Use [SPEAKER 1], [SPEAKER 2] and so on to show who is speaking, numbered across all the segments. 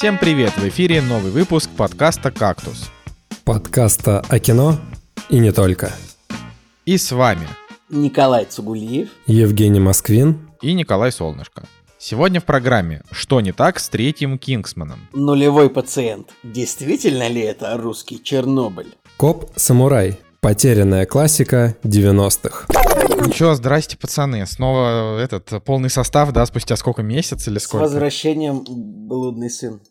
[SPEAKER 1] Всем привет! В эфире новый выпуск подкаста «Кактус».
[SPEAKER 2] Подкаста о кино и не только.
[SPEAKER 1] И с вами
[SPEAKER 3] Николай Цугулиев,
[SPEAKER 2] Евгений Москвин
[SPEAKER 1] и Николай Солнышко. Сегодня в программе «Что не так с третьим Кингсманом?»
[SPEAKER 3] нулевой пациент. Действительно ли это русский Чернобыль?
[SPEAKER 2] Коп-самурай. Потерянная классика 90-х.
[SPEAKER 1] Ну чё, здрасте, пацаны. Снова этот полный состав, да, спустя сколько месяцев или
[SPEAKER 3] С
[SPEAKER 1] сколько?
[SPEAKER 3] возвращением, блудный сын.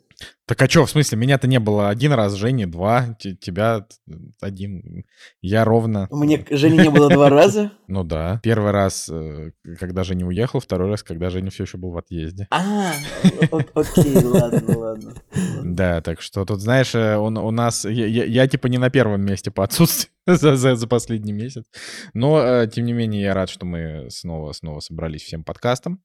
[SPEAKER 1] Так а чё, в смысле, меня-то не было один раз, Жени два, тебя один, я ровно.
[SPEAKER 3] Меня Жени не было два раза.
[SPEAKER 1] Ну да. Первый раз, э, когда Женя уехал, второй раз, когда Женя все еще был в отъезде.
[SPEAKER 3] А, окей, ладно, ладно.
[SPEAKER 1] Да, так что тут, знаешь, э, он, у нас... Я, типа не на первом месте по отсутствию за, за, за последний месяц. Но, э, тем не менее, я рад, что мы снова-снова собрались всем подкастом.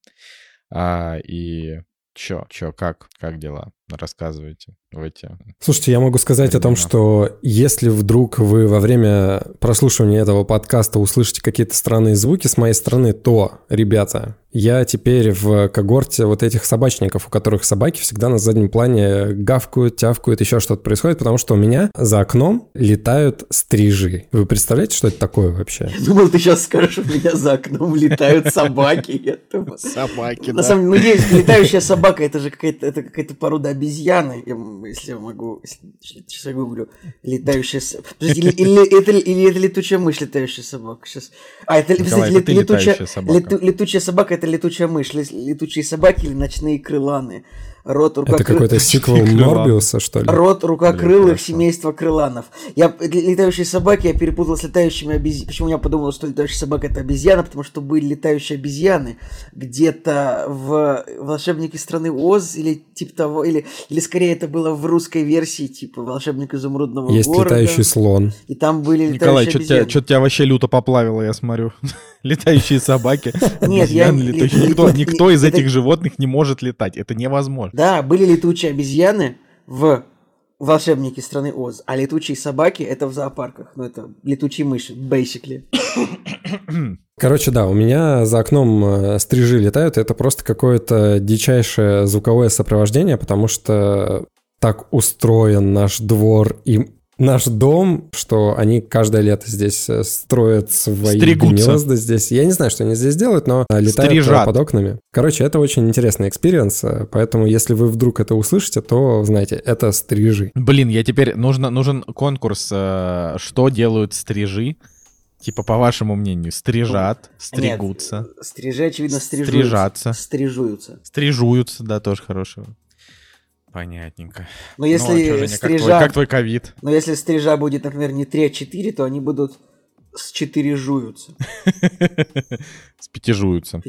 [SPEAKER 1] А, и чё, чё, как, как дела? Рассказывайте в эти...
[SPEAKER 2] Слушайте, я могу сказать о том,
[SPEAKER 1] Времена.
[SPEAKER 2] что если вдруг вы во время прослушивания этого подкаста услышите какие-то странные звуки с моей стороны, то, ребята, я теперь в когорте вот этих собачников, у которых собаки всегда на заднем плане гавкают, тявкают, еще что-то происходит, потому что у меня за окном летают стрижи. Вы представляете, что это такое вообще?
[SPEAKER 3] Я думал, ты сейчас скажешь, у меня за окном летают собаки.
[SPEAKER 1] Собаки,
[SPEAKER 3] На самом деле, ну, летающая собака, это же какая-то это какая-то порода обезьяны. Если я могу, сейчас я гуглю. Летающая собака. Или, или это, или это летучая мышь, летающая собака. Сейчас. А, это,
[SPEAKER 1] Николай,
[SPEAKER 3] кстати,
[SPEAKER 1] это
[SPEAKER 3] летучая,
[SPEAKER 1] летающая собака.
[SPEAKER 3] лету- летучая собака это летучая мышь. Ле- Летучие собаки или ночные крыланы. Рот, рука,
[SPEAKER 2] Это какой-то сиквел. Морбиуса, что ли?
[SPEAKER 3] Род
[SPEAKER 1] Блин,
[SPEAKER 3] рукокрылых
[SPEAKER 1] хорошо.
[SPEAKER 3] семейства крыланов. Я летающие собаки я перепутал с летающими обезьянами. Почему я подумал, что летающая собака это обезьяна? Потому что были летающие обезьяны где-то в волшебнике страны Оз или типа того, или, или скорее это было в русской версии, типа волшебник изумрудного
[SPEAKER 2] Есть
[SPEAKER 3] города.
[SPEAKER 2] летающий слон.
[SPEAKER 3] И там были
[SPEAKER 1] Николай,
[SPEAKER 3] летающие
[SPEAKER 1] что тебя,
[SPEAKER 3] обезьяны.
[SPEAKER 1] чё тебя вообще люто поплавило, я смотрю. Летающие собаки,
[SPEAKER 3] Нет, я-
[SPEAKER 1] обезьяны, летающие. Никто, из этих животных не может летать. Это невозможно.
[SPEAKER 3] Да, были летучие обезьяны в волшебнике страны Оз, а летучие собаки это в зоопарках. Ну, это летучие мыши, basically.
[SPEAKER 2] Короче, да, у меня за окном э, стрижи летают, это просто какое-то дичайшее звуковое сопровождение, потому что так устроен наш двор и наш дом, что они каждое лето здесь э, строят свои
[SPEAKER 1] Стригутся.
[SPEAKER 2] гнезда здесь. Я не знаю, что они здесь делают, но летают э,
[SPEAKER 1] Стрижат.
[SPEAKER 2] под окнами. Короче, это очень интересный experience, э, поэтому если вы вдруг это услышите, то, знаете, это стрижи.
[SPEAKER 1] Блин, я теперь... Нужно, нужен конкурс, что делают стрижи. Типа, по вашему мнению, стрижат, стригутся,
[SPEAKER 3] Нет, стрижи, очевидно, стрижутся.
[SPEAKER 1] Стрижатся.
[SPEAKER 3] Стрижуются.
[SPEAKER 1] стрижуются, да, тоже хорошего. Понятненько.
[SPEAKER 3] Но
[SPEAKER 1] Ну,
[SPEAKER 3] если
[SPEAKER 1] а Женя, как твой-
[SPEAKER 3] стрижа...
[SPEAKER 1] как твой ковид?
[SPEAKER 3] Но если стрижа будет, например, не 3, а 4, то они будут с 4 жуются. С пяти
[SPEAKER 1] А,
[SPEAKER 3] жуются.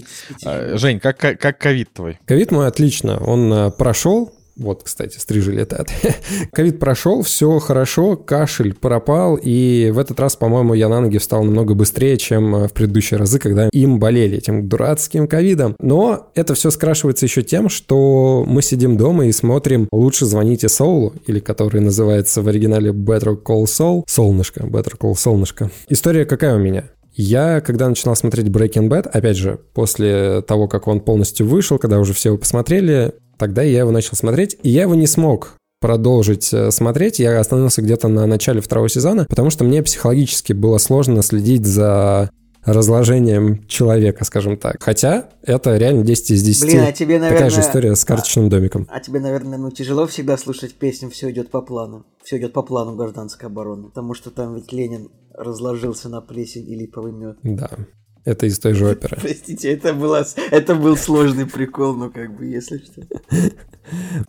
[SPEAKER 1] Жень, как, как, как ковид твой?
[SPEAKER 2] Ковид мой отлично, он э, прошел. Вот, кстати, стрижи летают. Ковид прошел, все хорошо, кашель пропал, и в этот раз, по-моему, я на ноги встал намного быстрее, чем э, в предыдущие разы, когда им болели этим дурацким ковидом. Но это все скрашивается еще тем, что мы сидим дома и смотрим «Лучше звоните Соулу», или который называется в оригинале Better Call Saul, Солнышко, Better Call Солнышко. История какая у меня? Я, когда начинал смотреть Breaking Bad, опять же, после того, как он полностью вышел, когда уже все его посмотрели, тогда я его начал смотреть, и я его не смог продолжить э, смотреть. Я остановился где-то на начале второго сезона, потому что мне психологически было сложно следить за разложением человека, скажем так. Хотя это реально 10 из 10.
[SPEAKER 3] Блин, а тебе,
[SPEAKER 2] Такая же
[SPEAKER 3] наверное...
[SPEAKER 2] история с карточным домиком.
[SPEAKER 3] А тебе, наверное, ну тяжело всегда слушать песню «Все идет по плану». Все идет по плану гражданской обороны. Потому что там ведь Ленин разложился на плесень и липовый мед.
[SPEAKER 2] Да, это из той же оперы.
[SPEAKER 3] Простите, это, было, это был сложный прикол, ну как бы, если что.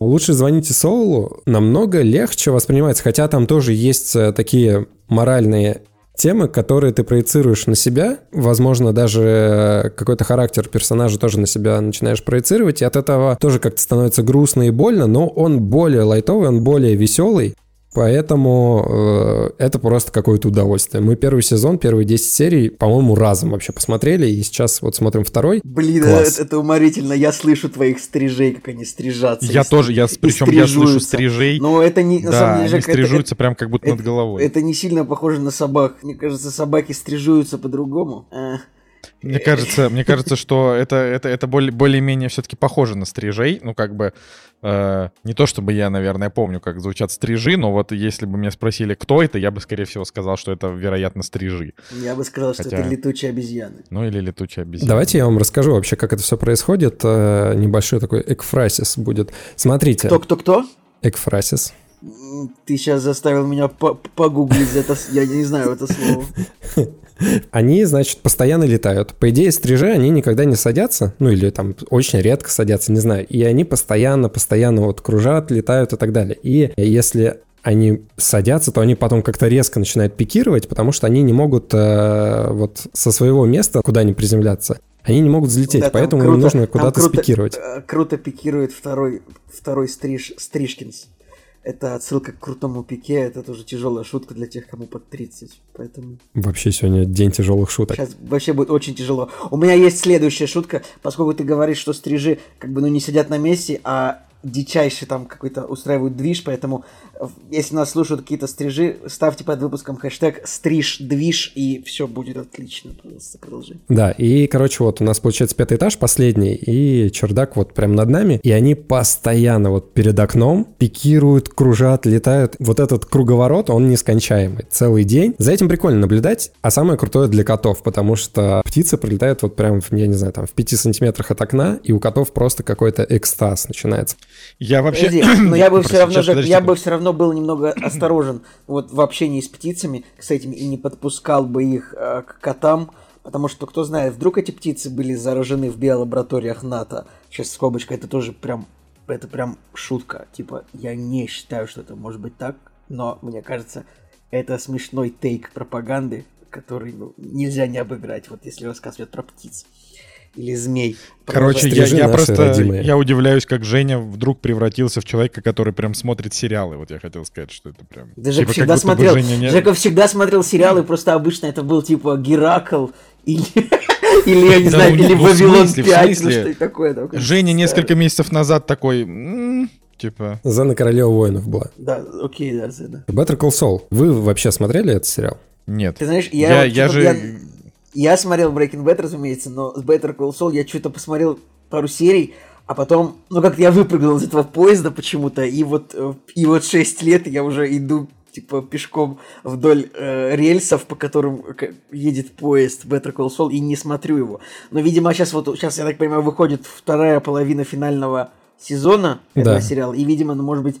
[SPEAKER 2] Лучше звоните Соулу намного легче воспринимается, хотя там тоже есть э, такие моральные темы, которые ты проецируешь на себя, возможно, даже э, какой-то характер персонажа тоже на себя начинаешь проецировать, и от этого тоже как-то становится грустно и больно, но он более лайтовый, он более веселый, Поэтому э, это просто какое-то удовольствие. Мы первый сезон, первые 10 серий, по-моему, разом вообще посмотрели, и сейчас вот смотрим второй.
[SPEAKER 3] Блин,
[SPEAKER 2] Класс.
[SPEAKER 3] это, это уморительно. Я слышу твоих стрижей, как они стрижатся.
[SPEAKER 1] Я
[SPEAKER 3] и
[SPEAKER 1] тоже, я, причем я слышу
[SPEAKER 3] стрижуются.
[SPEAKER 1] стрижей.
[SPEAKER 3] Но это не, на
[SPEAKER 1] да,
[SPEAKER 3] самом деле,
[SPEAKER 1] они
[SPEAKER 3] это-
[SPEAKER 1] стрижутся прям как будто
[SPEAKER 3] это-
[SPEAKER 1] над головой.
[SPEAKER 3] Это не сильно похоже на собак. Мне кажется, собаки стрижуются по-другому. А,
[SPEAKER 1] Мне кажется, мне кажется, что это, это, это более, более-менее все-таки похоже на стрижей. Ну, как бы, э, не то чтобы я, наверное, помню, как звучат стрижи, но вот если бы меня спросили, кто это, я бы, скорее всего, сказал, что это, вероятно, стрижи.
[SPEAKER 3] Я бы сказал, что
[SPEAKER 1] Хотя-
[SPEAKER 3] это летучие обезьяны.
[SPEAKER 1] Ну, или летучая обезьяна.
[SPEAKER 2] Давайте я вам расскажу вообще, как это все происходит. Э, Небольшой такой экфрасис будет. Смотрите,
[SPEAKER 3] Кто-кто-кто?
[SPEAKER 2] экфрасис.
[SPEAKER 3] Ты сейчас заставил меня по- погуглить это, я не знаю это слово.
[SPEAKER 2] Они, значит, постоянно летают. По идее, стрижи, они никогда не садятся, ну или там очень редко садятся, не знаю. И они постоянно, постоянно вот кружат, летают и так далее. И если они садятся, то они потом как-то резко начинают пикировать, потому что они не могут э, вот со своего места, куда они приземляться, они не могут взлететь,
[SPEAKER 3] Да,
[SPEAKER 2] поэтому им
[SPEAKER 3] круто-
[SPEAKER 2] нужно
[SPEAKER 3] там
[SPEAKER 2] куда-то
[SPEAKER 3] круто-
[SPEAKER 2] спикировать.
[SPEAKER 3] э, Круто пикирует второй, второй стриж, Стрижкинс. Это отсылка к крутому пике, это тоже тяжелая шутка для тех, кому под 30. Поэтому
[SPEAKER 2] Вообще сегодня день тяжелых шуток.
[SPEAKER 3] сейчас вообще будет очень тяжело. У меня есть следующая шутка, поскольку ты говоришь, что стрижи как бы ну не сидят на месте, а дичайше там какой-то устраивают движ, поэтому если нас слушают какие-то стрижи, ставьте под выпуском хэштег стриж движ и все будет отлично. Пожалуйста, продолжи.
[SPEAKER 2] Да, и, короче, вот у нас получается пятый этаж, последний, и чердак вот прям над нами, и они постоянно вот перед окном пикируют, кружат, летают. Вот этот круговорот, он нескончаемый целый день. За этим прикольно наблюдать, а самое крутое для котов, потому что птицы прилетают вот прям, я не знаю, там в 5 сантиметрах от окна, и у котов просто какой-то экстаз начинается.
[SPEAKER 1] Я вообще...
[SPEAKER 3] Подожди, но я бы все равно,
[SPEAKER 1] сейчас,
[SPEAKER 3] я бы все равно был немного осторожен вот в общении с птицами, с этими, и не подпускал бы их э, к котам, потому что, кто знает, вдруг эти птицы были заражены в биолабораториях НАТО. Сейчас скобочка, это тоже прям, это прям шутка. Типа, я не считаю, что это может быть так, но мне кажется, это смешной тейк пропаганды, который ну, нельзя не обыграть, вот если рассказывать про птиц или змей.
[SPEAKER 1] Короче, я, я просто
[SPEAKER 2] родимые.
[SPEAKER 1] я удивляюсь, как Женя вдруг превратился в человека, который прям смотрит сериалы. Вот я хотел сказать, что это прям.
[SPEAKER 3] Да
[SPEAKER 1] типа,
[SPEAKER 3] Жека
[SPEAKER 1] как
[SPEAKER 3] всегда смотрел,
[SPEAKER 1] не-
[SPEAKER 3] Жека всегда смотрел сериалы, просто обычно это был типа Геракл или, или я не
[SPEAKER 1] Да
[SPEAKER 3] знаю,
[SPEAKER 1] ну,
[SPEAKER 3] или
[SPEAKER 1] ну,
[SPEAKER 3] Вавилон
[SPEAKER 1] смысле, в
[SPEAKER 3] 5, ну что такое. такое
[SPEAKER 1] Женя несколько месяцев назад такой, «М, типа,
[SPEAKER 2] Зена Королева воинов была.
[SPEAKER 3] Да, окей, да, Зена.
[SPEAKER 2] Better Call Saul. Вы вообще смотрели этот сериал?
[SPEAKER 1] нет.
[SPEAKER 3] Ты знаешь, я,
[SPEAKER 1] Я,
[SPEAKER 3] вот
[SPEAKER 1] я
[SPEAKER 3] что-то-
[SPEAKER 1] же...
[SPEAKER 3] я, я смотрел Breaking Bad, разумеется, но с Better Call Saul я что-то посмотрел пару серий, а потом, ну как-то я выпрыгнул из этого поезда почему-то, и вот, э, и вот 6 лет я уже иду типа пешком вдоль э, рельсов, по которым едет поезд Better Call Saul, и не смотрю его. Но, видимо, сейчас вот, сейчас, я так понимаю, выходит вторая половина финального сезона этого
[SPEAKER 2] Да.
[SPEAKER 3] сериала, и, видимо, ну, может быть,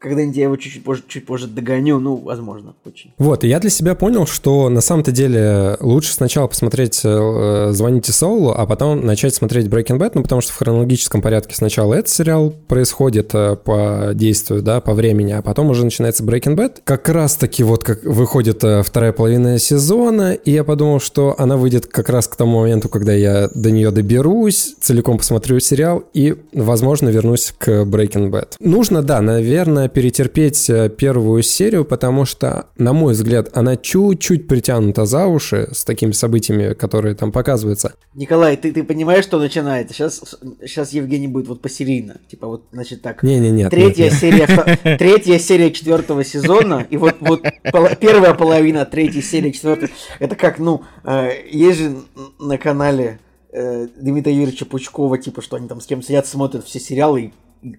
[SPEAKER 3] когда-нибудь я его чуть-чуть позже, чуть позже догоню, ну, возможно, очень.
[SPEAKER 2] Вот, и я для себя понял, что на самом-то деле лучше сначала посмотреть э, «Звоните Солу», а потом начать смотреть Breaking Bad, ну, потому что в хронологическом порядке сначала этот сериал происходит э, по действию, да, по времени, а потом уже начинается Breaking Bad. Как раз-таки вот как выходит э, вторая половина сезона, и я подумал, что она выйдет как раз к тому моменту, когда я до нее доберусь, целиком посмотрю сериал и, возможно, вернусь к Breaking Bad. Нужно, да, наверное, перетерпеть э, первую серию, потому что, на мой взгляд, она чуть-чуть притянута за уши с такими событиями, которые там показываются.
[SPEAKER 3] Николай, ты, ты понимаешь, что начинается? Сейчас, сейчас Евгений будет вот посерийно. Типа вот, значит, так.
[SPEAKER 2] Не-не-не.
[SPEAKER 3] Третья серия, вто- третья серия четвертого сезона, и вот, вот пола- первая половина третьей серии четвертой. Это как, ну, э, есть же на канале э, Дмитрия Юрьевича Пучкова, типа, что они там с кем сидят, смотрят все сериалы и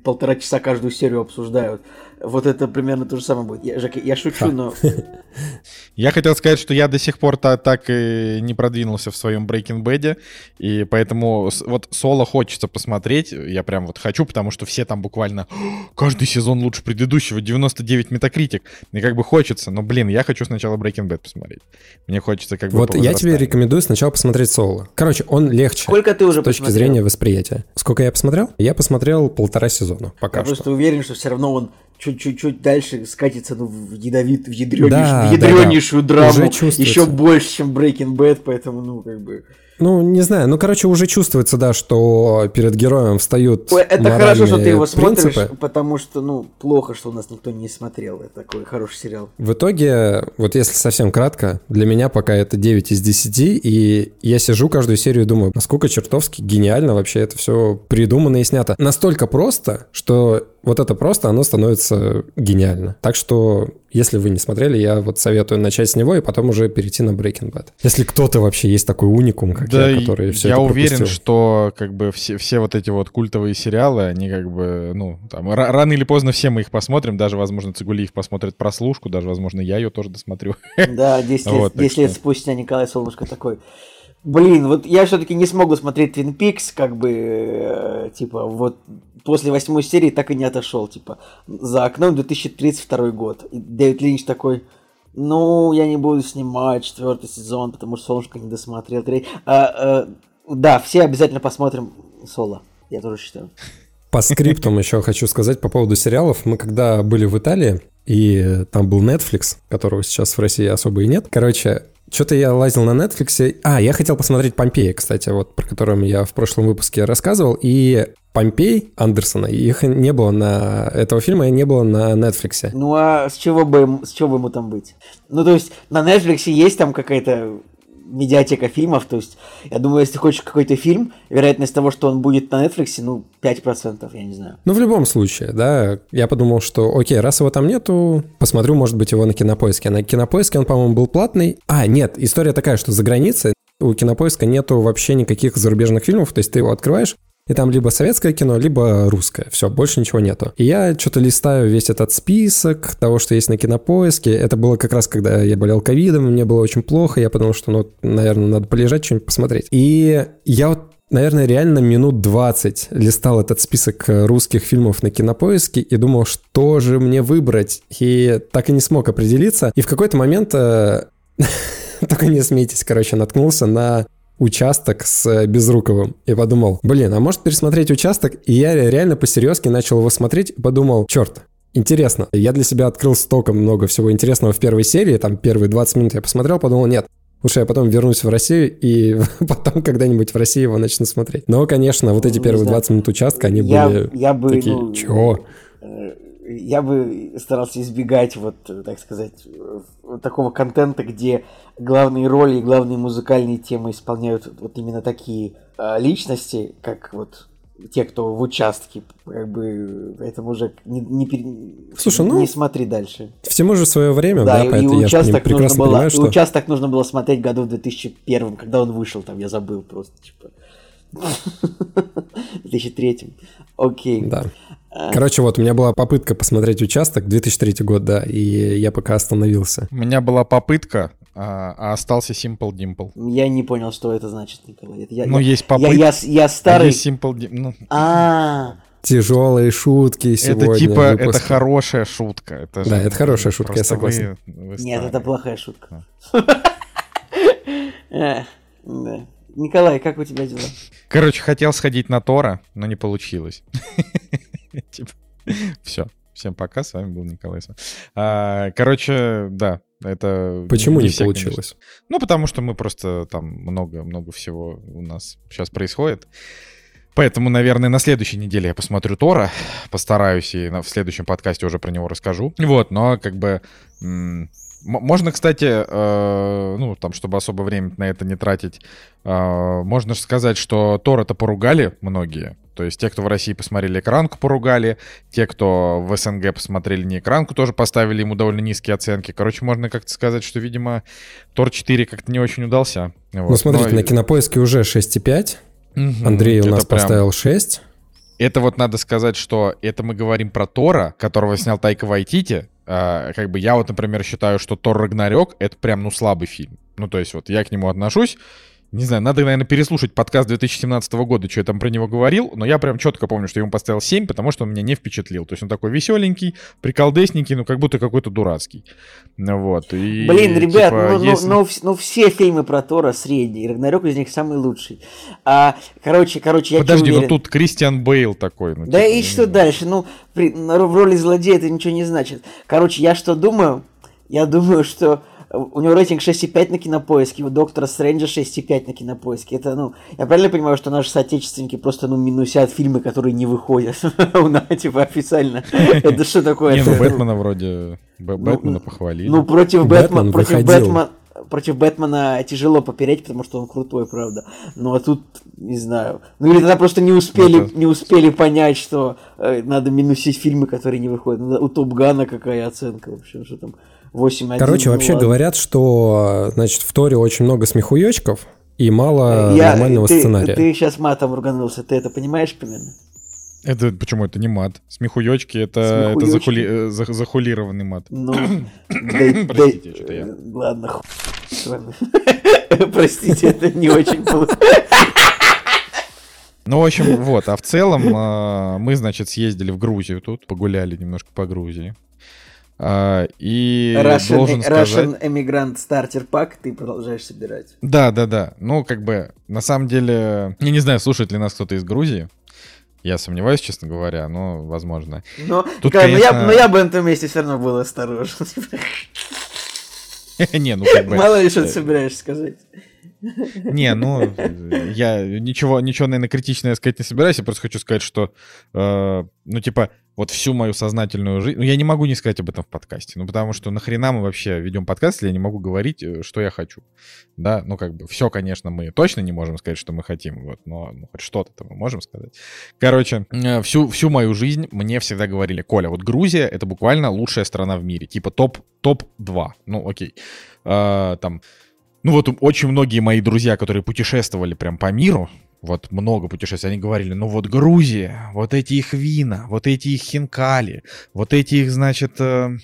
[SPEAKER 3] полтора часа каждую серию обсуждают. Вот это примерно то же самое будет. Я, Жека, я шучу, но
[SPEAKER 1] Я хотел сказать, что я до сих пор та- так и не продвинулся в своем Breaking Bad, и поэтому вот соло хочется посмотреть, я прям вот хочу, потому что все там буквально каждый сезон лучше предыдущего, 99 метакритик, и как бы хочется, но, блин, я хочу сначала Breaking Bad посмотреть. Мне хочется как бы
[SPEAKER 2] Вот я тебе рекомендую сначала посмотреть Соло. Короче, он легче
[SPEAKER 3] сколько ты уже
[SPEAKER 2] с точки
[SPEAKER 3] посмотрел?
[SPEAKER 2] зрения восприятия. Сколько я посмотрел? Я посмотрел полтора сезона пока
[SPEAKER 3] Я
[SPEAKER 2] что.
[SPEAKER 3] просто уверен, что все равно он чуть-чуть дальше скатится ну, в ядовит, в ядренейшую,
[SPEAKER 2] Да,
[SPEAKER 3] в ядренейшую
[SPEAKER 2] да, да.
[SPEAKER 3] драму,
[SPEAKER 2] чувствуется.
[SPEAKER 3] еще больше, чем Breaking Bad, поэтому, ну, как бы...
[SPEAKER 2] Ну, не знаю. Ну, короче, уже чувствуется, да, что перед героем встают
[SPEAKER 3] Ой, Это хорошо, что ты его смотришь,
[SPEAKER 2] принципы.
[SPEAKER 3] потому что, ну, плохо, что у нас никто не смотрел. Это такой хороший сериал.
[SPEAKER 2] В итоге, вот если совсем кратко, для меня пока это 9 из 10, и я сижу каждую серию и думаю, насколько чертовски гениально вообще это все придумано и снято. Настолько просто, что вот это просто, оно становится гениально. Так что, если вы не смотрели, я вот советую начать с него и потом уже перейти на Breaking Bad. Если кто-то вообще есть такой уникум, как
[SPEAKER 1] Да,
[SPEAKER 2] я, который все
[SPEAKER 1] я
[SPEAKER 2] это
[SPEAKER 1] уверен,
[SPEAKER 2] пропустил.
[SPEAKER 1] что как бы все, все вот эти вот культовые сериалы, они как бы, ну, там, ра- рано или поздно все мы их посмотрим, даже, возможно, Цигулиев посмотрит прослушку, даже, возможно, я ее тоже досмотрю.
[SPEAKER 3] Да, 10 лет,
[SPEAKER 1] Вот, так
[SPEAKER 3] 10 лет
[SPEAKER 1] что-
[SPEAKER 3] спустя Николай Солнышко такой. Блин, вот я все-таки не смогу смотреть Twin Peaks, как бы, э, типа, вот после восьмой серии так и не отошел, типа, за окном 2032 год. И Дэвид Линч такой, ну, я не буду снимать четвертый сезон, потому что Солнышко не досмотрел. третий». А, э, да, все обязательно посмотрим Соло, я тоже считаю.
[SPEAKER 2] По скриптам еще хочу сказать по поводу сериалов. Мы когда были в Италии, и там был Netflix, которого сейчас в России особо и нет. Короче, что-то я лазил на Netflix. А, я хотел посмотреть Помпеи, кстати, вот про которым я в прошлом выпуске рассказывал. И Помпей Андерсона, их не было на... Этого фильма не было на Netflix.
[SPEAKER 3] Ну а с чего бы, с чего бы ему там быть? Ну то есть на Netflix есть там какая-то медиатека фильмов, то есть я думаю, если хочешь какой-то фильм, вероятность того, что он будет на Netflix, ну 5%, я не знаю.
[SPEAKER 2] Ну, в любом случае, да, я подумал, что, окей, раз его там нету, посмотрю, может быть, его на Кинопоиске. А на Кинопоиске он, по-моему, был платный. А, нет, история такая, что за границей у Кинопоиска нету вообще никаких зарубежных фильмов, то есть ты его открываешь, и там либо советское кино, либо русское. Все, больше ничего нету. И я что-то листаю весь этот список того, что есть на кинопоиске. Это было как раз, когда я болел ковидом, мне было очень плохо. Я подумал, что, ну, наверное, надо полежать, что-нибудь посмотреть. И я вот наверное, реально минут 20 листал этот список русских фильмов на кинопоиске и думал, что же мне выбрать. И так и не смог определиться. И в какой-то момент, э, только не смейтесь, короче, наткнулся на участок с э, Безруковым и подумал, блин, а может пересмотреть участок? И я реально по-серьезки начал его смотреть и подумал, черт, Интересно. Я для себя открыл столько много всего интересного в первой серии. Там первые 20 минут я посмотрел, подумал, нет, Лучше я потом вернусь в Россию и потом когда-нибудь в России его начну смотреть. Но, конечно, вот эти
[SPEAKER 3] Не
[SPEAKER 2] первые
[SPEAKER 3] знаю.
[SPEAKER 2] 20 минут участка, они
[SPEAKER 3] Я,
[SPEAKER 2] были
[SPEAKER 3] я бы,
[SPEAKER 2] такие,
[SPEAKER 3] ну,
[SPEAKER 2] чего?
[SPEAKER 3] Я бы старался избегать вот, так сказать, такого контента, где главные роли и главные музыкальные темы исполняют вот именно такие э, личности, как вот те, кто в участке, как бы, поэтому уже не, не, пере-
[SPEAKER 2] Слушай, ну,
[SPEAKER 3] не смотри дальше.
[SPEAKER 2] Всему же свое время, да,
[SPEAKER 3] Да, и, и
[SPEAKER 2] поэтому я
[SPEAKER 3] участок, нужно было,
[SPEAKER 2] понимаю,
[SPEAKER 3] и
[SPEAKER 2] что...
[SPEAKER 3] участок нужно было смотреть году в 2001, когда он вышел, там, я забыл просто, типа. В 2003. Окей.
[SPEAKER 2] Да.
[SPEAKER 3] А,
[SPEAKER 2] Короче, вот у меня была попытка посмотреть участок, 2003 год, да, и я пока остановился.
[SPEAKER 1] У меня была попытка, а, а остался Simple Dimple.
[SPEAKER 3] Я не понял, что это значит, Николай. Это я,
[SPEAKER 1] Ну,
[SPEAKER 3] я,
[SPEAKER 1] есть
[SPEAKER 3] я,
[SPEAKER 1] попытка,
[SPEAKER 3] я, я старый.
[SPEAKER 1] есть Simple Dimple. Ну,
[SPEAKER 3] А,
[SPEAKER 2] Тяжелые шутки сегодня.
[SPEAKER 1] это типа, это
[SPEAKER 2] выпуск.
[SPEAKER 1] хорошая шутка. Это
[SPEAKER 2] Да,
[SPEAKER 1] же,
[SPEAKER 2] это хорошая шутка, я согласен.
[SPEAKER 1] вы- вы
[SPEAKER 3] нет, это плохая шутка. Николай, как у тебя дела?
[SPEAKER 1] Короче, хотел сходить на Тора, но не получилось. Все. Всем пока, с вами был Николай. А, Короче, да, это...
[SPEAKER 2] Почему не
[SPEAKER 1] все,
[SPEAKER 2] получилось?
[SPEAKER 1] конечно. Ну, потому что мы просто там много-много всего у нас сейчас происходит. Поэтому, наверное, на следующей неделе я посмотрю Тора, постараюсь и в следующем подкасте уже про него расскажу. Вот, но как бы... Можно, кстати, э, ну, там, чтобы особо время на это не тратить, э, можно же сказать, что Тора-то поругали многие. То есть те, кто в России посмотрели экранку, поругали. Те, кто в СНГ посмотрели не экранку, тоже поставили ему довольно низкие оценки. Короче, можно как-то сказать, что, видимо, Тор 4 как-то не очень удался.
[SPEAKER 2] Ну, смотрите, на кинопоиске уже 6,5. Андрей у нас поставил 6.
[SPEAKER 1] Это вот надо сказать, что это мы говорим про Тора, которого снял Тайка Вайтити. А, как бы я вот, например, считаю, что Тор Рагнарёк — это прям, ну, слабый фильм. Ну, то есть вот я к нему отношусь. Не знаю, надо, наверное, переслушать подкаст 2017 года, что я там про него говорил, но я прям четко помню, что я ему поставил 7, потому что он меня не впечатлил. То есть он такой веселенький, приколдесненький, ну как будто какой-то дурацкий. Ну вот. И,
[SPEAKER 3] Блин, ребят,
[SPEAKER 1] типа,
[SPEAKER 3] ну, ну-
[SPEAKER 1] если-
[SPEAKER 3] ну, вс- ну все фильмы про Тора средние, Рагнарёк из них самый лучший. А, короче, короче, я
[SPEAKER 1] Подожди, ну
[SPEAKER 3] уверен-
[SPEAKER 1] тут Кристиан Бейл такой. Ну,
[SPEAKER 3] Да
[SPEAKER 1] типа,
[SPEAKER 3] и
[SPEAKER 1] ну,
[SPEAKER 3] что дальше? Ну, при- в роли злодея это ничего не значит. Короче, я что думаю? Я думаю, что у него рейтинг 6,5 на кинопоиске, у Доктора Стрэнджа 6,5 на кинопоиске. Это, ну, я правильно понимаю, что наши соотечественники просто, ну, минусят фильмы, которые не выходят у нас, типа, официально. Это что такое?
[SPEAKER 1] Не, ну Бэтмена вроде... Б- Бэтмена похвалили.
[SPEAKER 3] Ну, против
[SPEAKER 2] Бэтмен
[SPEAKER 3] Бэтмена, против. Бэтмена, против Бэтмена тяжело попереть, потому что он крутой, правда. Ну а тут, не знаю. Ну или тогда просто не успели, ну, это... не успели понять, что э, надо минусить фильмы, которые не выходят. Ну, у Топ Гана какая оценка, в общем, что там 8
[SPEAKER 2] Короче, ну, вообще ладно. говорят, что, значит, в Торе очень много смехуёчков и мало Я, нормального
[SPEAKER 3] ты,
[SPEAKER 2] сценария.
[SPEAKER 3] Ты сейчас матом руганулся, ты это понимаешь примерно?
[SPEAKER 1] Это почему это не мат? Смехуёчки это, это захули, э, за, захулированный мат.
[SPEAKER 3] Ну, Простите, что я. Ладно, Простите, это не очень
[SPEAKER 1] ну, в общем, вот. А в целом мы, значит, съездили в Грузию тут, погуляли немножко по Грузии. А, и Russian, должен сказать...
[SPEAKER 3] Russian Emigrant Starter Pack ты продолжаешь собирать.
[SPEAKER 1] Да, да, да. Ну, как бы, на самом деле, я не знаю, слушает ли нас кто-то из Грузии. Я сомневаюсь, честно говоря, но возможно.
[SPEAKER 3] Но, Тут, как, конечно... но, я, но я бы на этом месте все равно был осторожен.
[SPEAKER 1] Не, ну как бы...
[SPEAKER 3] Мало ли что ты собираешься сказать.
[SPEAKER 1] Не, ну, я ничего, ничего, наверное, критичное сказать не собираюсь. Я просто хочу сказать, что, э, ну, типа, вот всю мою сознательную жизнь... Ну, я не могу не сказать об этом в подкасте. Ну, потому что нахрена мы вообще ведем подкаст, если я не могу говорить, э, что я хочу. Да, ну, как бы, все, конечно, мы точно не можем сказать, что мы хотим, вот, но ну, хоть что-то мы можем сказать. Короче, э, всю, всю мою жизнь мне всегда говорили, Коля, вот Грузия — это буквально лучшая страна в мире. Типа топ, топ-2. Ну, окей. А, там ну вот очень многие мои друзья, которые путешествовали прям по миру, вот много путешествий, они говорили, ну вот Грузия, вот эти их вина, вот эти их хинкали, вот эти их, значит, э,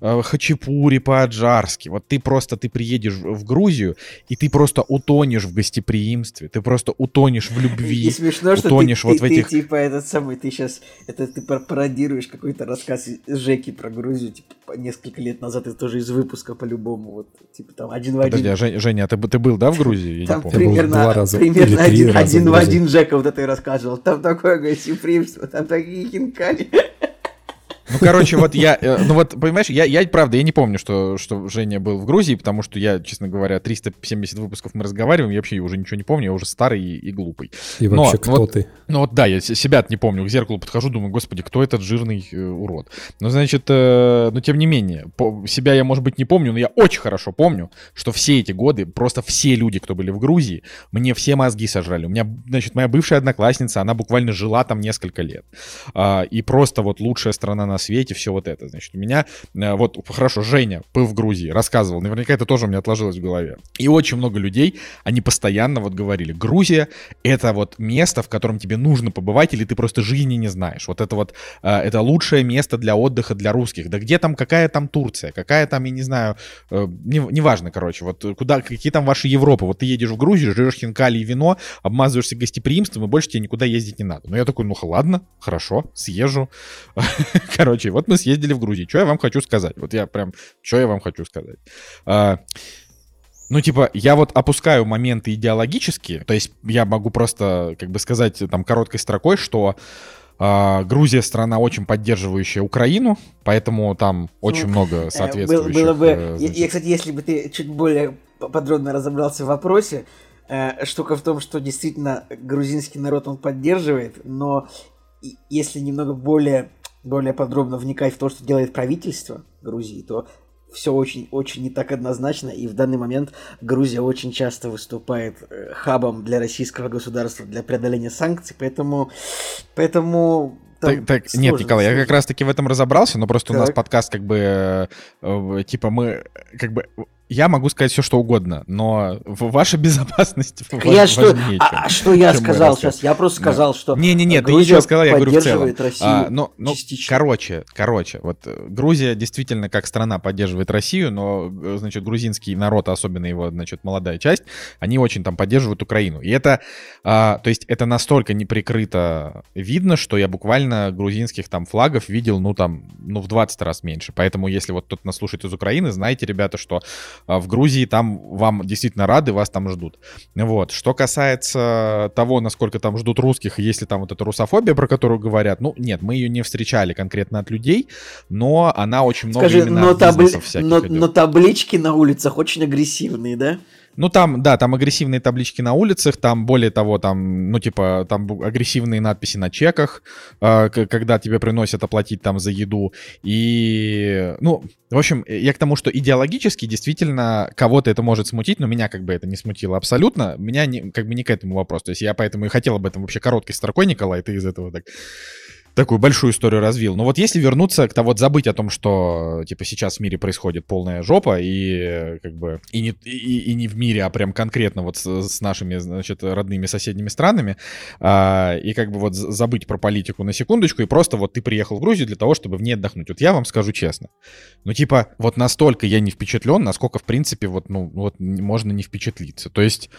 [SPEAKER 1] хачапури по-аджарски. Вот ты просто, ты приедешь в Грузию, и ты просто утонешь в гостеприимстве, ты просто утонешь в любви,
[SPEAKER 3] и смешно, что утонешь ты, вот ты, в этих... Ты, типа, этот самый, ты сейчас, это ты пародируешь какой-то рассказ Жеки про Грузию, типа, несколько лет назад, это тоже из выпуска по-любому, вот, типа, там, один в один.
[SPEAKER 1] Подожди, а Жень, Женя, а ты, ты был, да, в Грузии?
[SPEAKER 3] Я там примерно, два раза, примерно один, один в один Жека вот это и рассказывал. Там такое гостеприимство, там такие хинкали.
[SPEAKER 1] Ну, короче, вот я, э, ну вот, понимаешь, я, я правда, я не помню, что, что Женя был в Грузии, потому что я, честно говоря, 370 выпусков мы разговариваем, я вообще уже ничего не помню, я уже старый и, и глупый.
[SPEAKER 2] И Но, вообще, кто
[SPEAKER 1] вот,
[SPEAKER 2] ты?
[SPEAKER 1] Ну вот да, я себя не помню, к зеркалу подхожу, думаю, господи, кто этот жирный э, урод? Ну, значит, э, но тем не менее, по, себя я, может быть, не помню, но я очень хорошо помню, что все эти годы, просто все люди, кто были в Грузии, мне все мозги сожрали. У меня, значит, моя бывшая одноклассница, она буквально жила там несколько лет. А, и просто вот лучшая страна на свете, все вот это. Значит, у меня, э, вот, хорошо, Женя был в Грузии, рассказывал, наверняка это тоже у меня отложилось в голове. И очень много людей, они постоянно вот говорили, Грузия — это вот место, в котором тебе нужно побывать, или ты просто жизни не знаешь. Вот это вот, э, это лучшее место для отдыха для русских. Да где там, какая там Турция, какая там, я не знаю, э, неважно, не короче, вот куда, какие там ваши Европы. Вот ты едешь в Грузию, жрешь хинкали и вино, обмазываешься гостеприимством, и больше тебе никуда ездить не надо. Ну, я такой, ну, ладно, хорошо, съезжу. Короче, вот мы съездили в Грузию. Что я вам хочу сказать? Вот я прям, что я вам хочу сказать? А, ну, типа, я вот опускаю моменты идеологические, то есть я могу просто, как бы сказать, там, короткой строкой, что э, Грузия страна очень поддерживающая Украину, поэтому там очень ну, много э, соответствующих...
[SPEAKER 3] Было, было бы, э, значит... я, кстати, если бы ты чуть более подробно разобрался в вопросе, э, штука в том, что действительно грузинский народ он поддерживает, но если немного более более подробно вникать в то, что делает правительство Грузии, то все очень-очень не так однозначно, и в данный момент Грузия очень часто выступает э, хабом для российского государства для преодоления санкций, поэтому, поэтому
[SPEAKER 1] так, так, сложно, нет, Николай, сложно. я как раз-таки в этом разобрался, но просто так. у нас подкаст как бы, э, э, типа мы, как бы, я могу сказать все, что угодно, но ваша безопасность
[SPEAKER 3] я что, а, чем, а что я сказал сейчас? Я просто сказал, да. что
[SPEAKER 1] Не-не-не, ты ничего сказал, я говорю в целом. Россию а, но, ну, короче, короче, вот э, Грузия действительно как страна поддерживает Россию, но, э, значит, грузинский народ, особенно его, значит, молодая часть, они очень там поддерживают Украину. И это, а, то есть это настолько неприкрыто видно, что я буквально грузинских там флагов видел, ну там, ну в 20 раз меньше. Поэтому если вот кто-то нас слушает из Украины, знаете, ребята, что а, в Грузии там вам действительно рады, вас там ждут. Вот. Что касается того, насколько там ждут русских, если там вот эта русофобия, про которую говорят, ну, нет, мы ее не встречали конкретно от людей, но она очень много
[SPEAKER 3] Скажи, именно но, табли... но, но таблички на улицах очень агрессивные, да?
[SPEAKER 1] Ну, там, да, там агрессивные таблички на улицах, там, более того, там, ну, типа, там агрессивные надписи на чеках, э, когда тебе приносят оплатить там за еду. И, ну, в общем, я к тому, что идеологически действительно кого-то это может смутить, но меня как бы это не смутило абсолютно. Меня не, как бы не к этому вопрос. То есть я поэтому и хотел об этом вообще короткой строкой, Николай, ты из этого так такую большую историю развил. Но вот если вернуться к того, вот забыть о том, что типа сейчас в мире происходит полная жопа, и как бы и не, и, и не в мире, а прям конкретно вот с, с нашими, значит, родными соседними странами, а, и как бы вот забыть про политику на секундочку, и просто вот ты приехал в Грузию для того, чтобы в ней отдохнуть. Вот я вам скажу честно. Ну, типа, вот настолько я не впечатлен, насколько, в принципе, вот, ну, вот можно не впечатлиться. То есть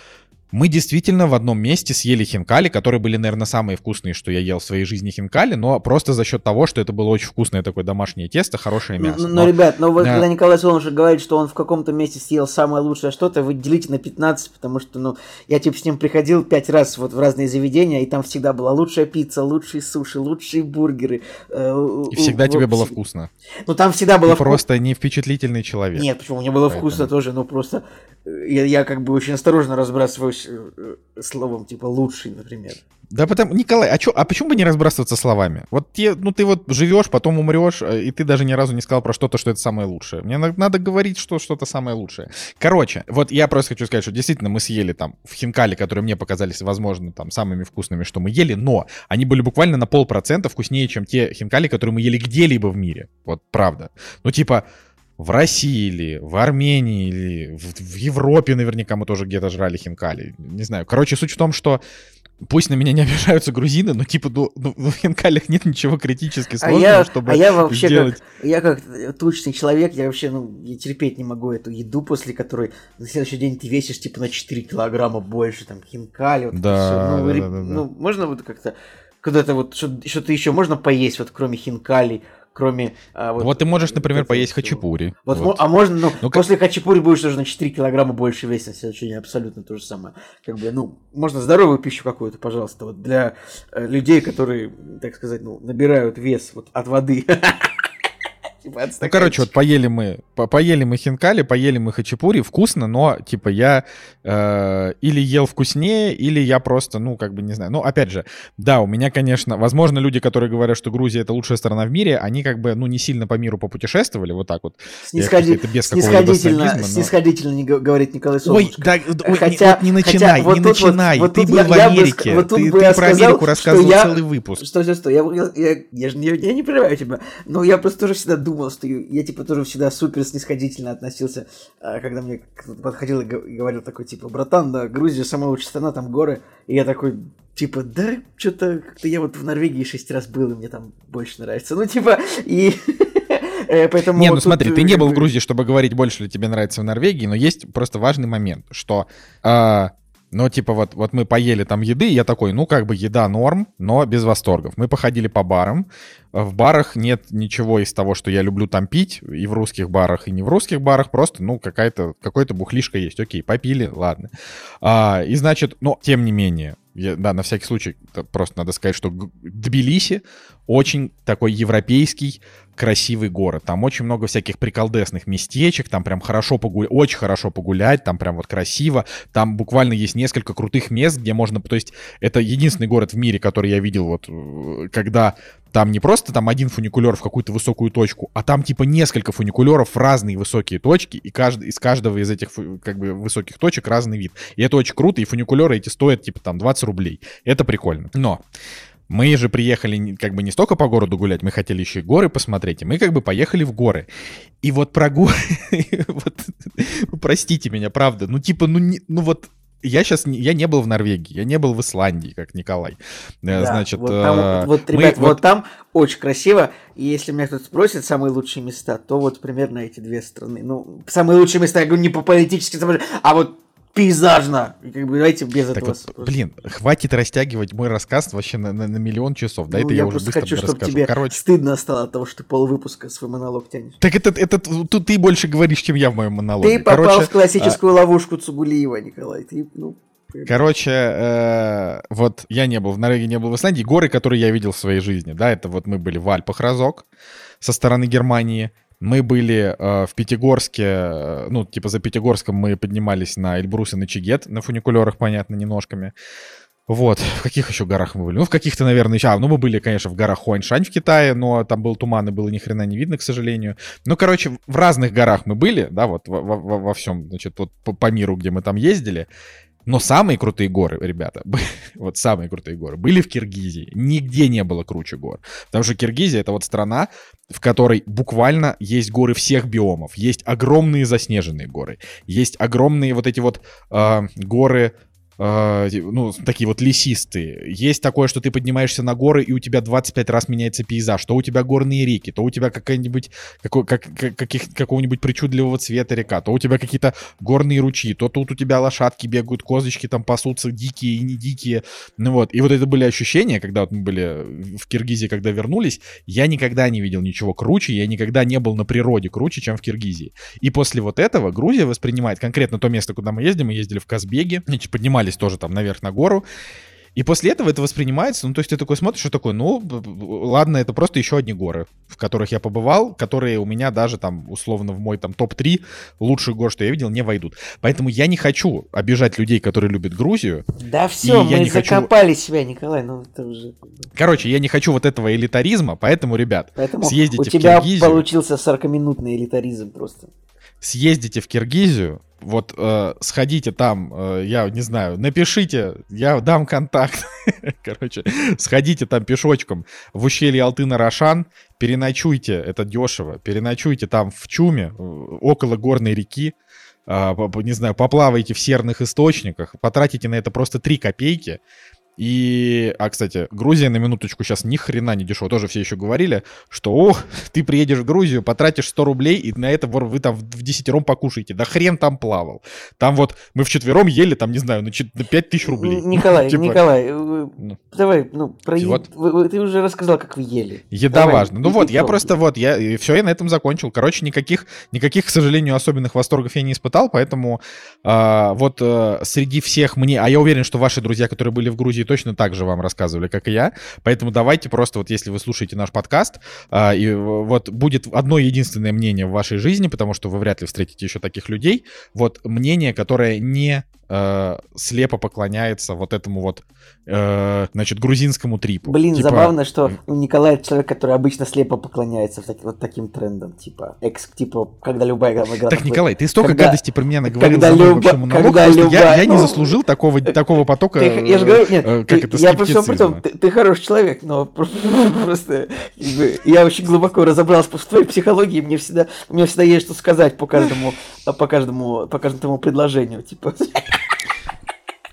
[SPEAKER 1] мы действительно в одном месте съели хинкали, которые были, наверное, самые вкусные, что я ел в своей жизни хинкали, но просто за счет того, что это было очень вкусное такое домашнее тесто, хорошее мясо.
[SPEAKER 3] Но, но, но ребят, но вот а... когда Николай Солнышек говорит, что он в каком-то месте съел самое лучшее что-то, вы делите на 15, потому что, ну, я типа с ним приходил пять раз вот в разные заведения, и там всегда была лучшая пицца, лучшие суши, лучшие бургеры.
[SPEAKER 1] Э, и всегда тебе было вкусно.
[SPEAKER 3] Ну, там всегда было
[SPEAKER 1] вкусно. просто не впечатлительный человек.
[SPEAKER 3] Нет, почему? Мне было Поэтому... вкусно тоже, ну, просто я, я как бы очень осторожно разбрасываюсь э, словом типа лучший, например.
[SPEAKER 1] Да потому, Николай, а, чё, а почему бы не разбрасываться словами? Вот те, ну ты вот живешь, потом умрешь, э, и ты даже ни разу не сказал про что-то, что это самое лучшее. Мне надо, надо говорить, что что-то самое лучшее. Короче, вот я просто хочу сказать, что действительно мы съели там в хинкали, которые мне показались, возможно, там самыми вкусными, что мы ели, но они были буквально на полпроцента вкуснее, чем те хинкали, которые мы ели где-либо в мире. Вот правда. Ну типа, в России или в Армении или в, в Европе наверняка мы тоже где-то жрали хинкали. Не знаю. Короче, суть в том, что пусть на меня не обижаются грузины, но типа ну, ну, в хинкалях нет ничего критически сложного, а я, чтобы
[SPEAKER 3] А я вообще сделать... как, я как тучный человек, я вообще ну, я терпеть не могу эту еду, после которой на следующий день ты весишь типа на 4 килограмма больше, там хинкали, вот
[SPEAKER 1] да,
[SPEAKER 3] Ну,
[SPEAKER 1] да,
[SPEAKER 3] ри...
[SPEAKER 1] да, да,
[SPEAKER 3] ну, можно вот как-то когда-то вот что-то еще можно поесть, вот кроме хинкалей, кроме...
[SPEAKER 1] А, вот, вот ты можешь, например, поесть хачапури.
[SPEAKER 3] Вот, вот. А можно, ну, ну после как... хачапури будешь уже на 4 килограмма больше весить на следующий день, абсолютно то же самое. Как бы, ну, можно здоровую пищу какую-то, пожалуйста, вот для э, людей, которые, так сказать, ну, набирают вес вот от воды.
[SPEAKER 1] Типа, ну, короче, вот поели мы, по поели мы хинкали, поели мы хачапури, вкусно, но, типа, я э, или ел вкуснее, или я просто, ну, как бы, не знаю. Ну, опять же, да, у меня, конечно, возможно, люди, которые говорят, что Грузия — это лучшая страна в мире, они, как бы, ну, не сильно по миру попутешествовали, вот так вот.
[SPEAKER 3] Снисходи... Это без снисходительно, но... снисходительно не говорит Николай Солнышко.
[SPEAKER 1] Ой, да, ой, хотя, не, вот не начинай, хотя, не вот начинай, вот, вот ты был я, в Америке, бы, вот ты, ты про сказал, Америку рассказывал я, целый выпуск.
[SPEAKER 3] Что, что, что, я, я, я, я, я, я не прерываю тебя, но я просто тоже всегда думал, что я, типа, тоже всегда супер снисходительно относился, а, когда мне кто-то подходил и говорил такой, типа, братан, да, Грузия самая лучшая страна, там горы. И я такой, типа, да, что-то как-то я вот в Норвегии шесть раз был, и мне там больше нравится. Ну, типа, и...
[SPEAKER 1] Э, поэтому не, ну тут... смотри, ты не был в Грузии, чтобы говорить, больше ли тебе нравится в Норвегии, но есть просто важный момент, что э, ну, типа, вот, вот мы поели там еды, и я такой, ну, как бы еда норм, но без восторгов. Мы походили по барам. В барах нет ничего из того, что я люблю там пить, и в русских барах, и не в русских барах, просто, ну, какая-то, какой-то бухлишка есть. Окей, попили, ладно. А, и, значит, но, тем не менее, я, да, на всякий случай, просто надо сказать, что Тбилиси очень такой европейский, красивый город. Там очень много всяких приколдесных местечек, там прям хорошо погулять, очень хорошо погулять, там прям вот красиво. Там буквально есть несколько крутых мест, где можно... То есть это единственный город в мире, который я видел вот, э, когда там не просто там один фуникулер в какую-то высокую точку, а там типа несколько фуникулеров в разные высокие точки, и каждый, из каждого из этих как бы высоких точек разный вид. И это очень круто, и фуникулеры эти стоят типа там 20 рублей. Это прикольно. Но мы же приехали как бы не столько по городу гулять, мы хотели еще и горы посмотреть, и мы как бы поехали в горы. И вот про горы... вот, простите меня, правда, ну типа, ну, не, ну вот я сейчас не, я не был в Норвегии, я не был в Исландии, как Николай.
[SPEAKER 3] Э, да, Значит, вот, там, э, вот, ребят, мы, вот, вот там очень красиво. И если меня кто-то спросит самые лучшие места, то вот примерно эти две страны. Ну, самые лучшие места, я говорю, не по политическим а вот пейзажно. Как бы давайте без так этого.
[SPEAKER 1] Вот, блин, хватит растягивать мой рассказ вообще на, на, на миллион часов. Да, ну, это я, я уже быстро
[SPEAKER 3] хочу, чтобы тебе Короче... стыдно стало от того, что ты полвыпуска свой монолог тянешь.
[SPEAKER 1] Так это, это тут ты больше говоришь, чем я в моем монологе.
[SPEAKER 3] Ты попал Короче, в классическую а... ловушку Цугулиева, Николай. Ты, ну,
[SPEAKER 1] Короче, э, вот я не был в Норвегии, не был в Исландии. Горы, которые я видел в своей жизни, да, это вот мы были в Альпах разок со стороны Германии. Мы были э, в Пятигорске, э, ну, типа за Пятигорском мы поднимались на Эльбрус и на Чигет, на фуникулерах, понятно, не ножками. Вот, в каких еще горах мы были? Ну, в каких-то, наверное, еще... А, ну, мы были, конечно, в горах Хуаньшань в Китае, но там был туман, и было ни хрена не видно, к сожалению. Ну, короче, в разных горах мы были, да, вот во, во, во всем, значит, вот по, по миру, где мы там ездили. Но самые крутые горы, ребята, вот самые крутые горы, были в Киргизии. Нигде не было круче гор. Потому что Киргизия — это вот страна, в которой буквально есть горы всех биомов. Есть огромные заснеженные горы. Есть огромные вот эти вот э, горы э, ну, такие вот лесистые. Есть такое, что ты поднимаешься на горы, и у тебя 25 раз меняется пейзаж. То у тебя горные реки, то у тебя какая-нибудь, какой, как, каких, какого-нибудь причудливого цвета река, то у тебя какие-то горные ручьи, то тут у тебя лошадки бегают, козочки там пасутся, дикие и не дикие. Ну вот, и вот это были ощущения, когда вот мы были в Киргизии, когда вернулись, я никогда не видел ничего круче, я никогда не был на природе круче, чем в Киргизии. И после вот этого Грузия воспринимает конкретно то место, куда мы ездим, мы ездили в Казбеге, значит, поднимались поднимались тоже там наверх на гору. И после этого это воспринимается, ну, то есть ты такой смотришь, что такое, ну, ладно, это просто еще одни горы, в которых я побывал, которые у меня даже там, условно, в мой там топ-3 лучших гор, что я видел, не войдут. Поэтому я не хочу обижать людей, которые любят Грузию.
[SPEAKER 3] Да все, мы закопали хочу... себя, Николай, ну, это уже...
[SPEAKER 1] Короче, я не хочу вот этого элитаризма, поэтому, ребят,
[SPEAKER 3] поэтому
[SPEAKER 1] съездите
[SPEAKER 3] у тебя в Киргизию. получился 40-минутный элитаризм просто.
[SPEAKER 1] Съездите в Киргизию, вот э, сходите там, э, я не знаю, напишите, я дам контакт. Короче, сходите там пешочком в ущелье Алтына-Рошан, переночуйте, это дешево, переночуйте там в Чуме, э, около горной реки, э, не знаю, поплавайте в серных источниках, потратите на это просто 3 копейки, и, а, кстати, Грузия на минуточку сейчас ни хрена не дешево. Тоже все еще говорили, что, ох, ты приедешь в Грузию, потратишь 100 рублей, и на это вы там в десятером покушаете. Да хрен там плавал. Там вот мы вчетвером ели, там, не знаю, на 5 тысяч рублей.
[SPEAKER 3] Николай, типа... Николай, ну. давай, ну, про вот. Вы, ты уже рассказал, как вы ели.
[SPEAKER 1] Еда давай, важна. Ну вот, я просто вот, я, и все, я на этом закончил. Короче, никаких, никаких, к сожалению, особенных восторгов я не испытал, поэтому а, вот а, среди всех мне, а я уверен, что ваши друзья, которые были в Грузии, точно так же вам рассказывали, как и я. Поэтому давайте просто вот если вы слушаете наш подкаст, а, и вот будет одно единственное мнение в вашей жизни, потому что вы вряд ли встретите еще таких людей, вот мнение, которое не э, слепо поклоняется вот этому вот, э, значит, грузинскому трипу.
[SPEAKER 3] Блин, типа... забавно, что Николай человек, который обычно слепо поклоняется в таки, вот таким трендам, типа, экс, типа, когда любая игра...
[SPEAKER 1] Так, Николай, ты столько когда, гадости про меня наговорил когда за мой люб... монолог, когда любая... я, я не заслужил такого, такого потока,
[SPEAKER 3] ты, я же говорю, нет, э, как ты, это, я просто потом, ты, ты хороший человек, но просто я очень глубоко разобрался в твоей психологии, мне всегда, мне всегда есть что сказать по каждому, по каждому, по каждому предложению, типа...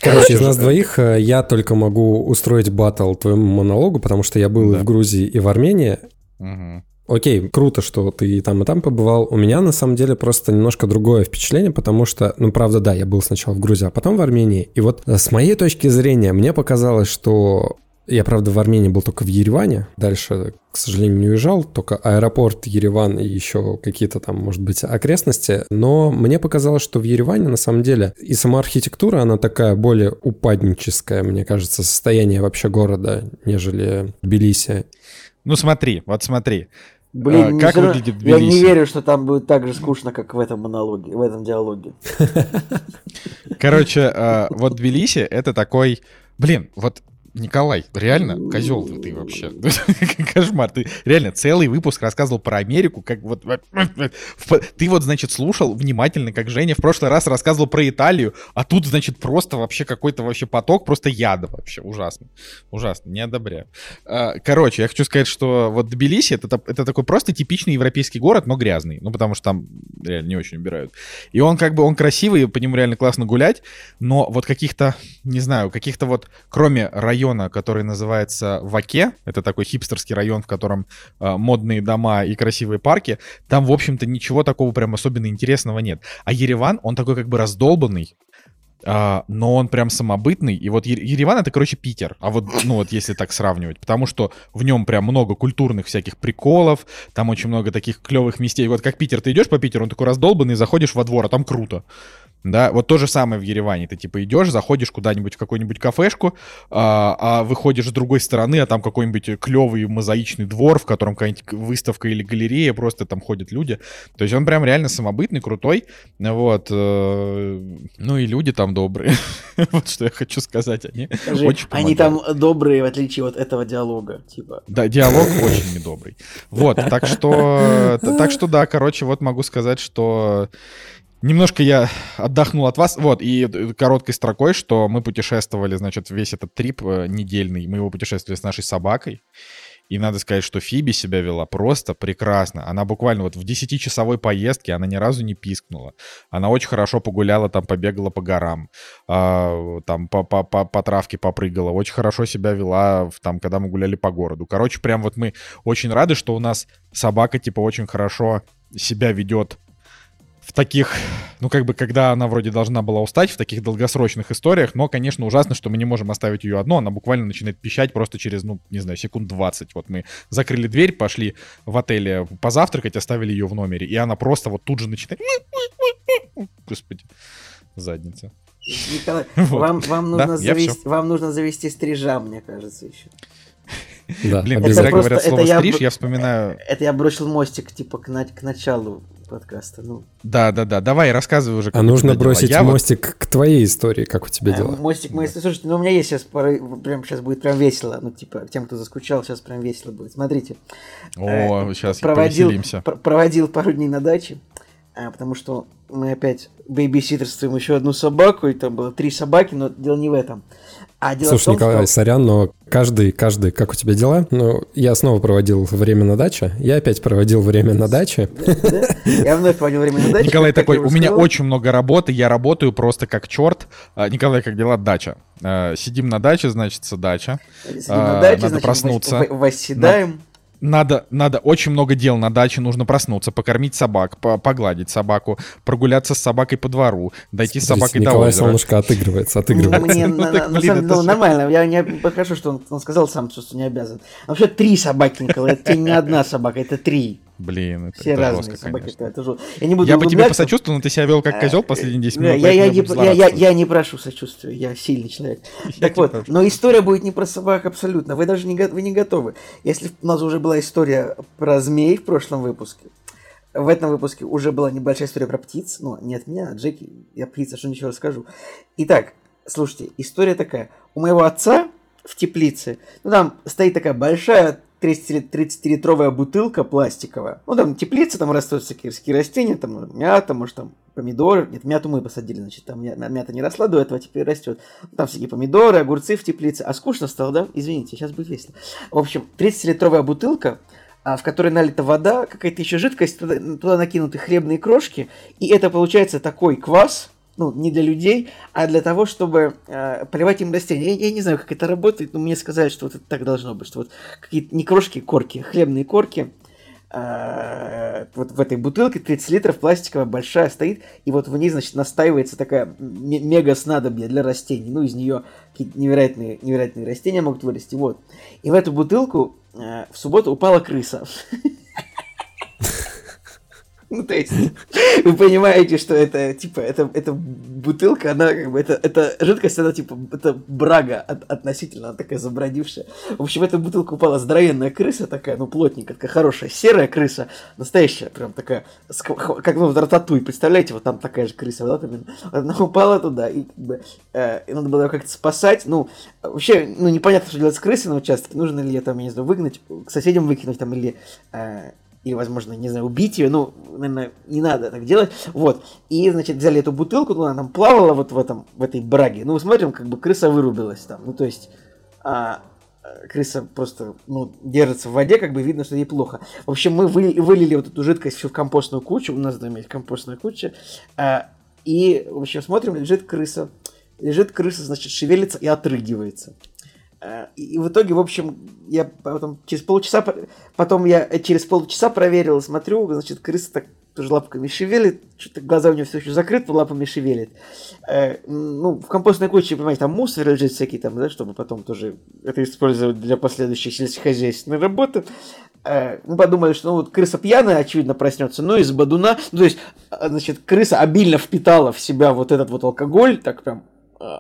[SPEAKER 2] Короче, из нас двоих э, я только могу устроить батл твоему монологу, потому что я был да. в Грузии и в Армении. Угу. Окей, круто, что ты и там, и там побывал. У меня, на самом деле, просто немножко другое впечатление, потому что, ну, правда, да, я был сначала в Грузии, а потом в Армении. И вот э, с моей точки зрения, мне показалось, что я, правда, в Армении был только в Ереване. Дальше, к сожалению, не уезжал. Только аэропорт, Ереван и еще какие-то там, может быть, окрестности. Но мне показалось, что в Ереване, на самом деле, и сама архитектура, она такая более упадническая, мне кажется, состояние вообще города, нежели Тбилиси.
[SPEAKER 1] Ну смотри, вот смотри.
[SPEAKER 3] Блин, а, как равно... выглядит Тбилиси? Я не верю, что там будет так же скучно, как в этом монологе, в этом диалоге.
[SPEAKER 1] Короче, а, вот Тбилиси — это такой... Блин, вот Николай, реально козел ты вообще. Кошмар. Ты реально целый выпуск рассказывал про Америку, как вот... Ты вот, значит, слушал внимательно, как Женя в прошлый раз рассказывал про Италию, а тут, значит, просто вообще какой-то вообще поток, просто яда вообще. Ужасно. Ужасно. Не одобряю. А, короче, я хочу сказать, что вот Тбилиси это, это такой просто типичный европейский город, но грязный. Ну, потому что там реально не очень убирают. И он как бы, он красивый, по нему реально классно гулять, но вот каких-то, не знаю, каких-то вот, кроме районов района, который называется Ваке. Это такой хипстерский район, в котором э, модные дома и красивые парки. Там, в общем-то, ничего такого прям особенно интересного нет. А Ереван, он такой как бы раздолбанный. а, но он прям самобытный. И вот Ереван это, короче, Питер. А вот, ну вот если так сравнивать, потому что в нем прям много культурных всяких приколов, там очень много таких клевых местей. Вот как Питер, ты идешь по Питеру, он такой раздолбанный, заходишь во двор, а там круто. Да, вот то же самое в Ереване. Ты типа идешь, заходишь куда-нибудь в какую-нибудь кафешку, а, а выходишь с другой стороны, а там какой-нибудь клевый мозаичный двор, в котором какая-нибудь выставка или галерея, просто там ходят люди. То есть он прям реально самобытный, крутой. Вот. Э, ну и люди там добрые. вот что я хочу сказать. Они
[SPEAKER 3] Скажи, очень Они там добрые, в отличие от этого диалога. Типа.
[SPEAKER 1] Да, диалог очень недобрый. Вот, так что, так что да, короче, вот могу сказать, что Немножко я отдохнул от вас. Вот, и короткой строкой, что мы путешествовали, значит, весь этот трип э, недельный, мы его путешествовали с нашей собакой. И надо сказать, что Фиби себя вела просто прекрасно. Она буквально вот в 10-часовой поездке, она ни разу не пискнула. Она очень хорошо погуляла, там побегала по горам, э, там по, по, по, по травке попрыгала. Очень хорошо себя вела, в, там, когда мы гуляли по городу. Короче, прям вот мы очень рады, что у нас собака, типа, очень хорошо себя ведет в таких, ну как бы, когда она вроде должна была устать в таких долгосрочных историях, но, конечно, ужасно, что мы не можем оставить ее одну, она буквально начинает пищать просто через, ну, не знаю, секунд 20. Вот мы закрыли дверь, пошли в отеле позавтракать, оставили ее в номере, и она просто вот тут же начинает... Господи, задница.
[SPEAKER 3] Николай, вот. вам, вам, нужно да, завести, вам нужно завести стрижа, мне кажется, еще.
[SPEAKER 1] Да, Блин, когда говорят слово «стриж», я, вспоминаю...
[SPEAKER 3] Это я бросил мостик, типа, к, на, к началу подкаста. Ну.
[SPEAKER 1] Да, да, да. Давай, рассказывай уже.
[SPEAKER 2] А нужно бросить я мостик вот... к твоей истории, как у тебя а, дела.
[SPEAKER 3] Мостик моей истории. Слушайте, ну у меня есть сейчас пара... прям сейчас будет прям весело. Ну, типа, тем, кто заскучал, сейчас прям весело будет. Смотрите.
[SPEAKER 1] О, э, сейчас проводил, повеселимся.
[SPEAKER 3] Пр- проводил пару дней на даче, а, потому что мы опять бейбиситерствуем еще одну собаку, и там было три собаки, но дело не в этом.
[SPEAKER 2] А дело Слушай, том, Николай, что... сорян, но каждый, каждый, как у тебя дела? Ну, я снова проводил время на даче. Я опять проводил время на даче.
[SPEAKER 3] Я вновь проводил время на даче.
[SPEAKER 1] Николай такой, у меня очень много работы, я работаю просто как черт. А, Николай, как дела? Дача. А, сидим на даче, значит, дача. Сидим на а, даче, Надо проснуться.
[SPEAKER 3] Восседаем
[SPEAKER 1] надо, надо очень много дел на даче, нужно проснуться, покормить собак, по погладить собаку, прогуляться с собакой по двору, дойти с собакой
[SPEAKER 2] Николай до озера. Солнышко отыгрывается, отыгрывается. Мне,
[SPEAKER 3] ну, на, на самом деле, нормально, я не покажу, что он, он сказал сам, что не обязан. Вообще три собаки, Николай, это не одна собака, это три.
[SPEAKER 1] Блин, это,
[SPEAKER 3] Все
[SPEAKER 1] это
[SPEAKER 3] разные
[SPEAKER 1] жестко,
[SPEAKER 3] собаки,
[SPEAKER 1] конечно.
[SPEAKER 3] это жестко. Я, не буду
[SPEAKER 1] я бы тебе посочувствовал, но ты себя вел как козел последние 10 минут.
[SPEAKER 3] Я, я, не, я, я, я не прошу сочувствия, я сильный человек. так вот, но история будет не про собак абсолютно. Вы даже не, вы не готовы. Если у нас уже была история про змей в прошлом выпуске, в этом выпуске уже была небольшая история про птиц. Ну, не от меня, а Джеки. Я птица, что ничего расскажу. Итак, слушайте, история такая. У моего отца в теплице, ну там стоит такая большая 30-литровая бутылка пластиковая. Ну, там теплица, там растут всякие растения, там мята, может, там помидоры. Нет, мяту мы посадили, значит, там мята не росла до этого, теперь растет. Там всякие помидоры, огурцы в теплице. А скучно стало, да? Извините, сейчас будет весело. В общем, 30-литровая бутылка, а, в которой налита вода, какая-то еще жидкость, туда, туда накинуты хлебные крошки, и это получается такой квас, ну, не для людей, а для того, чтобы э, поливать им растения. Я, я не знаю, как это работает, но мне сказали, что вот это так должно быть, что вот какие-то не крошки, корки, хлебные корки, э, вот в этой бутылке 30 литров пластиковая большая стоит, и вот в ней, значит, настаивается такая мега снадобье для растений. Ну, из нее какие-то невероятные, невероятные растения могут вырасти. Вот. И в эту бутылку э, в субботу упала крыса. Ну, то есть, вы понимаете, что это, типа, это, это бутылка, она, как бы, это, это жидкость, она, типа, это брага от, относительно, она такая забродившая. В общем, в эту бутылку упала здоровенная крыса такая, ну, плотненькая, такая хорошая, серая крыса, настоящая, прям такая, как, ну, рататуй, представляете, вот там такая же крыса, да, там, она упала туда, и, как бы, э, и надо было ее как-то спасать, ну, вообще, ну, непонятно, что делать с крысой на участке, нужно ли ее там, я не знаю, выгнать, к соседям выкинуть там, или э, или, возможно, не знаю, убить ее, ну, наверное, не надо так делать, вот, и, значит, взяли эту бутылку, ну, она там плавала вот в этом, в этой браге, ну, смотрим, как бы крыса вырубилась там, ну, то есть, а, крыса просто, ну, держится в воде, как бы видно, что ей плохо. В общем, мы вы, вылили вот эту жидкость всю в компостную кучу, у нас доме есть компостная куча, а, и, в общем, смотрим, лежит крыса, лежит крыса, значит, шевелится и отрыгивается. Э, и в итоге, в общем, я потом через полчаса, потом я через полчаса проверил, смотрю, значит, крыса так тоже лапками шевелит, что-то глаза у него все еще закрыты, лапами шевелит. Э, ну, в компостной куче, понимаете, там мусор лежит всякий там, да, чтобы потом тоже это использовать для последующей сельскохозяйственной работы. Э, мы подумали, что ну, вот крыса пьяная, очевидно, проснется, но из бадуна, ну, то есть, э, значит, крыса обильно впитала в себя вот этот вот алкоголь, так прям Э,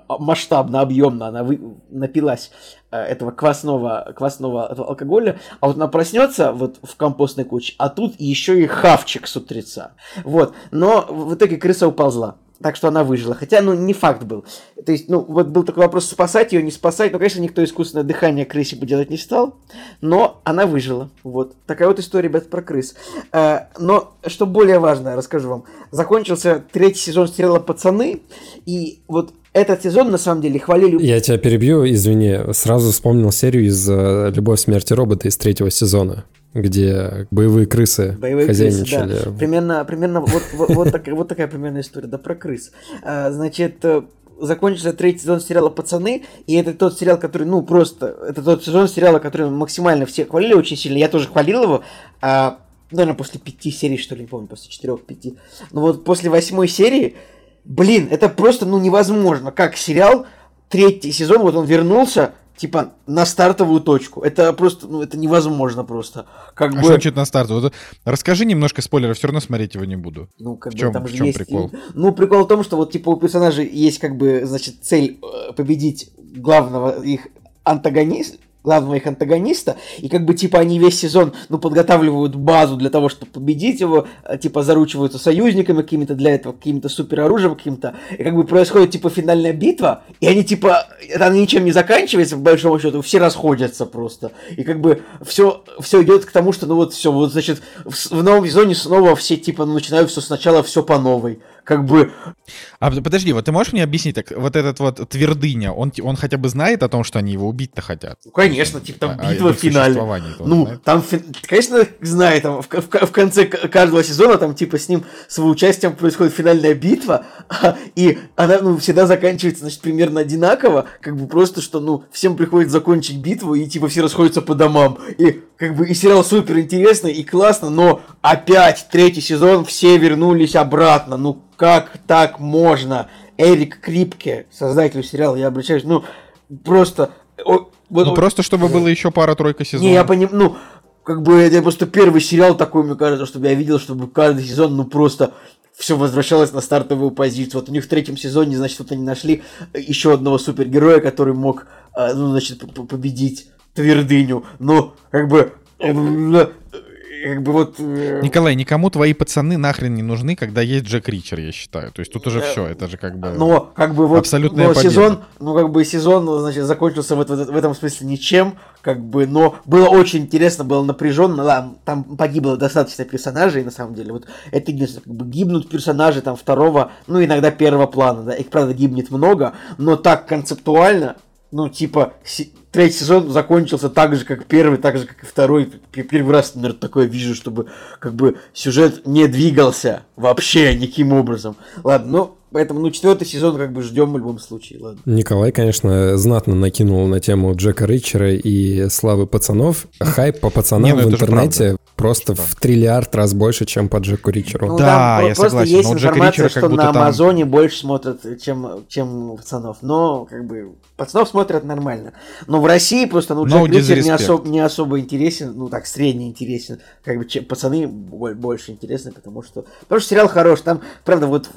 [SPEAKER 3] масштабно, объемно она вы, напилась э, этого квасного, квасного этого алкоголя, а вот она проснется вот в компостной куче, а тут еще и хавчик с утреца. Вот, но в итоге крыса уползла так что она выжила. Хотя, ну, не факт был. То есть, ну, вот был такой вопрос, спасать ее, не спасать. Ну, конечно, никто искусственное дыхание крысе бы делать не стал, но она выжила. Вот. Такая вот история, ребят, про крыс. А, но, что более важное, расскажу вам. Закончился третий сезон сериала «Пацаны», и вот этот сезон, на самом деле, хвалили...
[SPEAKER 2] Я тебя перебью, извини. Сразу вспомнил серию из э, «Любовь, смерти робота» из третьего сезона где боевые крысы боевые хозяйничали.
[SPEAKER 3] Крысы, да. Примерно, примерно вот, вот, вот, так, вот такая примерная история, да, про крыс. А, значит, э, закончился третий сезон сериала «Пацаны», и это тот сериал, который, ну, просто, это тот сезон сериала, который максимально все хвалили очень сильно, я тоже хвалил его, а, наверное, после пяти серий, что ли, не помню, после четырех-пяти. Но вот после восьмой серии блин, это просто, ну, невозможно. Как сериал, третий сезон, вот он вернулся, типа, на стартовую точку. Это просто, ну, это невозможно просто.
[SPEAKER 1] Как а бы... что значит на стартовую? Вот, расскажи немножко спойлеров, все равно смотреть его не буду.
[SPEAKER 3] Ну, как в чем, бы, там в чем есть... прикол? Ну, прикол в том, что вот, типа, у персонажей есть, как бы, значит, цель э, победить главного их антагониста, главного их антагониста, и как бы, типа, они весь сезон, ну, подготавливают базу для того, чтобы победить его, э, типа, заручиваются союзниками какими-то для этого, каким-то супероружием каким-то, и как бы происходит, типа, финальная битва, и они, типа, она ничем не заканчивается, по большому счету, все расходятся просто, и как бы все, все идет к тому, что, ну, вот все, вот, значит, в, в новом сезоне снова все, типа, ну, начинают все сначала, все по новой, как бы...
[SPEAKER 1] А подожди, вот ты можешь мне объяснить, так вот этот вот твердыня, он, он хотя бы знает о том, что они его убить-то хотят?
[SPEAKER 3] Ну, конечно, типа там а, битва а, в финале. Ну, знает? там, конечно, знает, там в, в, в конце каждого сезона там типа с ним, с его участием происходит финальная битва, а, и она, ну, всегда заканчивается, значит, примерно одинаково, как бы просто, что, ну, всем приходится закончить битву, и типа все расходятся по домам, и как бы и сериал супер интересный и классно, но опять третий сезон все вернулись обратно, ну, как так можно? Эрик Крипке, создатель сериала, я обращаюсь, ну, просто...
[SPEAKER 1] Вот, ну, просто чтобы было еще пара-тройка сезонов.
[SPEAKER 3] Не, я понимаю, ну, как бы это просто первый сериал такой, мне кажется, чтобы я видел, чтобы каждый сезон, ну, просто все возвращалось на стартовую позицию. Вот у них в третьем сезоне, значит, вот они нашли еще одного супергероя, который мог, э, ну, значит, победить твердыню. Но, как бы, э, как бы вот...
[SPEAKER 1] Э, Николай, никому твои пацаны нахрен не нужны, когда есть Джек Ричер, я считаю. То есть тут уже э, все, это же как бы...
[SPEAKER 3] Но как бы вот... Абсолютная но победа. сезон, ну как бы сезон, значит, закончился в, в, в этом смысле ничем, как бы, но было очень интересно, было напряженно, да, там погибло достаточно персонажей, на самом деле, вот это единственное, как бы гибнут персонажи там второго, ну иногда первого плана, да, их, правда, гибнет много, но так концептуально, ну, типа, третий сезон закончился так же, как первый, так же, как и второй. Первый раз, наверное, такое вижу, чтобы как бы сюжет не двигался вообще никаким образом. Ладно, ну, Поэтому, ну, четвертый сезон как бы ждем в любом случае, ладно.
[SPEAKER 2] Николай, конечно, знатно накинул на тему Джека Ричера и славы пацанов. Хайп по пацанам Не, ну, в интернете просто в триллиард раз больше, чем по Джеку Ричеру.
[SPEAKER 3] Ну, да, я просто согласен. есть информация, что на Амазоне больше смотрят, чем, чем пацанов. Но, как бы, пацанов смотрят нормально. Но в России просто, ну, Джек no Ричер не, особ, не особо интересен, ну, так, средне интересен. Как бы, чем, пацаны больше интересны, потому что... Потому что сериал хорош. Там, правда, вот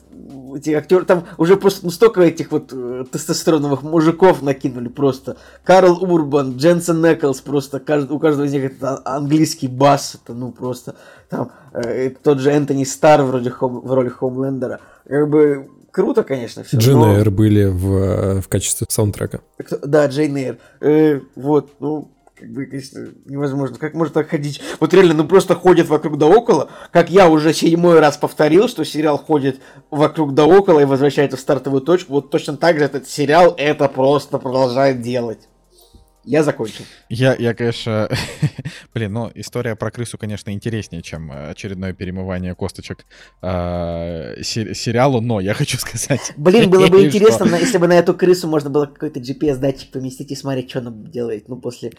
[SPEAKER 3] эти актеры, там уже просто ну, столько этих вот э, тестостероновых мужиков накинули просто. Карл Урбан, Дженсен Неклс, просто кажд, у каждого из них это английский бас, это ну просто там э, тот же Энтони Стар вроде хом, в роли Хомлендера. Как бы круто, конечно,
[SPEAKER 2] все. Джейн но... были в, э, в качестве саундтрека.
[SPEAKER 3] Да, Джейн Эйр. Э, вот, ну, как бы, конечно, невозможно. Как может так ходить? Вот реально, ну просто ходит вокруг да около. Как я уже седьмой раз повторил, что сериал ходит вокруг да около и возвращается в стартовую точку. Вот точно так же этот сериал это просто продолжает делать. Я закончил.
[SPEAKER 1] Я, я конечно, Блин, ну история про крысу, конечно, интереснее, чем э, очередное перемывание косточек э, сериалу, но я хочу сказать...
[SPEAKER 3] Блин, было бы интересно, что... если бы на эту крысу можно было какой-то GPS-датчик поместить и смотреть, что она делает, ну, после...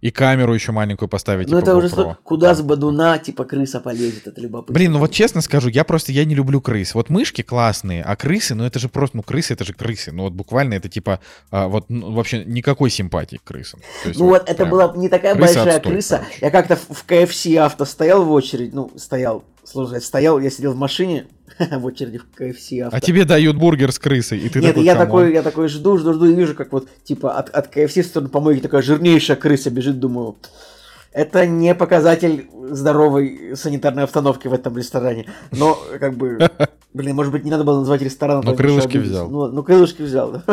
[SPEAKER 1] И камеру еще маленькую поставить.
[SPEAKER 3] Ну, типа, это уже куда с бадуна, типа, крыса полезет, это любопытно.
[SPEAKER 1] Блин, ну вот честно скажу, я просто, я не люблю крыс. Вот мышки классные, а крысы, ну это же просто, ну крысы, это же крысы. Ну вот буквально это типа, а, вот ну, вообще никакой симпатии к крысам.
[SPEAKER 3] ну вот, вот это была не такая большая отстой, крыса. Короче. Я как-то в KFC авто стоял в очередь, ну, стоял, слушай, стоял, я сидел в машине, в очереди в KFC авто.
[SPEAKER 1] А тебе дают бургер с крысой, и ты
[SPEAKER 3] Нет,
[SPEAKER 1] такой,
[SPEAKER 3] я такой, я такой жду, жду, жду, и вижу, как вот, типа, от, от KFC в сторону помойки такая жирнейшая крыса бежит, думаю, это не показатель здоровой санитарной обстановки в этом ресторане. Но, как бы, блин, может быть, не надо было назвать рестораном.
[SPEAKER 1] Но крылышки взял.
[SPEAKER 3] Ну, ну, крылышки взял.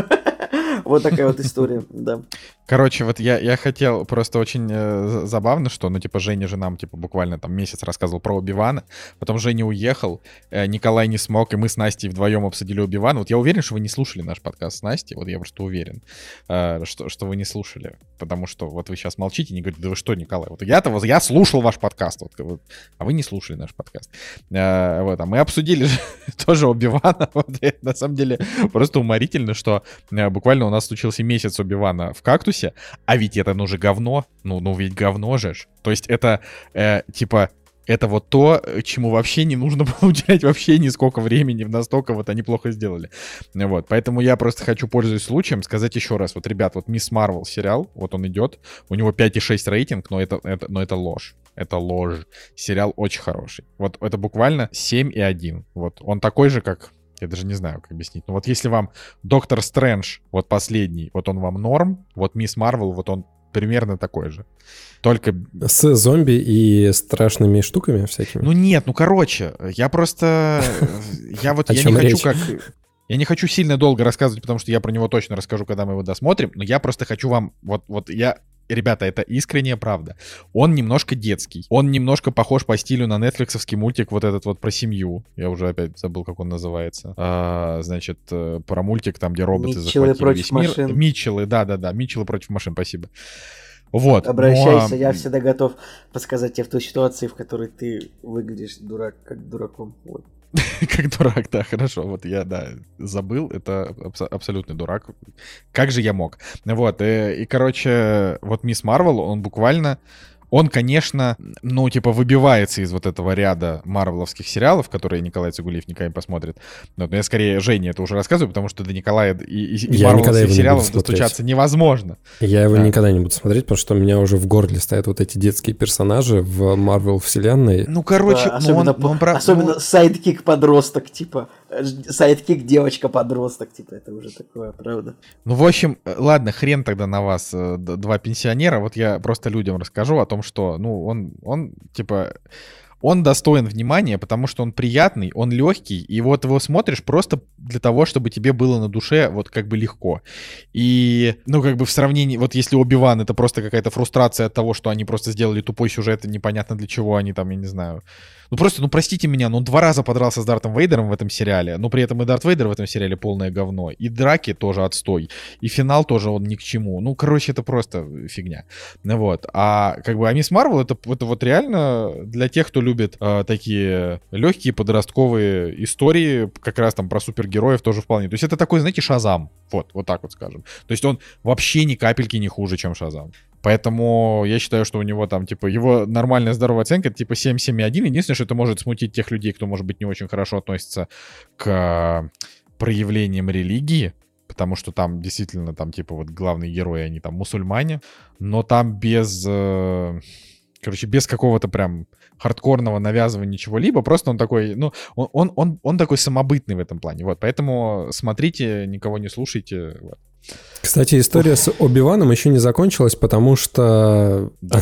[SPEAKER 3] Вот такая вот история, да.
[SPEAKER 1] Короче, вот я, я хотел, просто очень э, забавно, что, ну, типа, Женя же нам, типа, буквально там месяц рассказывал про Оби-Вана, потом Женя уехал, э, Николай не смог, и мы с Настей вдвоем обсудили Оби-Вана. Вот я уверен, что вы не слушали наш подкаст с Настей, вот я просто уверен, э, что, что вы не слушали, потому что вот вы сейчас молчите не говорите, да вы что, Николай, вот я-то, вот я слушал ваш подкаст, вот, вот, а вы не слушали наш подкаст. Э, вот, а мы обсудили тоже Оби-Вана, вот, на самом деле просто уморительно, что э, буквально у нас случился месяц Оби-Вана в кактусе, а ведь это ну же говно, ну, ну ведь говно же. То есть это э, типа это вот то, чему вообще не нужно было уделять вообще нисколько времени, настолько вот они плохо сделали. Вот, поэтому я просто хочу, пользуясь случаем, сказать еще раз, вот, ребят, вот Мисс Марвел сериал, вот он идет, у него 5,6 рейтинг, но это, это, но это ложь. Это ложь. Сериал очень хороший. Вот это буквально 7,1. Вот он такой же, как я даже не знаю, как объяснить. Но вот если вам Доктор Стрэндж, вот последний, вот он вам норм, вот Мисс Марвел, вот он примерно такой же. Только...
[SPEAKER 2] С зомби и страшными штуками всякими?
[SPEAKER 1] Ну нет, ну короче, я просто... Я вот я не хочу как... Я не хочу сильно долго рассказывать, потому что я про него точно расскажу, когда мы его досмотрим, но я просто хочу вам... Вот, вот я Ребята, это искренняя правда. Он немножко детский. Он немножко похож по стилю на нетфликсовский мультик вот этот вот про семью. Я уже опять забыл, как он называется. А, значит, э, про мультик там, где роботы
[SPEAKER 3] Митчеллы захватили против весь мир. Машин.
[SPEAKER 1] Митчеллы, да-да-да, Митчеллы против машин, спасибо. Вот.
[SPEAKER 3] Обращайся, но... я всегда готов подсказать тебе в той ситуации, в которой ты выглядишь дурак, как дураком. Вот.
[SPEAKER 1] как дурак, да, хорошо. Вот я, да, забыл, это абс- абсолютный дурак. Как же я мог? Вот, э, и короче, вот Мисс Марвел, он буквально он, конечно, ну, типа, выбивается из вот этого ряда марвеловских сериалов, которые Николай Цигулиев никогда не посмотрит. Но я скорее Жене это уже рассказываю, потому что до Николая и, и, марвеловских сериалов достучаться невозможно.
[SPEAKER 2] Я его да. никогда не буду смотреть, потому что у меня уже в горле стоят вот эти детские персонажи в Марвел вселенной.
[SPEAKER 3] Ну, короче, да, особенно, он, он, особенно ну... sidekick-подросток, типа, sidekick девочка-подросток, типа, это уже такое, правда?
[SPEAKER 1] Ну, в общем, ладно, хрен тогда на вас, э, два пенсионера, вот я просто людям расскажу о том, что, ну, он, он, типа, он достоин внимания, потому что он приятный, он легкий, и вот его смотришь просто для того, чтобы тебе было на душе вот как бы легко. И, ну, как бы в сравнении, вот если Оби-Ван это просто какая-то фрустрация от того, что они просто сделали тупой сюжет, непонятно для чего они там, я не знаю, ну просто, ну простите меня, но он два раза подрался с Дартом Вейдером в этом сериале, но при этом и Дарт Вейдер в этом сериале полное говно, и драки тоже отстой, и финал тоже он ни к чему. Ну, короче, это просто фигня. Ну вот. А как бы а Мисс Марвел это, это вот реально для тех, кто любит э, такие легкие подростковые истории, как раз там про супергероев тоже вполне. То есть это такой, знаете, Шазам. Вот, вот так вот скажем. То есть он вообще ни капельки не хуже, чем Шазам. Поэтому я считаю, что у него там, типа, его нормальная здоровая оценка, типа, 7-7,1. Единственное, что это может смутить тех людей, кто, может быть, не очень хорошо относится к проявлениям религии, потому что там действительно, там, типа, вот главные герои, они там мусульмане, но там без, э, короче, без какого-то прям хардкорного навязывания чего-либо, просто он такой, ну, он, он, он, он такой самобытный в этом плане, вот, поэтому смотрите, никого не слушайте, вот.
[SPEAKER 2] Кстати, история с Оби-Ваном еще не закончилась, потому что да,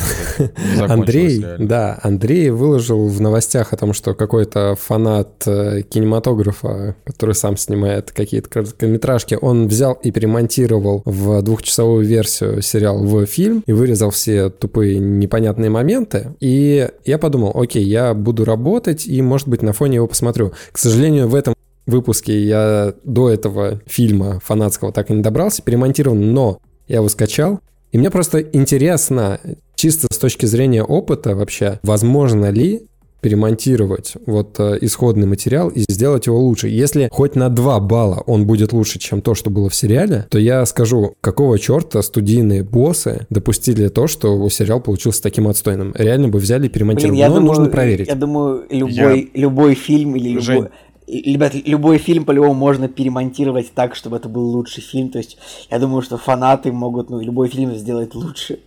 [SPEAKER 2] Андрей, реально. да, Андрей выложил в новостях о том, что какой-то фанат э, кинематографа, который сам снимает какие-то короткометражки, он взял и перемонтировал в двухчасовую версию сериал в фильм и вырезал все тупые непонятные моменты. И я подумал, окей, я буду работать и, может быть, на фоне его посмотрю. К сожалению, в этом выпуске я до этого фильма фанатского так и не добрался, перемонтирован, но я его скачал. И мне просто интересно, чисто с точки зрения опыта вообще, возможно ли перемонтировать вот э, исходный материал и сделать его лучше. Если хоть на 2 балла он будет лучше, чем то, что было в сериале, то я скажу, какого черта студийные боссы допустили то, что сериал получился таким отстойным. Реально бы взяли и перемонтировали.
[SPEAKER 3] Блин, я
[SPEAKER 2] Но
[SPEAKER 3] думаю,
[SPEAKER 2] нужно проверить.
[SPEAKER 3] Я думаю, любой, любой фильм или
[SPEAKER 1] Жень.
[SPEAKER 3] любой... Ребят, любой фильм по-любому можно перемонтировать так, чтобы это был лучший фильм. То есть, я думаю, что фанаты могут, ну, любой фильм сделать лучше.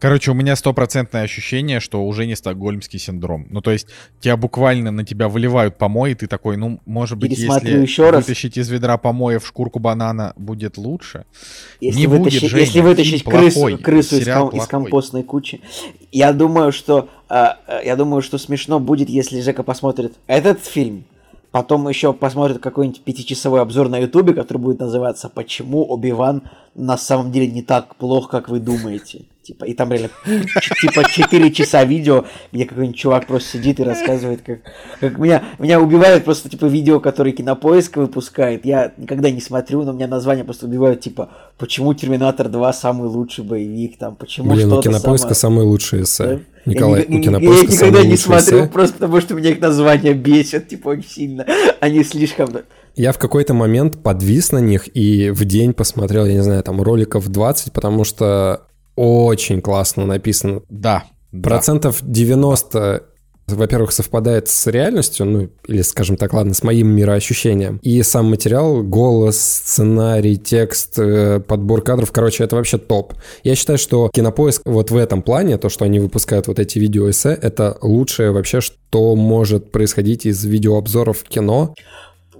[SPEAKER 1] Короче, у меня стопроцентное ощущение, что уже не стокгольмский синдром. Ну, то есть, тебя буквально на тебя выливают помои, и ты такой, ну, может быть, если
[SPEAKER 3] еще раз.
[SPEAKER 1] вытащить из ведра помоев шкурку банана, будет лучше.
[SPEAKER 3] Если,
[SPEAKER 1] Не будет,
[SPEAKER 3] вытащить,
[SPEAKER 1] Женя,
[SPEAKER 3] если вытащить крысу,
[SPEAKER 1] плохой,
[SPEAKER 3] крысу из, ком- из
[SPEAKER 1] плохой.
[SPEAKER 3] компостной кучи, я думаю, что а, а, я думаю, что смешно будет, если Жека посмотрит этот фильм, потом еще посмотрит какой-нибудь пятичасовой обзор на Ютубе, который будет называться «Почему Оби-Ван на самом деле не так плох, как вы думаете». Типа, и там реально типа 4 часа видео, где какой-нибудь чувак просто сидит и рассказывает, как, как меня, меня убивает просто типа видео, которые кинопоиск выпускает. Я никогда не смотрю, но меня названия просто убивают, типа, почему Терминатор 2 самый лучший боевик, там, почему
[SPEAKER 2] Блин, у
[SPEAKER 3] что-то
[SPEAKER 2] кинопоиска
[SPEAKER 3] самое...
[SPEAKER 2] самые лучшие эссе.
[SPEAKER 3] Да?
[SPEAKER 2] Николай,
[SPEAKER 3] я,
[SPEAKER 2] у кинопоиска
[SPEAKER 3] я никогда не смотрю,
[SPEAKER 2] эссе.
[SPEAKER 3] просто потому что меня их названия бесят, типа, очень сильно. Они слишком...
[SPEAKER 2] Я в какой-то момент подвис на них и в день посмотрел, я не знаю, там роликов 20, потому что очень классно написано.
[SPEAKER 1] Да. да.
[SPEAKER 2] Процентов 90 во-первых, совпадает с реальностью, ну, или, скажем так, ладно, с моим мироощущением. И сам материал, голос, сценарий, текст, э, подбор кадров, короче, это вообще топ. Я считаю, что Кинопоиск вот в этом плане, то, что они выпускают вот эти видеоэссе, это лучшее вообще, что может происходить из видеообзоров кино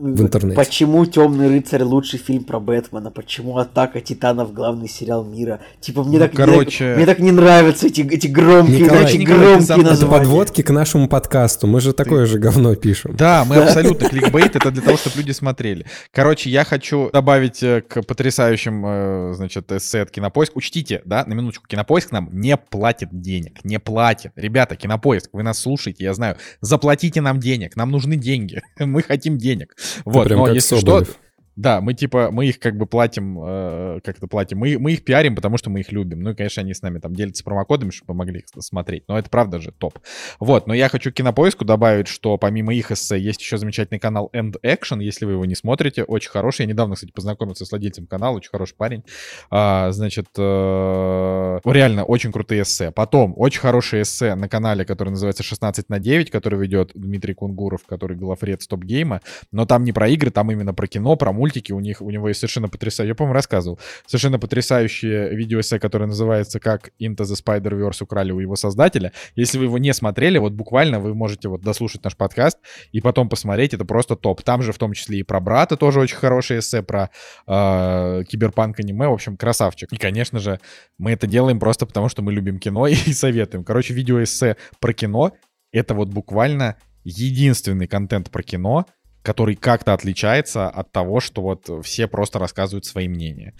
[SPEAKER 2] в интернете.
[SPEAKER 3] Почему Темный рыцарь лучший фильм про Бэтмена? Почему Атака Титанов главный сериал мира? Типа мне
[SPEAKER 1] Ну,
[SPEAKER 3] так, мне
[SPEAKER 1] короче-
[SPEAKER 3] так- мне так не нравятся эти, эти громкие,
[SPEAKER 2] Николай,
[SPEAKER 3] очень
[SPEAKER 1] Николай,
[SPEAKER 3] громкие
[SPEAKER 1] сам- это
[SPEAKER 2] Это
[SPEAKER 3] названия.
[SPEAKER 2] подводки к нашему подкасту. Мы же такое же говно пишем.
[SPEAKER 1] Да, мы абсолютно кликбейт, это для того, чтобы люди смотрели. Короче, я хочу добавить э, к потрясающим, э, значит, эссе от Кинопоиск. Учтите, да, на минуточку, Кинопоиск нам не платит денег, не платит. Ребята, Кинопоиск, вы нас слушаете, я знаю, заплатите нам денег, нам нужны деньги, мы хотим денег. Вот,
[SPEAKER 2] прям
[SPEAKER 1] но
[SPEAKER 2] как
[SPEAKER 1] если что,
[SPEAKER 2] Соболев.
[SPEAKER 1] Да, мы типа, мы их как бы платим, э, как это платим, мы, мы их пиарим, потому что мы их любим. Ну и, конечно, они с нами там делятся промокодами, чтобы помогли их смотреть. Но это правда же топ. Вот, но я хочу к кинопоиску добавить, что помимо их эссе есть еще замечательный канал End Action, если вы его не смотрите, очень хороший. Я недавно, кстати, познакомился с владельцем канала, очень хороший парень. А, значит, э, реально очень крутые эссе. Потом очень хорошие эссе на канале, который называется 16 на 9, который ведет Дмитрий Кунгуров, который главред Стоп Гейма. Но там не про игры, там именно про кино, про мультики. У них у него есть совершенно потрясающий, я, по-моему, рассказывал, совершенно потрясающее видеоэссе, которое называется «Как Into the Spider-Verse украли у его создателя». Если вы его не смотрели, вот буквально вы можете вот дослушать наш подкаст и потом посмотреть, это просто топ. Там же в том числе и про брата тоже очень хорошее эссе, про э, киберпанк аниме, в общем, красавчик. И, конечно же, мы это делаем просто потому, что мы любим кино и советуем. Короче, видеоэссе про кино — это вот буквально единственный контент про кино, который как-то отличается от того, что вот все просто рассказывают свои мнения.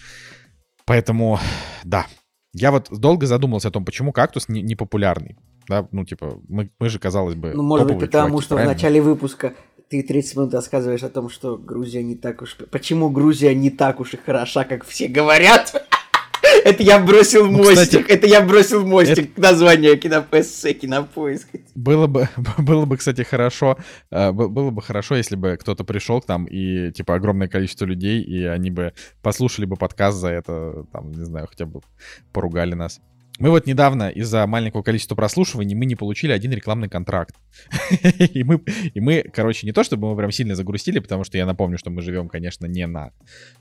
[SPEAKER 1] Поэтому, да, я вот долго задумался о том, почему кактус не, не популярный. Да, ну, типа, мы, мы же, казалось бы,
[SPEAKER 3] Ну, может быть, потому
[SPEAKER 1] чуваки,
[SPEAKER 3] что
[SPEAKER 1] правильно?
[SPEAKER 3] в начале выпуска ты 30 минут рассказываешь о том, что Грузия не так уж... Почему Грузия не так уж и хороша, как все говорят? Это я бросил
[SPEAKER 1] Ну,
[SPEAKER 3] мостик,
[SPEAKER 1] кстати,
[SPEAKER 3] это я бросил мостик к названию кинопоиска, кинопоиск.
[SPEAKER 1] Было бы, было бы, кстати, хорошо, э, было бы хорошо, если бы кто-то пришел к нам и, типа, огромное количество людей, и они бы послушали бы подкаст за это, там, не знаю, хотя бы поругали нас. Мы вот недавно из-за маленького количества прослушиваний мы не получили один рекламный контракт. И мы, и мы, короче, не то чтобы мы прям сильно загрустили, потому что я напомню, что мы живем, конечно, не на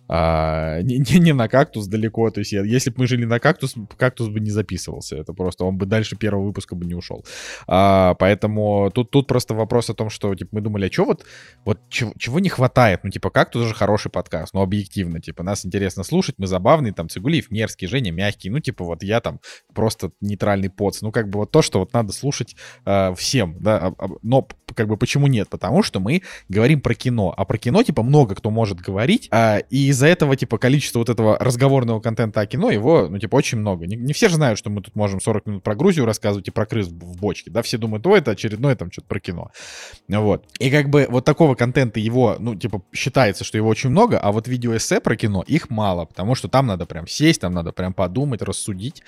[SPEAKER 1] а, не, не- не на кактус далеко. То есть, я- если бы мы жили на кактус, кактус бы не записывался. Это просто он бы дальше первого выпуска бы не ушел. А, поэтому тут, тут просто вопрос о том, что типа, мы думали, а что вот, вот чего, чего не хватает? Ну, типа, кактус же хороший подкаст, ну, объективно, типа, нас интересно слушать, мы забавные, там, Цигулиев мерзкий, Женя мягкий, ну, типа, вот я там просто нейтральный поц. Ну, как бы вот то, что вот надо слушать э, всем, да, а- а- но как бы почему нет? Потому что мы говорим про кино, а про кино, типа, много кто может говорить, а, и из-за этого, типа, количество вот этого разговорного контента о кино, его, ну, типа, очень много. Не, не все же знают, что мы тут можем 40 минут про Грузию рассказывать и про крыс в бочке, да, все думают, о, это очередное там что-то про кино. Вот. И как бы вот такого контента его, ну, типа, считается, что его очень много, а вот видеоэссе про кино, их мало, потому что там надо прям сесть, там надо прям подумать, рассудить.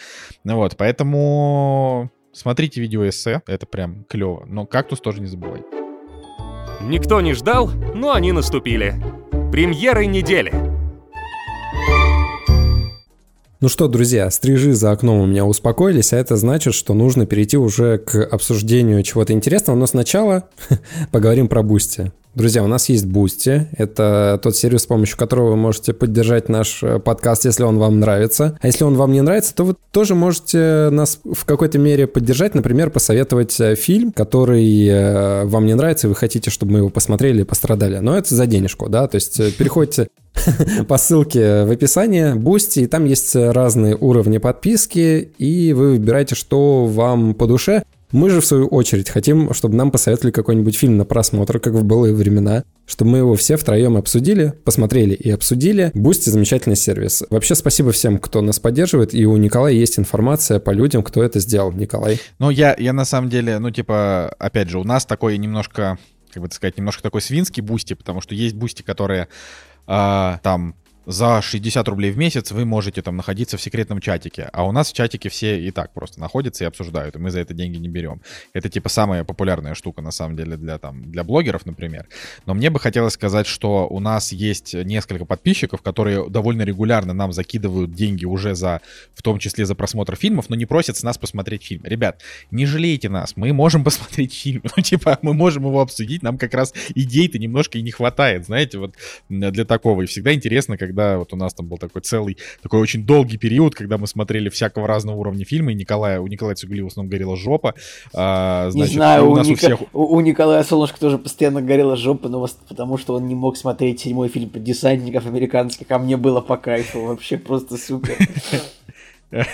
[SPEAKER 1] Ну Вот, поэтому смотрите видео эссе, это прям клево. Но кактус тоже не забывайте.
[SPEAKER 4] Никто не ждал, но они наступили. Премьеры недели.
[SPEAKER 2] Ну что, друзья, стрижи за окном у меня успокоились, а это значит, что нужно перейти уже к обсуждению чего-то интересного, но сначала поговорим про Boosty. Друзья, у нас есть Boosty. Это тот сервис, с помощью которого вы можете поддержать наш э, подкаст, если он вам нравится. А если он вам не нравится, то вы тоже можете нас в какой-то мере поддержать. Например, посоветовать э, фильм, который э, вам не нравится, и вы хотите, чтобы мы его посмотрели и пострадали. Но это за денежку, да? То есть переходите по ссылке в описании Boosty, и там есть разные уровни подписки, и вы выбираете, что вам по душе. Мы же, в свою очередь, хотим, чтобы нам посоветовали какой-нибудь фильм на просмотр, как в былые времена, чтобы мы его все втроем обсудили, посмотрели и обсудили. Boosty замечательный сервис. Вообще, спасибо всем, кто нас поддерживает, и у Николая есть информация по людям, кто это сделал. Николай.
[SPEAKER 1] Ну, я, я на самом деле, ну, типа, опять же, у нас такой немножко, как бы сказать, немножко такой свинский Boosty, потому что есть Boosty, которые э, там за 60 рублей в месяц вы можете там находиться в секретном чатике, а у нас в чатике все и так просто находятся и обсуждают, и мы за это деньги не берем. Это типа самая популярная штука на самом деле для там для блогеров, например. Но мне бы хотелось сказать, что у нас есть несколько подписчиков, которые довольно регулярно нам закидывают деньги уже за, в том числе за просмотр фильмов, но не просят с нас посмотреть фильм. Ребят, не жалейте нас, мы можем посмотреть фильм, ну типа мы можем его обсудить, нам как раз идей-то немножко и не хватает, знаете, вот для такого. И всегда интересно, когда когда вот у нас там был такой целый, такой очень долгий период, когда мы смотрели всякого разного уровня фильма, и Николая, у Николая Цугулиева в основном горела жопа.
[SPEAKER 3] А, значит, не знаю, у, у, Ника... у, всех... у, у Николая Солнышко тоже постоянно горела жопа, но потому что он не мог смотреть седьмой фильм про десантников американских, а мне было по кайфу, вообще просто супер.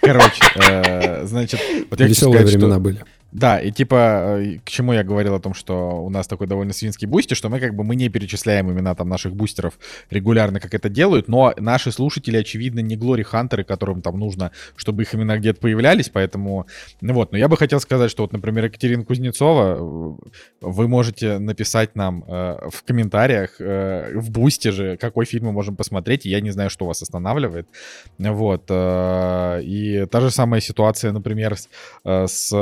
[SPEAKER 1] Короче, э, значит,
[SPEAKER 2] вот я Веселые времена были.
[SPEAKER 1] Да, и типа, э, к чему я говорил о том, что у нас такой довольно свинский Boosty, что мы как бы мы не перечисляем имена там наших бустеров регулярно, как это делают, но наши слушатели, очевидно, не glory hunter ы, которым там нужно, чтобы их имена где-то появлялись, поэтому, ну вот, но я бы хотел сказать, что вот, например, Екатерина Кузнецова, э, вы можете написать нам э, в комментариях, э, в Boosty же, какой фильм мы можем посмотреть, я не знаю, что вас останавливает, вот, э, и та же самая ситуация, например, с, э, с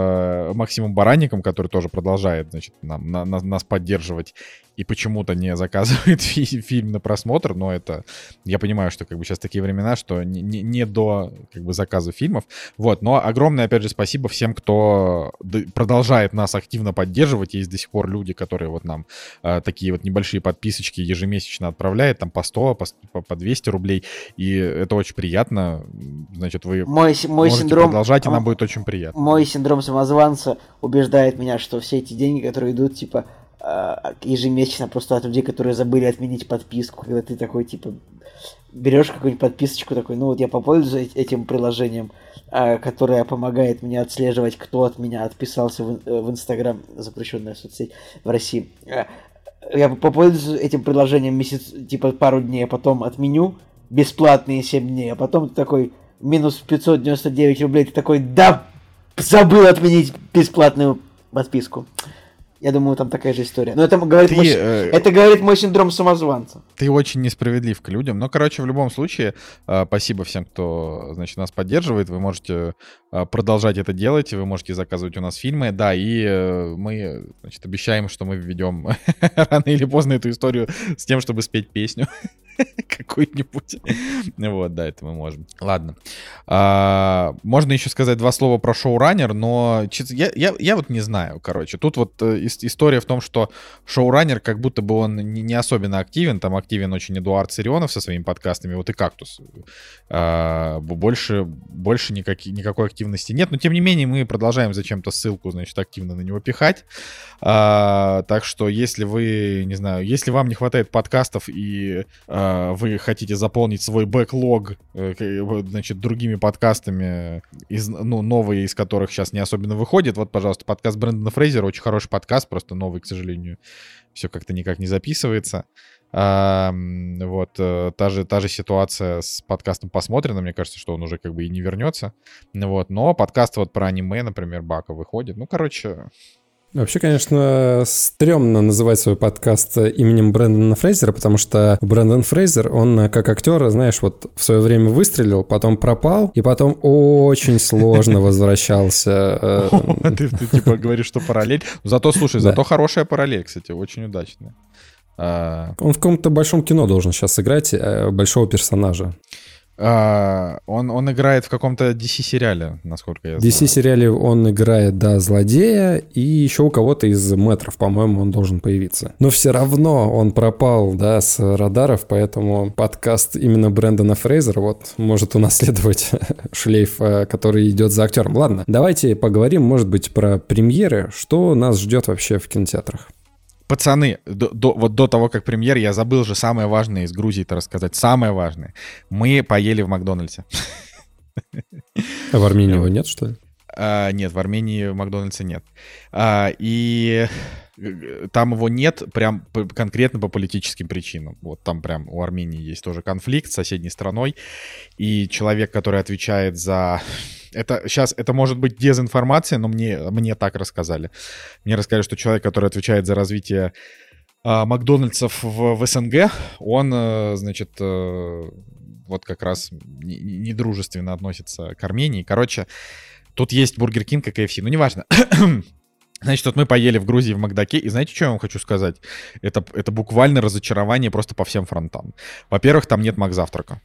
[SPEAKER 1] Э, Максимом Баранником, который тоже продолжает, значит, нам, на, на, нас поддерживать и почему-то не заказывает фи- фильм на просмотр, но это, я понимаю, что как бы сейчас такие времена, что не, не, не до как бы заказа фильмов, вот, но огромное, опять же, спасибо всем, кто продолжает нас активно поддерживать, есть до сих пор люди, которые вот нам э, такие вот небольшие подписочки ежемесячно отправляют, там по 100, по, по 200 рублей, и это очень приятно, значит, вы
[SPEAKER 3] мой, мой
[SPEAKER 1] можете
[SPEAKER 3] синдром,
[SPEAKER 1] продолжать, и нам будет очень приятно.
[SPEAKER 3] Мой синдром самозванца убеждает меня, что все эти деньги, которые идут, типа, ежемесячно просто от людей, которые забыли отменить подписку, когда ты такой, типа, берешь какую-нибудь подписочку, такой, ну вот я попользуюсь этим приложением, а, которое помогает мне отслеживать, кто от меня отписался в, э, Инстаграм, запрещенная соцсеть в России. Я попользуюсь этим приложением месяц, типа пару дней, а потом отменю бесплатные 7 дней, а потом такой, минус 599 рублей, ты такой, да, забыл отменить бесплатную подписку. Я думаю, там такая же история. Но это говорит, ты, мой, э, это говорит мой синдром самозванца.
[SPEAKER 1] Ты очень несправедлив к людям. Но, короче, в любом случае, э, спасибо всем, кто, значит, нас поддерживает. Вы можете э, продолжать это делать. Вы можете заказывать у нас фильмы. Да, и э, мы, значит, обещаем, что мы введем рано или поздно эту историю с тем, чтобы спеть песню. какую-нибудь. Вот, да, это мы можем. Ладно. А, можно еще сказать два слова про шоураннер, но я, я, я вот не знаю, короче. Тут вот э, история в том, что шоураннер как будто бы он не, не особенно активен. Там активен очень Эдуард Сирионов со своими подкастами, вот и «Кактус». А, больше, больше никак, никакой активности нет. Но, тем не менее, мы продолжаем зачем-то ссылку, значит, активно на него пихать. А, так что, если вы, не знаю, если вам не хватает подкастов и а, Э, вы хотите заполнить свой бэклог, э, значит, другими подкастами, из, ну, новые из которых сейчас не особенно выходит, вот, пожалуйста, подкаст Брэндона Фрейзера, очень хороший подкаст, просто новый, к сожалению, все как-то никак не записывается. А, вот, э, та же, та же ситуация с подкастом «Посмотрено», мне кажется, что он уже как бы и не вернется. Вот, но подкаст вот про аниме, например, Бака выходит. Ну, короче,
[SPEAKER 2] Вообще, конечно, стрёмно называть свой подкаст именем Брэндона Фрейзера, потому что Брэндон Фрейзер, он как актер, знаешь, вот в свое время выстрелил, потом пропал, и потом очень сложно возвращался.
[SPEAKER 1] Э, ты типа говоришь, что параллель. Зато, слушай, зато хорошая параллель, кстати, очень удачная.
[SPEAKER 2] А, он в каком-то большом кино должен сейчас сыграть э, большого персонажа.
[SPEAKER 1] А, он, он играет в каком-то DC-сериале, насколько я
[SPEAKER 2] знаю. DC-сериале он играет, да, злодея, и еще у кого-то из метров, по-моему, он должен появиться. Но все равно он пропал, да, с радаров, поэтому подкаст именно Брэндона Фрейзера вот может унаследовать шлейф, э, который идет за актером. Ладно, давайте поговорим, может быть, про премьеры. Что нас ждет вообще в кинотеатрах?
[SPEAKER 1] Пацаны, до, до, вот до того, как премьер, я забыл же самое важное из Грузии-то рассказать. Самое важное. Мы поели в Макдональдсе.
[SPEAKER 2] А в Армении его нет, что ли?
[SPEAKER 1] А, нет, в Армении Макдональдса нет. А, и э, там его нет прям конкретно по политическим причинам. Вот там прям у Армении есть тоже конфликт с соседней страной. И человек, который отвечает за это сейчас, это может быть дезинформация, но мне, мне так рассказали. Мне рассказали, что человек, который отвечает за развитие а, Макдональдсов в, в СНГ, он, э, значит, э, вот как раз недружественно относится к Армении. Короче, тут есть Бургер Кинг и КФС, ну неважно. Значит, вот мы поели в Грузии в Макдаке, и знаете, что я вам хочу сказать? Это, это буквально разочарование просто по всем фронтам. Во-первых, там нет Макзавтрака.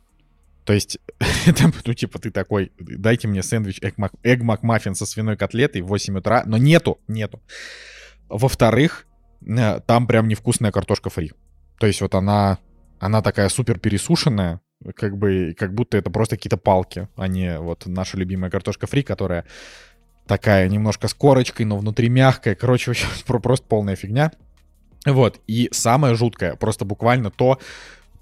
[SPEAKER 1] То есть, это, ну, типа, ты такой, дайте мне сэндвич Egg McMuffin со свиной котлетой в 8 утра, но нету, нету. Во-вторых, э, там прям невкусная картошка фри. То есть вот она, она такая супер пересушенная, как бы, как будто это просто какие-то палки, а не вот наша любимая картошка фри, которая такая немножко с корочкой, но внутри мягкая. Короче, вообще просто полная фигня. Вот, и самое жуткое, просто буквально то,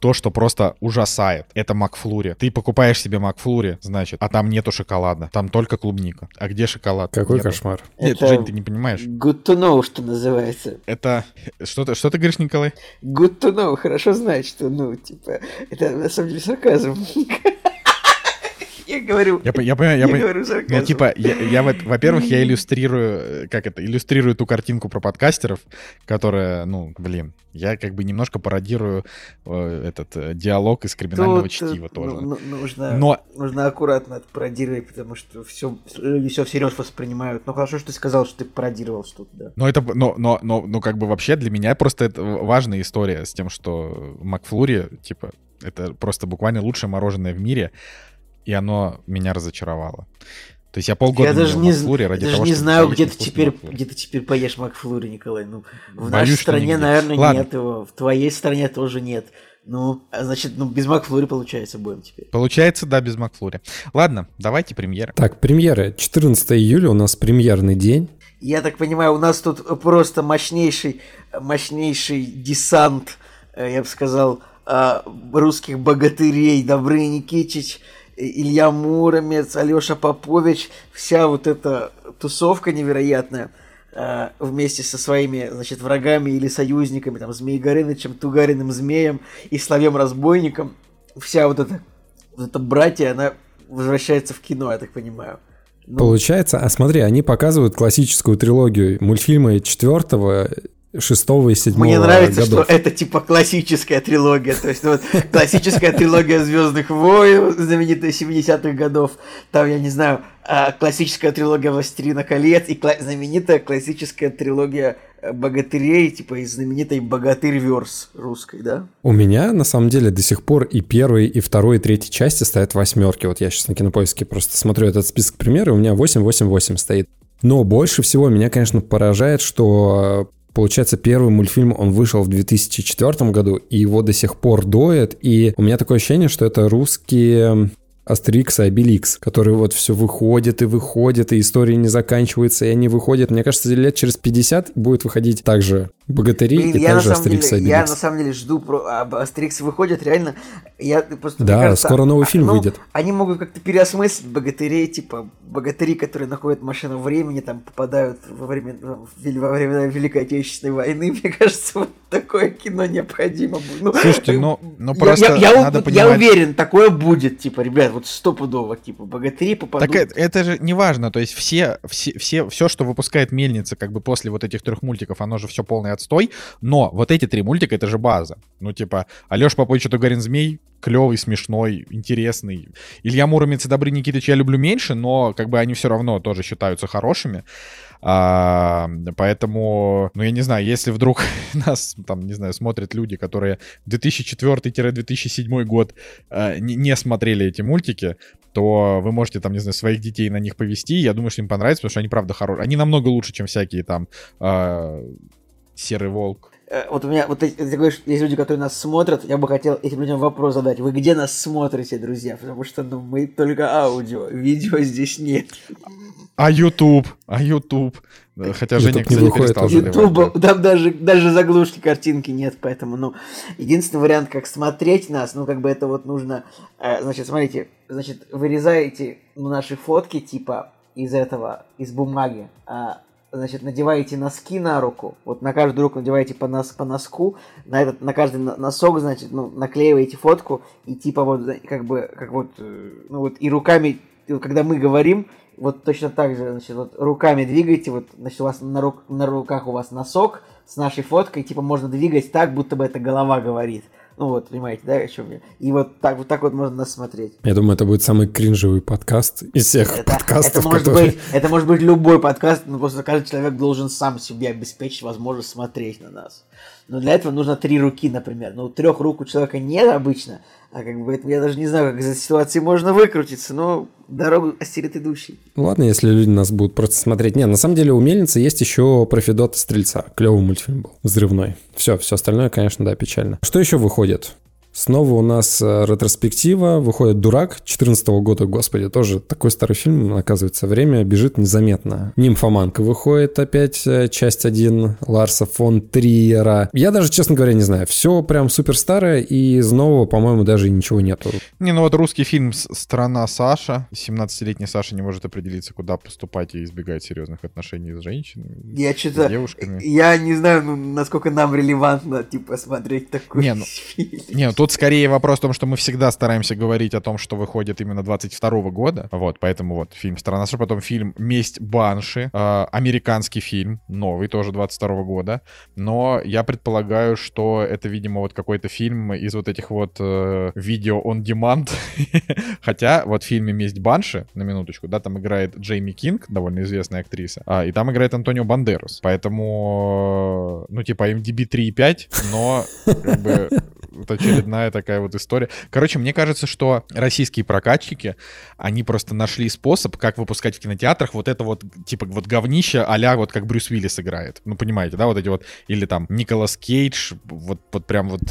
[SPEAKER 1] то, что просто ужасает, это Макфлури. Ты покупаешь себе Макфлури, значит, а там нету шоколада, там только клубника. А где шоколад?
[SPEAKER 2] Какой
[SPEAKER 1] нету.
[SPEAKER 2] кошмар.
[SPEAKER 1] Нет, это Жень, ты не понимаешь.
[SPEAKER 3] Good to know, что называется.
[SPEAKER 1] Это... Что ты, что ты говоришь, Николай?
[SPEAKER 3] Good to know, хорошо знать, что, ну, типа, это на самом деле сарказм. Я говорю.
[SPEAKER 1] Я, я я, я говорю Ну, типа, я, я во-первых, я иллюстрирую, как это, иллюстрирую ту картинку про подкастеров, которая, ну, блин, я как бы немножко пародирую э, этот э, диалог из криминального Тут, чтива тоже. Ну,
[SPEAKER 3] нужно, Но... нужно аккуратно это пародировать, потому что все, люди все всерьез воспринимают. Ну, хорошо, что ты сказал, что ты пародировал что-то, да.
[SPEAKER 1] Но это, но, но, но, но как бы вообще для меня просто это важная история с тем, что Макфлури, типа, это просто буквально лучшее мороженое в мире и оно меня разочаровало. То есть я полгода
[SPEAKER 3] я даже не, Макфлури ради даже того, не знаю, где ты теперь, где ты теперь поешь Макфлури, Николай. Ну, в Боюсь, нашей стране, наверное, Ладно. нет его, в твоей стране тоже нет. Ну, а значит, ну, без Макфлури получается будем теперь.
[SPEAKER 1] Получается, да, без Макфлури. Ладно, давайте премьеры.
[SPEAKER 2] Так, премьеры. 14 июля у нас премьерный день.
[SPEAKER 3] Я так понимаю, у нас тут просто мощнейший, мощнейший десант, э, я бы сказал, э, русских богатырей. Добрый Никитич, Илья Муромец, Алёша Попович, вся вот эта тусовка невероятная э, вместе со своими, значит, врагами или союзниками, там, Змей Горынычем, Тугариным Змеем и Славем Разбойником, вся вот эта, вот эта братья, она возвращается в кино, я так понимаю.
[SPEAKER 2] Ну, Получается, а смотри, они показывают классическую трилогию мультфильмы четвертого шестого и седьмого
[SPEAKER 3] Мне нравится, годов. что это типа классическая трилогия, то есть ну, вот классическая трилогия Звездных войн, знаменитая 70-х годов, там, я не знаю, а, классическая трилогия Властелина колец и кла- знаменитая классическая трилогия э, богатырей, типа из знаменитой Богатырь Верс русской, да?
[SPEAKER 2] У меня, на самом деле, до сих пор и первой, и второй, и третьей части стоят восьмерки. Вот я сейчас на кинопоиске просто смотрю этот список премьер, у меня 8-8-8 стоит. Но больше всего меня, конечно, поражает, что Получается, первый мультфильм, он вышел в 2004 году, и его до сих пор доят, и у меня такое ощущение, что это русские Астерикс и Обеликс, который вот все выходит и выходит, и история не заканчивается, и они выходят. Мне кажется, лет через 50 будет выходить также Богатыри Блин, и также
[SPEAKER 3] Астерикс и Обеликс. Я на самом деле жду, про... Астерикс выходит, реально, Я просто,
[SPEAKER 2] Да,
[SPEAKER 3] кажется,
[SPEAKER 2] скоро новый
[SPEAKER 3] а,
[SPEAKER 2] фильм
[SPEAKER 3] ну,
[SPEAKER 2] выйдет.
[SPEAKER 3] Они могут как-то переосмыслить богатырей, типа богатыри, которые находят машину времени, там попадают во время, во времена Великой Отечественной войны. Мне кажется, вот такое кино необходимо будет. Ну,
[SPEAKER 1] Слушайте, ну, ну
[SPEAKER 3] я-
[SPEAKER 1] просто
[SPEAKER 3] я, я,
[SPEAKER 1] надо
[SPEAKER 3] я
[SPEAKER 1] понимать...
[SPEAKER 3] уверен, такое будет, типа, ребят, вот стопудово, типа, богатыри попадут.
[SPEAKER 1] Так это, это же не важно, то есть все, все, все, все, что выпускает Мельница, как бы после вот этих трех мультиков, оно же все полный отстой, но вот эти три мультика, это же база. Ну, типа, Алёш Попович Тугарин Змей, клевый, смешной, интересный. Илья Муромец и Добрый Никитич я люблю меньше, но как бы они все равно тоже считаются хорошими. А, поэтому, ну, я не знаю, если вдруг нас, там, не знаю, смотрят люди, которые 2004-2007 год э, не, не смотрели эти мультики, то вы можете, там, не знаю, своих детей на них повести. Я думаю, что им понравится, потому что они, правда, хорошие. Они намного лучше, чем всякие там э, Серый Волк.
[SPEAKER 3] Э, Вот у меня, вот ты, ты говоришь, есть люди, которые нас смотрят, я бы хотел этим людям вопрос задать. Вы где нас смотрите, друзья? Потому что, ну, мы только аудио, видео здесь нет.
[SPEAKER 1] А YouTube? А YouTube? Хотя
[SPEAKER 2] YouTube не выходит
[SPEAKER 1] да.
[SPEAKER 3] там даже, даже заглушки картинки нет, поэтому, ну, единственный вариант, как смотреть нас, ну, как бы это вот нужно, э, значит, смотрите, значит, вырезаете ну, наши фотки, типа, из этого, из бумаги, а, значит, надеваете носки на руку, вот на каждую руку надеваете по, нос, по носку, на этот, на каждый носок, значит, ну, наклеиваете фотку, и типа вот, как бы, как вот, э, ну, вот, и руками, когда мы говорим, вот точно так же, значит, вот руками двигаете, вот, значит, у вас на, рук, на руках у вас носок с нашей фоткой, типа можно двигать так, будто бы это голова говорит. Ну вот, понимаете, да, о чем я? И вот так вот, так вот можно нас смотреть.
[SPEAKER 2] Я думаю, это будет самый кринжевый подкаст из всех
[SPEAKER 3] Это,
[SPEAKER 2] подкастов,
[SPEAKER 3] это может
[SPEAKER 2] которые...
[SPEAKER 3] быть, это может быть любой подкаст, но просто каждый человек должен сам себе обеспечить возможность смотреть на нас. Но для этого нужно три руки, например. Но трех рук у человека нет обычно, а как бы я даже не знаю, как из этой ситуации можно выкрутиться, но дорогу остерет идущий.
[SPEAKER 2] Ну Ладно, если люди нас будут просто смотреть. Не, на самом деле у Мельницы есть еще про Федота Стрельца. Клевый мультфильм был. Взрывной. Все, все остальное, конечно, да, печально. Что еще выходит? Снова у нас э, ретроспектива, выходит «Дурак» 14 года, господи, тоже такой старый фильм, оказывается, время бежит незаметно. «Нимфоманка» выходит опять, э, часть 1 Ларса фон Триера. Я даже, честно говоря, не знаю, все прям супер старое, и из нового, по-моему, даже ничего нету.
[SPEAKER 1] Не, ну вот русский фильм «С- «Страна Саша». 17-летний Саша не может определиться, куда поступать и избегает серьезных отношений с женщинами,
[SPEAKER 3] Я
[SPEAKER 1] с
[SPEAKER 3] что-то...
[SPEAKER 1] девушками.
[SPEAKER 3] Я не знаю, ну, насколько нам релевантно, типа, смотреть такой
[SPEAKER 1] Не, ну,
[SPEAKER 3] фильм.
[SPEAKER 1] Не, ну тут скорее вопрос в том, что мы всегда стараемся говорить о том, что выходит именно 22 года. Вот, поэтому вот фильм «Страна Саша», потом фильм «Месть Банши», э, американский фильм, новый, тоже 22 года. Но я предполагаю, что это, видимо, вот какой-то фильм из вот этих вот э, видео on demand. Хотя вот в фильме «Месть Банши», на минуточку, да, там играет Джейми Кинг, довольно известная актриса, а, и там играет Антонио Бандерас. Поэтому, ну, типа, MDB 3,5, но как бы вот очередная такая вот история. Короче, мне кажется, что российские прокатчики, они просто нашли способ, как выпускать в кинотеатрах вот это вот, типа, вот говнище а вот как Брюс Уиллис играет. Ну, понимаете, да, вот эти вот, или там Николас Кейдж, вот, вот прям вот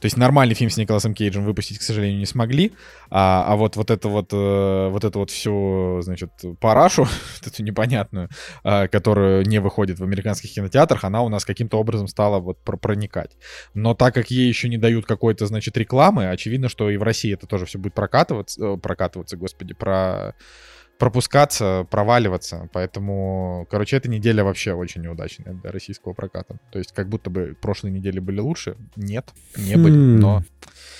[SPEAKER 1] то есть нормальный фильм с Николасом Кейджем выпустить, к сожалению, не смогли, а, а вот, вот это вот, э, вот это вот всю, значит, парашу, эту непонятную, э, которую не выходит в американских кинотеатрах, она у нас каким-то образом стала вот про- проникать. Но так как ей еще не дают какой-то, значит, рекламы, очевидно, что и в России это тоже все будет прокатываться, э, прокатываться, господи, про пропускаться, проваливаться. Поэтому, короче, эта неделя вообще очень неудачная для российского проката. То есть как будто бы прошлые недели были лучше. Нет, не были,
[SPEAKER 2] Хм.
[SPEAKER 1] но...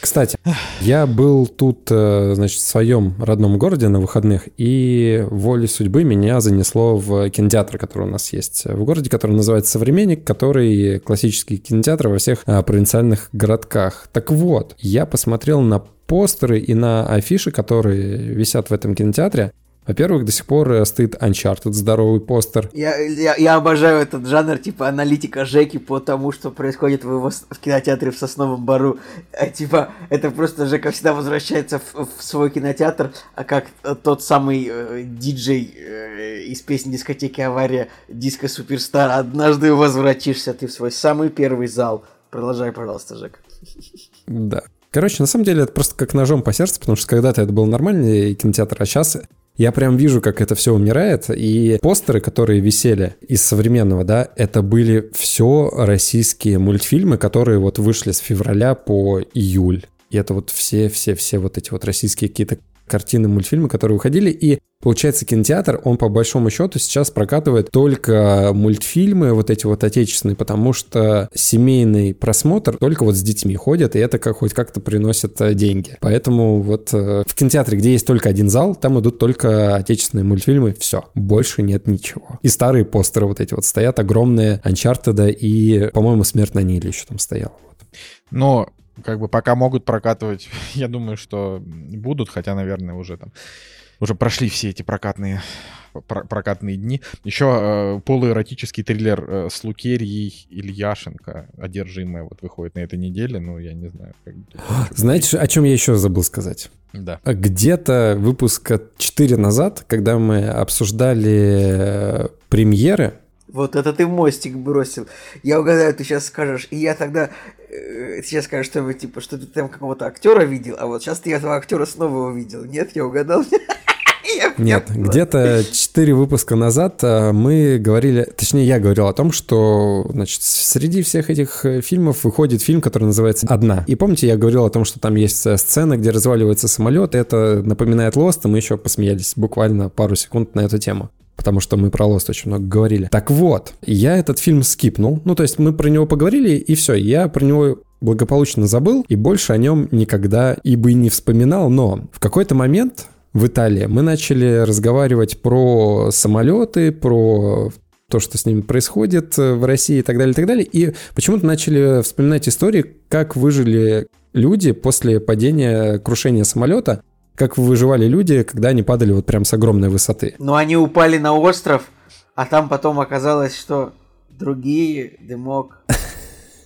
[SPEAKER 2] Кстати, я был тут, э, значит, в своем родном городе на выходных, и волей судьбы меня занесло в кинотеатр, который у нас есть в городе, который называется «Современник», который классический кинотеатр во всех а, провинциальных городках. Так вот, я посмотрел на постеры и на афиши, которые висят в этом кинотеатре. Во-первых, до сих пор э, стоит Uncharted, здоровый постер.
[SPEAKER 3] Я, я, я обожаю этот жанр, типа аналитика Жеки по тому, что происходит в его в кинотеатре в Сосновом Бару. А, типа, это просто Жека всегда возвращается в, в свой кинотеатр, а как э, тот самый э, диджей э, из песни дискотеки «Авария» Диско Суперстар. Однажды возвратишься ты в свой самый первый зал. Продолжай, пожалуйста, Жек.
[SPEAKER 2] Да. Короче, на самом деле это просто как ножом по сердцу, потому что когда-то это был нормальный кинотеатр, а сейчас я прям вижу, как это все умирает. И постеры, которые висели из современного, да, это были все российские мультфильмы, которые вот вышли с февраля по июль. И это вот все-все-все вот эти вот российские какие-то картины, мультфильмы, которые выходили, и Получается, кинотеатр, он по большому счету сейчас прокатывает только мультфильмы вот эти вот отечественные, потому что семейный просмотр только вот с детьми ходят, и это как, хоть как-то приносит э, деньги. Поэтому вот э, в кинотеатре, где есть только один зал, там идут только отечественные мультфильмы, все, больше нет ничего. И старые постеры вот эти вот стоят, огромные, Uncharted и, по-моему, Смерть на Ниле еще там стояла.
[SPEAKER 1] Но как бы пока могут прокатывать, я думаю, что будут, хотя, наверное, уже там уже прошли все эти прокатные, прокатные дни. Еще э, полуэротический триллер э, с Лукерией Ильяшенко, «Одержимая», вот выходит на этой неделе, ну, я не знаю. Как...
[SPEAKER 2] Знаете, о чем я еще забыл сказать?
[SPEAKER 1] Да.
[SPEAKER 2] Где-то выпуска 4 назад, когда мы обсуждали э, премьеры,
[SPEAKER 3] вот это ты мостик бросил. Я угадаю, ты сейчас скажешь. И я тогда э, сейчас скажешь что-нибудь типа, что ты там какого-то актера видел, а вот сейчас ты этого актера снова увидел. Нет, я угадал.
[SPEAKER 2] Нет, где-то 4 выпуска назад э, мы говорили, точнее я говорил о том, что значит, среди всех этих э, фильмов выходит фильм, который называется «Одна». И помните, я говорил о том, что там есть э, сцена, где разваливается самолет, это напоминает «Лост», и мы еще посмеялись буквально пару секунд на эту тему потому что мы про Лост очень много говорили. Так вот, я этот фильм скипнул, ну то есть мы про него поговорили, и все, я про него благополучно забыл, и больше о нем никогда и бы не вспоминал, но в какой-то момент в Италии мы начали разговаривать про самолеты, про то, что с ними происходит в России и так далее, и так далее. И почему-то начали вспоминать истории, как выжили люди после падения, крушения самолета, как выживали люди, когда они падали вот прям с огромной высоты.
[SPEAKER 3] Но они упали на остров, а там потом оказалось, что другие дымок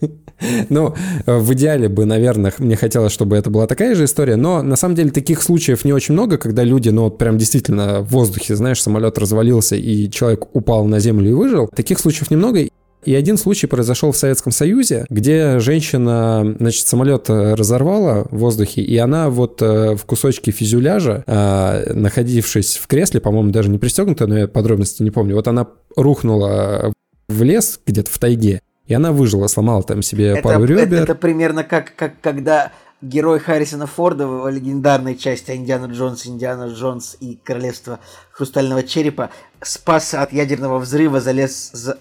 [SPEAKER 2] ну, в идеале бы, наверное, мне хотелось, чтобы это была такая же история, но на самом деле таких случаев не очень много, когда люди, ну, вот прям действительно в воздухе, знаешь, самолет развалился, и человек упал на землю и выжил. Таких случаев немного, и один случай произошел в Советском Союзе, где женщина, значит, самолет разорвала в воздухе, и она вот э, в кусочке фюзеляжа, а, находившись в кресле, по-моему, даже не пристегнутая, но я подробности не помню, вот она рухнула в лес где-то в тайге, и она выжила, сломала там себе это, пару ребер.
[SPEAKER 3] Это, это примерно как, как когда герой Харрисона Форда в легендарной части Индиана Джонс, Индиана Джонс и Королевство Хрустального Черепа спасся от ядерного взрыва, залез за,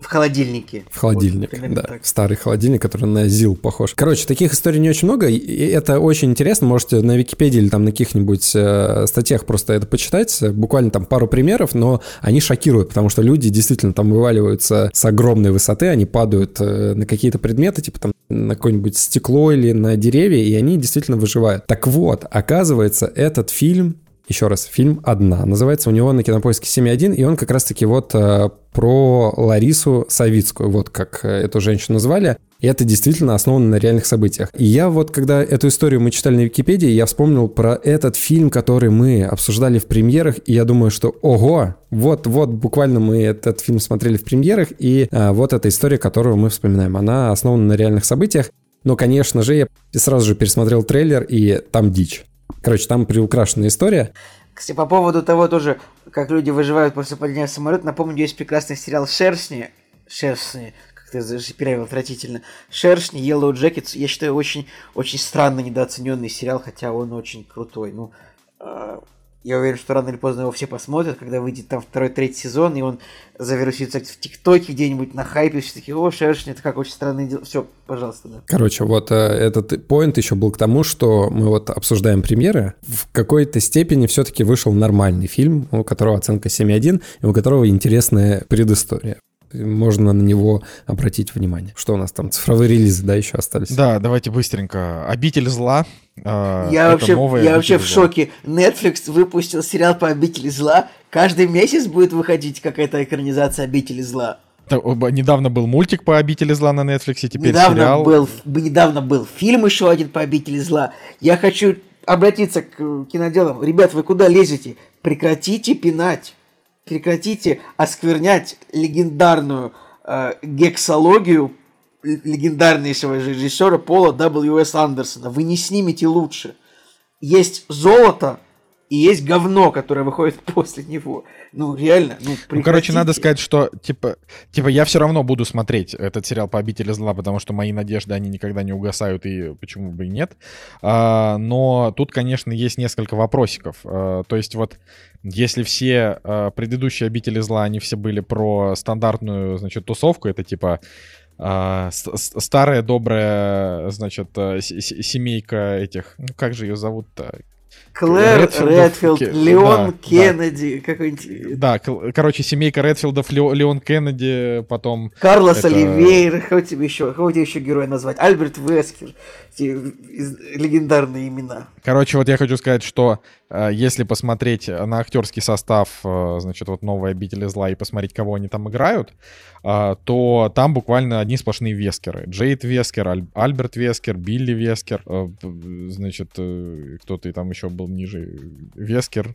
[SPEAKER 3] в холодильнике.
[SPEAKER 2] В холодильник, вот, да. Так. Старый холодильник, который на ЗИЛ похож. Короче, таких историй не очень много, и это очень интересно. Можете на Википедии или там на каких-нибудь э, статьях просто это почитать. Буквально там пару примеров, но они шокируют, потому что люди действительно там вываливаются с огромной высоты, они падают э, на какие-то предметы, типа там на какое-нибудь стекло или на деревья, и они действительно выживают. Так вот, оказывается, этот фильм еще раз, фильм «Одна». Называется у него на кинопоиске 7.1, и он как раз-таки вот э, про Ларису Савицкую, вот как э, эту женщину звали. И это действительно основано на реальных событиях. И я вот, когда эту историю мы читали на Википедии, я вспомнил про этот фильм, который мы обсуждали в премьерах, и я думаю, что ого, вот-вот буквально мы этот фильм смотрели в премьерах, и а, вот эта история, которую мы вспоминаем, она основана на реальных событиях. Но, конечно же, я сразу же пересмотрел трейлер, и там дичь. Короче, там приукрашенная история.
[SPEAKER 3] Кстати, по поводу того тоже, как люди выживают после падения самолета, напомню, есть прекрасный сериал «Шершни». «Шершни», как ты зашипирявил отвратительно. «Шершни», «Yellow Jackets». Я считаю, очень, очень странно недооцененный сериал, хотя он очень крутой. Ну, э, я уверен, что рано или поздно его все посмотрят, когда выйдет там второй, третий сезон, и он завирусится в ТикТоке где-нибудь на хайпе, все такие, о, шершни, это как очень странное дело. Все, пожалуйста, да.
[SPEAKER 2] Короче, вот э, этот поинт еще был к тому, что мы вот обсуждаем премьеры. В какой-то степени все-таки вышел нормальный фильм, у которого оценка 7.1, и у которого интересная предыстория можно на него обратить внимание. Что у нас там, цифровые релизы, да, еще остались?
[SPEAKER 1] Да, давайте быстренько. «Обитель зла».
[SPEAKER 3] Э, я вообще, я вообще в шоке. Netflix выпустил сериал по «Обители зла». Каждый месяц будет выходить какая-то экранизация «Обители зла».
[SPEAKER 1] Недавно был мультик по «Обители зла» на Netflix, теперь
[SPEAKER 3] недавно
[SPEAKER 1] сериал.
[SPEAKER 3] Был, недавно был фильм еще один по «Обители зла». Я хочу обратиться к киноделам. Ребят, вы куда лезете? Прекратите пинать прекратите осквернять легендарную э, гексологию легендарнейшего режиссера Пола W.S. Андерсона. Вы не снимете лучше. Есть золото, и есть говно, которое выходит после него. Ну, реально, ну,
[SPEAKER 1] Ну, короче, надо сказать, что, типа, типа, я все равно буду смотреть этот сериал по обители зла, потому что мои надежды, они никогда не угасают, и почему бы и нет. А, но тут, конечно, есть несколько вопросиков. А, то есть вот, если все а, предыдущие обители зла, они все были про стандартную, значит, тусовку, это типа а, старая добрая, значит, а, семейка этих, ну как же ее зовут-то?
[SPEAKER 3] Клэр,
[SPEAKER 1] Редфилдов,
[SPEAKER 3] Редфилд,
[SPEAKER 1] Ке-
[SPEAKER 3] Леон,
[SPEAKER 1] да,
[SPEAKER 3] Кеннеди, какой-нибудь...
[SPEAKER 1] Да, короче, семейка Редфилдов, Лео- Леон Кеннеди, потом
[SPEAKER 3] Карлос
[SPEAKER 1] это-
[SPEAKER 3] Оливейр, кого тебе еще, кого тебе еще героя назвать? Альберт Вескер, легендарные имена.
[SPEAKER 1] Короче, вот я хочу сказать, что э, если посмотреть на актерский состав, э, значит, вот новой обители зла и посмотреть, кого они там играют, э, то там буквально одни сплошные вескеры. Джейд Вескер, Аль- Альберт Вескер, Билли Вескер, значит, кто-то и там еще был ниже, Вескер,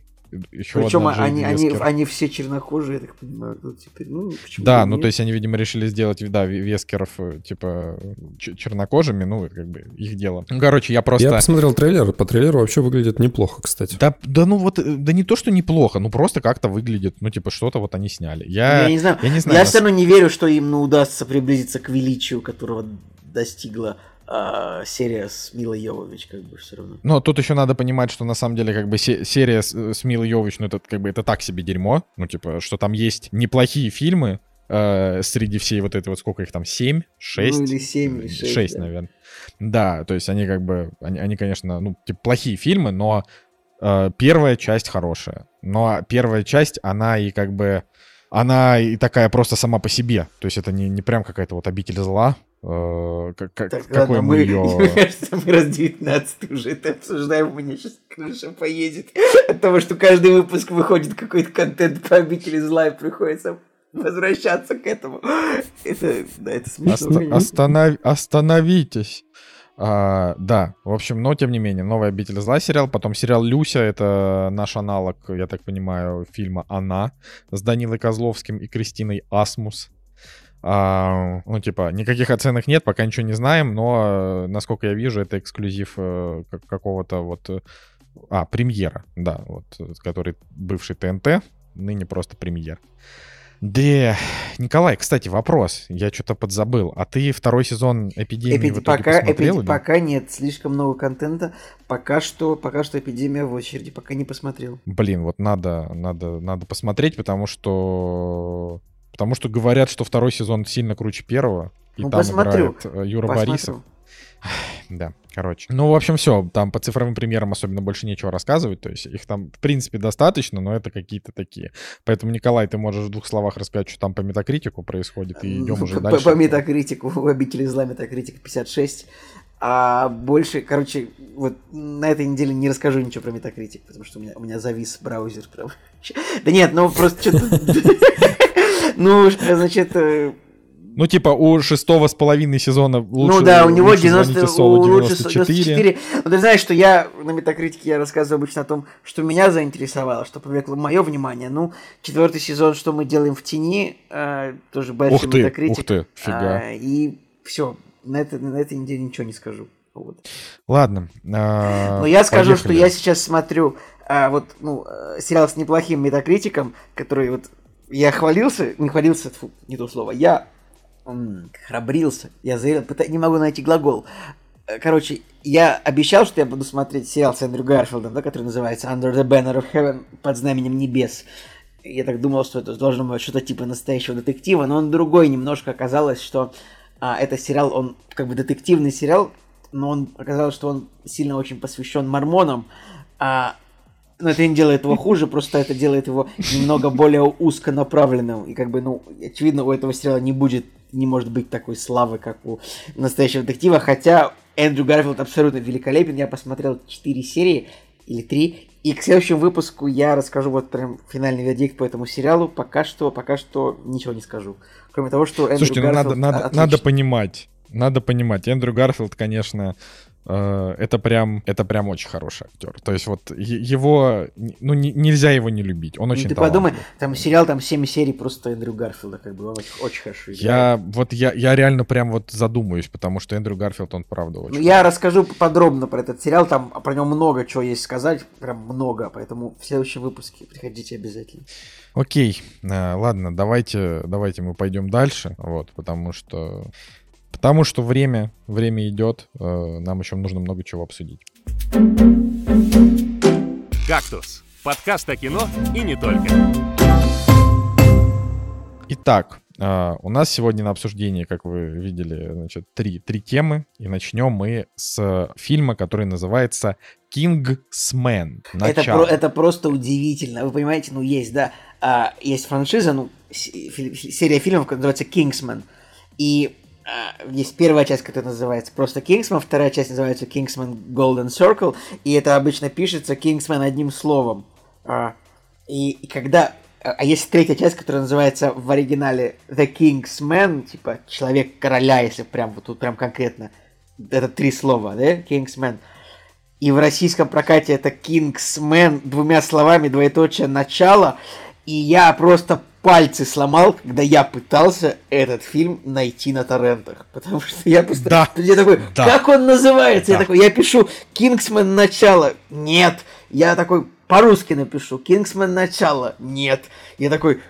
[SPEAKER 1] еще
[SPEAKER 3] Причем они, они, они все чернокожие, я так понимаю. Ну, типа, ну,
[SPEAKER 1] Да, ну
[SPEAKER 3] нет?
[SPEAKER 1] то есть они, видимо, решили сделать, да, ве- вескеров, э, типа, чернокожими, ну, как бы их дело. Ну, короче, я просто...
[SPEAKER 2] Я посмотрел трейлер, по трейлеру вообще выглядит неплохо, кстати.
[SPEAKER 1] Да, да ну вот, э, да не то, что неплохо, ну просто как-то выглядит, ну типа что-то вот они сняли. Я,
[SPEAKER 3] Я не знаю.
[SPEAKER 1] я не знаю.
[SPEAKER 3] Я
[SPEAKER 1] нас-
[SPEAKER 3] все равно не верю, что им ну, удастся приблизиться к величию, которого достигла а, серия с Милой Йовович, как бы все равно.
[SPEAKER 1] Но тут еще надо понимать, что на самом деле как бы се- серия с, с Милой Йовович, ну это как бы это так себе дерьмо, ну типа, что там есть неплохие фильмы э, среди всей вот этой вот, сколько их там, семь, шесть?
[SPEAKER 3] Ну, или семь, или шесть,
[SPEAKER 1] Шесть,
[SPEAKER 3] да.
[SPEAKER 1] наверное. Да, то есть они как бы, они, они, конечно, ну, типа, плохие фильмы, но э, первая часть хорошая. Но первая часть, она и как бы, она и такая просто сама по себе. То есть это не, не прям какая-то вот обитель зла, э, как, как-
[SPEAKER 3] Так,
[SPEAKER 1] какой
[SPEAKER 3] ладно,
[SPEAKER 1] мы
[SPEAKER 3] мы,
[SPEAKER 1] ее...
[SPEAKER 3] мне кажется, мы раз 19 уже это обсуждаем, у меня сейчас крыша поедет от того, что каждый выпуск выходит какой-то контент по обители зла, и приходится возвращаться к этому. Это, да, это смешно.
[SPEAKER 1] Оста- останов- Остановитесь. А, да, в общем, но тем не менее, новая обитель зла сериал, потом сериал Люся, это наш аналог, я так понимаю, фильма Она с Данилой Козловским и Кристиной Асмус. А, ну, типа, никаких оценок нет, пока ничего не знаем, но, э, насколько я вижу, это эксклюзив э, как- какого-то вот... э, А, премьера, да, вот, который бывший ТНТ, ныне просто премьер. Да, Николай, кстати, вопрос. Я что-то подзабыл. А ты второй сезон эпидемии
[SPEAKER 3] Эпид-
[SPEAKER 1] в итоге
[SPEAKER 3] пока,
[SPEAKER 1] посмотрел?
[SPEAKER 3] эпид- пока нет, слишком много контента. Пока что, пока что эпидемия в очереди, пока не посмотрел.
[SPEAKER 1] Блин, вот надо, надо, надо посмотреть, потому что, потому что говорят, что второй сезон сильно круче первого. И
[SPEAKER 3] Ну,
[SPEAKER 1] там
[SPEAKER 3] посмотрю.
[SPEAKER 1] играет э, Юра
[SPEAKER 3] Посмотрю.
[SPEAKER 1] Борисов. Да, короче. Ну, в общем, все. Там по цифровым примерам особенно больше нечего рассказывать. То есть их там, в принципе, достаточно, но это какие-то такие. Поэтому, Николай, ты можешь в двух словах рассказать, что там по метакритику происходит, и идем уже дальше.
[SPEAKER 3] По метакритику, у обители зла метакритик 56. А больше, короче, вот на этой неделе не расскажу ничего про метакритик, потому что у меня, у меня завис браузер прям. Да нет, ну просто что-то... Ну, значит, э,
[SPEAKER 1] Ну, типа, у шестого с половиной сезона лучше
[SPEAKER 3] ну да, у него
[SPEAKER 1] лучше
[SPEAKER 3] 90,
[SPEAKER 1] звоните Солу
[SPEAKER 3] у- лучше
[SPEAKER 1] 94.
[SPEAKER 3] 94. Ну ты знаешь, что я на метакритике я рассказываю обычно о том, что меня заинтересовало, что привлекло мое внимание. Ну, четвертый сезон, что мы делаем в тени, э, тоже большой
[SPEAKER 1] Ух ты,
[SPEAKER 3] метакритик.
[SPEAKER 1] ух ты, фига.
[SPEAKER 3] А, и все, на, это, на этой неделе ничего не скажу. Вот.
[SPEAKER 1] Ладно. а,
[SPEAKER 3] Но я скажу, что
[SPEAKER 1] поехали.
[SPEAKER 3] я сейчас смотрю а, вот, ну, э, сериал с неплохим метакритиком, который вот я хвалился, не хвалился, фу, не то слово, я м, храбрился, я заявил, пыта- не могу найти глагол. Э, Короче, я обещал, что я буду смотреть сериал с Эндрю Гарфилдом, да, который называется Under the Banner of Heaven, под знаменем небес. Я так думал, что это должно быть что-то типа настоящего детектива, но он другой немножко. Оказалось, что а, это сериал, он как бы детективный сериал, но он оказалось, что он сильно очень посвящен мормонам. А, но это не делает его хуже, просто это делает его немного более узконаправленным. И как бы, ну, очевидно, у этого сериала не будет, не может быть такой славы, как у настоящего детектива. Хотя Эндрю Гарфилд абсолютно великолепен. Я посмотрел 4 серии или 3. И к следующему выпуску я расскажу вот прям финальный вердикт по этому сериалу. Пока что, пока что ничего не скажу. Кроме того, что Эндрю
[SPEAKER 1] Слушайте, ну надо,
[SPEAKER 3] Гарфилд
[SPEAKER 1] надо,
[SPEAKER 3] отличный.
[SPEAKER 1] надо понимать. Надо понимать. Эндрю Гарфилд, конечно, это прям, это прям очень хороший актер. То есть вот его, ну не, нельзя его не любить, он очень
[SPEAKER 3] ну, Ты
[SPEAKER 1] талантлив.
[SPEAKER 3] подумай, там сериал, там 7 серий просто Эндрю Гарфилда, как бы он очень, очень хорошо играет.
[SPEAKER 1] Я вот я, я реально прям вот задумаюсь, потому что Эндрю Гарфилд, он правда очень...
[SPEAKER 3] Ну, я расскажу подробно про этот сериал, там про него много чего есть сказать, прям много, поэтому в следующем выпуске приходите обязательно.
[SPEAKER 1] Окей, э, ладно, давайте, давайте мы пойдем дальше, вот, потому что, потому что время, время идет, э, нам еще нужно много чего обсудить.
[SPEAKER 4] «Кактус» — подкаст о кино и не только.
[SPEAKER 1] Итак, э, у нас сегодня на обсуждении, как вы видели, значит, три, три темы. И начнем мы с фильма, который называется «Кингсмен».
[SPEAKER 3] Это, про, это просто удивительно. Вы понимаете, ну есть, да, а, есть франшиза, ну, серия фильмов, которая называется «Кингсмен». И есть первая часть, которая называется просто Kingsman, вторая часть называется Kingsman Golden Circle, и это обычно пишется Kingsman одним словом. А, и, и когда... А есть третья часть, которая называется в оригинале The Kingsman, типа Человек Короля, если прям вот тут прям конкретно. Это три слова, да? Kingsman. И в российском прокате это Kingsman двумя словами, двоеточие начало. И я просто пальцы сломал, когда я пытался этот фильм найти на торрентах. Потому что я просто...
[SPEAKER 1] Да.
[SPEAKER 3] Я такой,
[SPEAKER 1] да.
[SPEAKER 3] как он называется?
[SPEAKER 1] Да.
[SPEAKER 3] Я такой, я пишу Кингсмен начало. Нет. Я такой, по-русски напишу. Кингсмен начало. Нет. Я такой,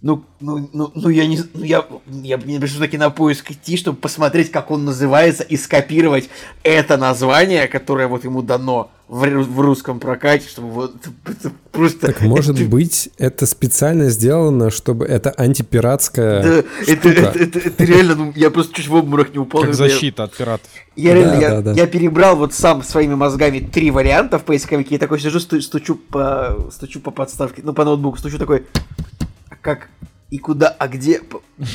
[SPEAKER 3] ну, ну, ну, ну я не, ну я, я мне пришлось на кинопоиск идти, чтобы посмотреть, как он называется, и скопировать это название, которое вот ему дано в, в русском прокате, чтобы вот это просто...
[SPEAKER 2] Так может
[SPEAKER 3] это,
[SPEAKER 2] быть, это специально сделано, чтобы это антипиратская
[SPEAKER 3] да,
[SPEAKER 2] штука.
[SPEAKER 3] это, это, это, это реально, ну, я просто чуть в обморок не упал.
[SPEAKER 1] Как
[SPEAKER 3] я-
[SPEAKER 1] защита от пиратов.
[SPEAKER 3] Я, реально,
[SPEAKER 2] Да,
[SPEAKER 3] я,
[SPEAKER 2] да, да.
[SPEAKER 3] я перебрал вот сам своими мозгами три варианта в поисковике, и такой сижу, сту- стучу по, стучу по подставке, ну, по ноутбуку, стучу такой, как, и куда, а где,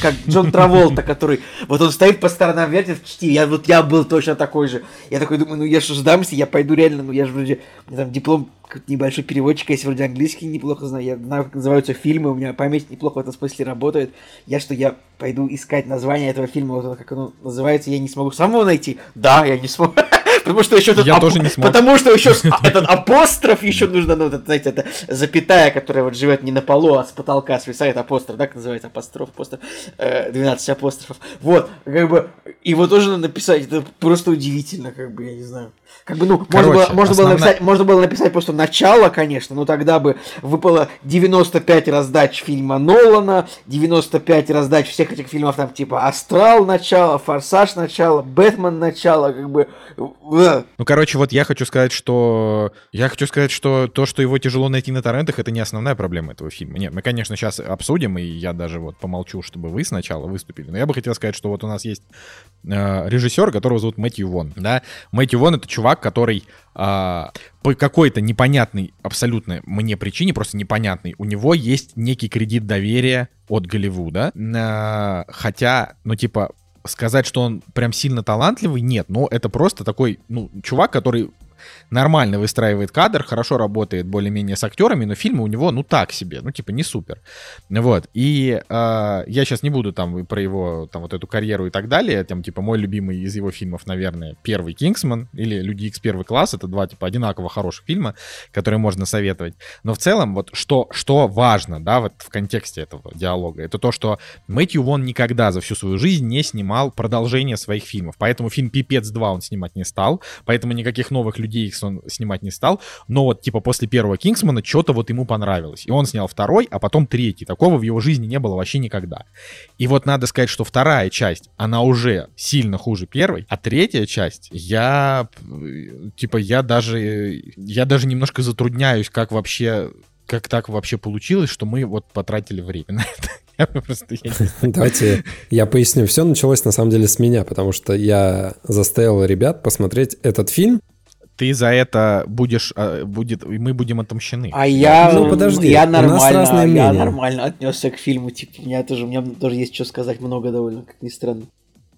[SPEAKER 3] как Джон Траволта, который, вот он стоит по сторонам, вертит в чтиве, я, вот я был точно такой же, я такой думаю, ну, я что сдамся, я пойду реально, ну, я же вроде, меня там диплом небольшой переводчик, есть вроде английский неплохо знаю, я знаю, как называются фильмы, у меня память неплохо в этом смысле работает, я что, я пойду искать название этого фильма, вот как оно называется, я не смогу самого найти? Да, я не смогу. Потому что еще тут
[SPEAKER 1] Я
[SPEAKER 3] ап-
[SPEAKER 1] тоже не смог.
[SPEAKER 3] Потому что еще а, этот апостроф еще нужно, ну, знаете, это запятая, которая вот живет не на полу, а с потолка свисает апостроф, да, как называется апостроф, апостроф, э, 12 апострофов. Вот, как бы, его тоже надо написать, это просто удивительно, как бы, я не знаю. Как бы, ну, можно,
[SPEAKER 1] Короче,
[SPEAKER 3] было, можно, было
[SPEAKER 1] основная-
[SPEAKER 3] написать, можно было написать просто начало, конечно, но тогда бы выпало 95 раздач фильма Нолана, 95 раздач всех этих фильмов, там, типа, Астрал начало, Форсаж начало, Бэтмен начало, как бы, э,
[SPEAKER 1] Ну, короче, вот я хочу сказать, что... Я хочу сказать, что то, что его тяжело найти на торрентах, это не основная проблема этого фильма. Нет, мы, конечно, сейчас обсудим, и я даже вот помолчу, чтобы вы сначала выступили. Но я бы хотел сказать, что вот у нас есть э, режиссер, которого зовут Мэтью Вон, да? Мэтью Вон — это чувак, который а, по какой-то непонятной абсолютно мне причине, просто непонятной, у него есть некий кредит доверия от Голливуда. А, хотя, ну, типа, сказать, что он прям сильно талантливый, нет. Но это просто такой, ну, чувак, который нормально выстраивает кадр, хорошо работает более-менее с актерами, но фильмы у него, ну, так себе, ну, типа, не супер. Вот. И э, я сейчас не буду там про его, там, вот эту карьеру и так далее, там, типа, мой любимый из его фильмов, наверное, первый «Кингсман» или «Люди Икс первый класс», это два, типа, одинаково хороших фильма, которые можно советовать. Но в целом, вот, что, что важно, да, вот в контексте этого диалога, это то, что Мэтью Вон никогда за всю свою жизнь не снимал продолжение своих фильмов, поэтому фильм «Пипец 2» он снимать не стал, поэтому никаких новых людей Икс он снимать не стал, но вот, типа, после первого «Кингсмана» что-то вот ему понравилось, и он снял второй, а потом третий, такого в его жизни не было вообще никогда. И вот надо сказать, что вторая часть, она уже сильно хуже первой, а третья часть, я, э, типа, я даже, я даже немножко затрудняюсь, как вообще, как так вообще получилось, что мы вот потратили время на это. Просто, я.
[SPEAKER 2] Давайте я поясню. Все началось на самом деле с меня, потому что я заставил ребят посмотреть этот фильм.
[SPEAKER 1] Ты за это будешь, а, будет, мы будем отомщены.
[SPEAKER 3] А я,
[SPEAKER 2] Ну, подожди,
[SPEAKER 3] я нормально, я нормально отнесся к фильму, типа, у меня тоже, у меня тоже есть что сказать много довольно, как ни странно.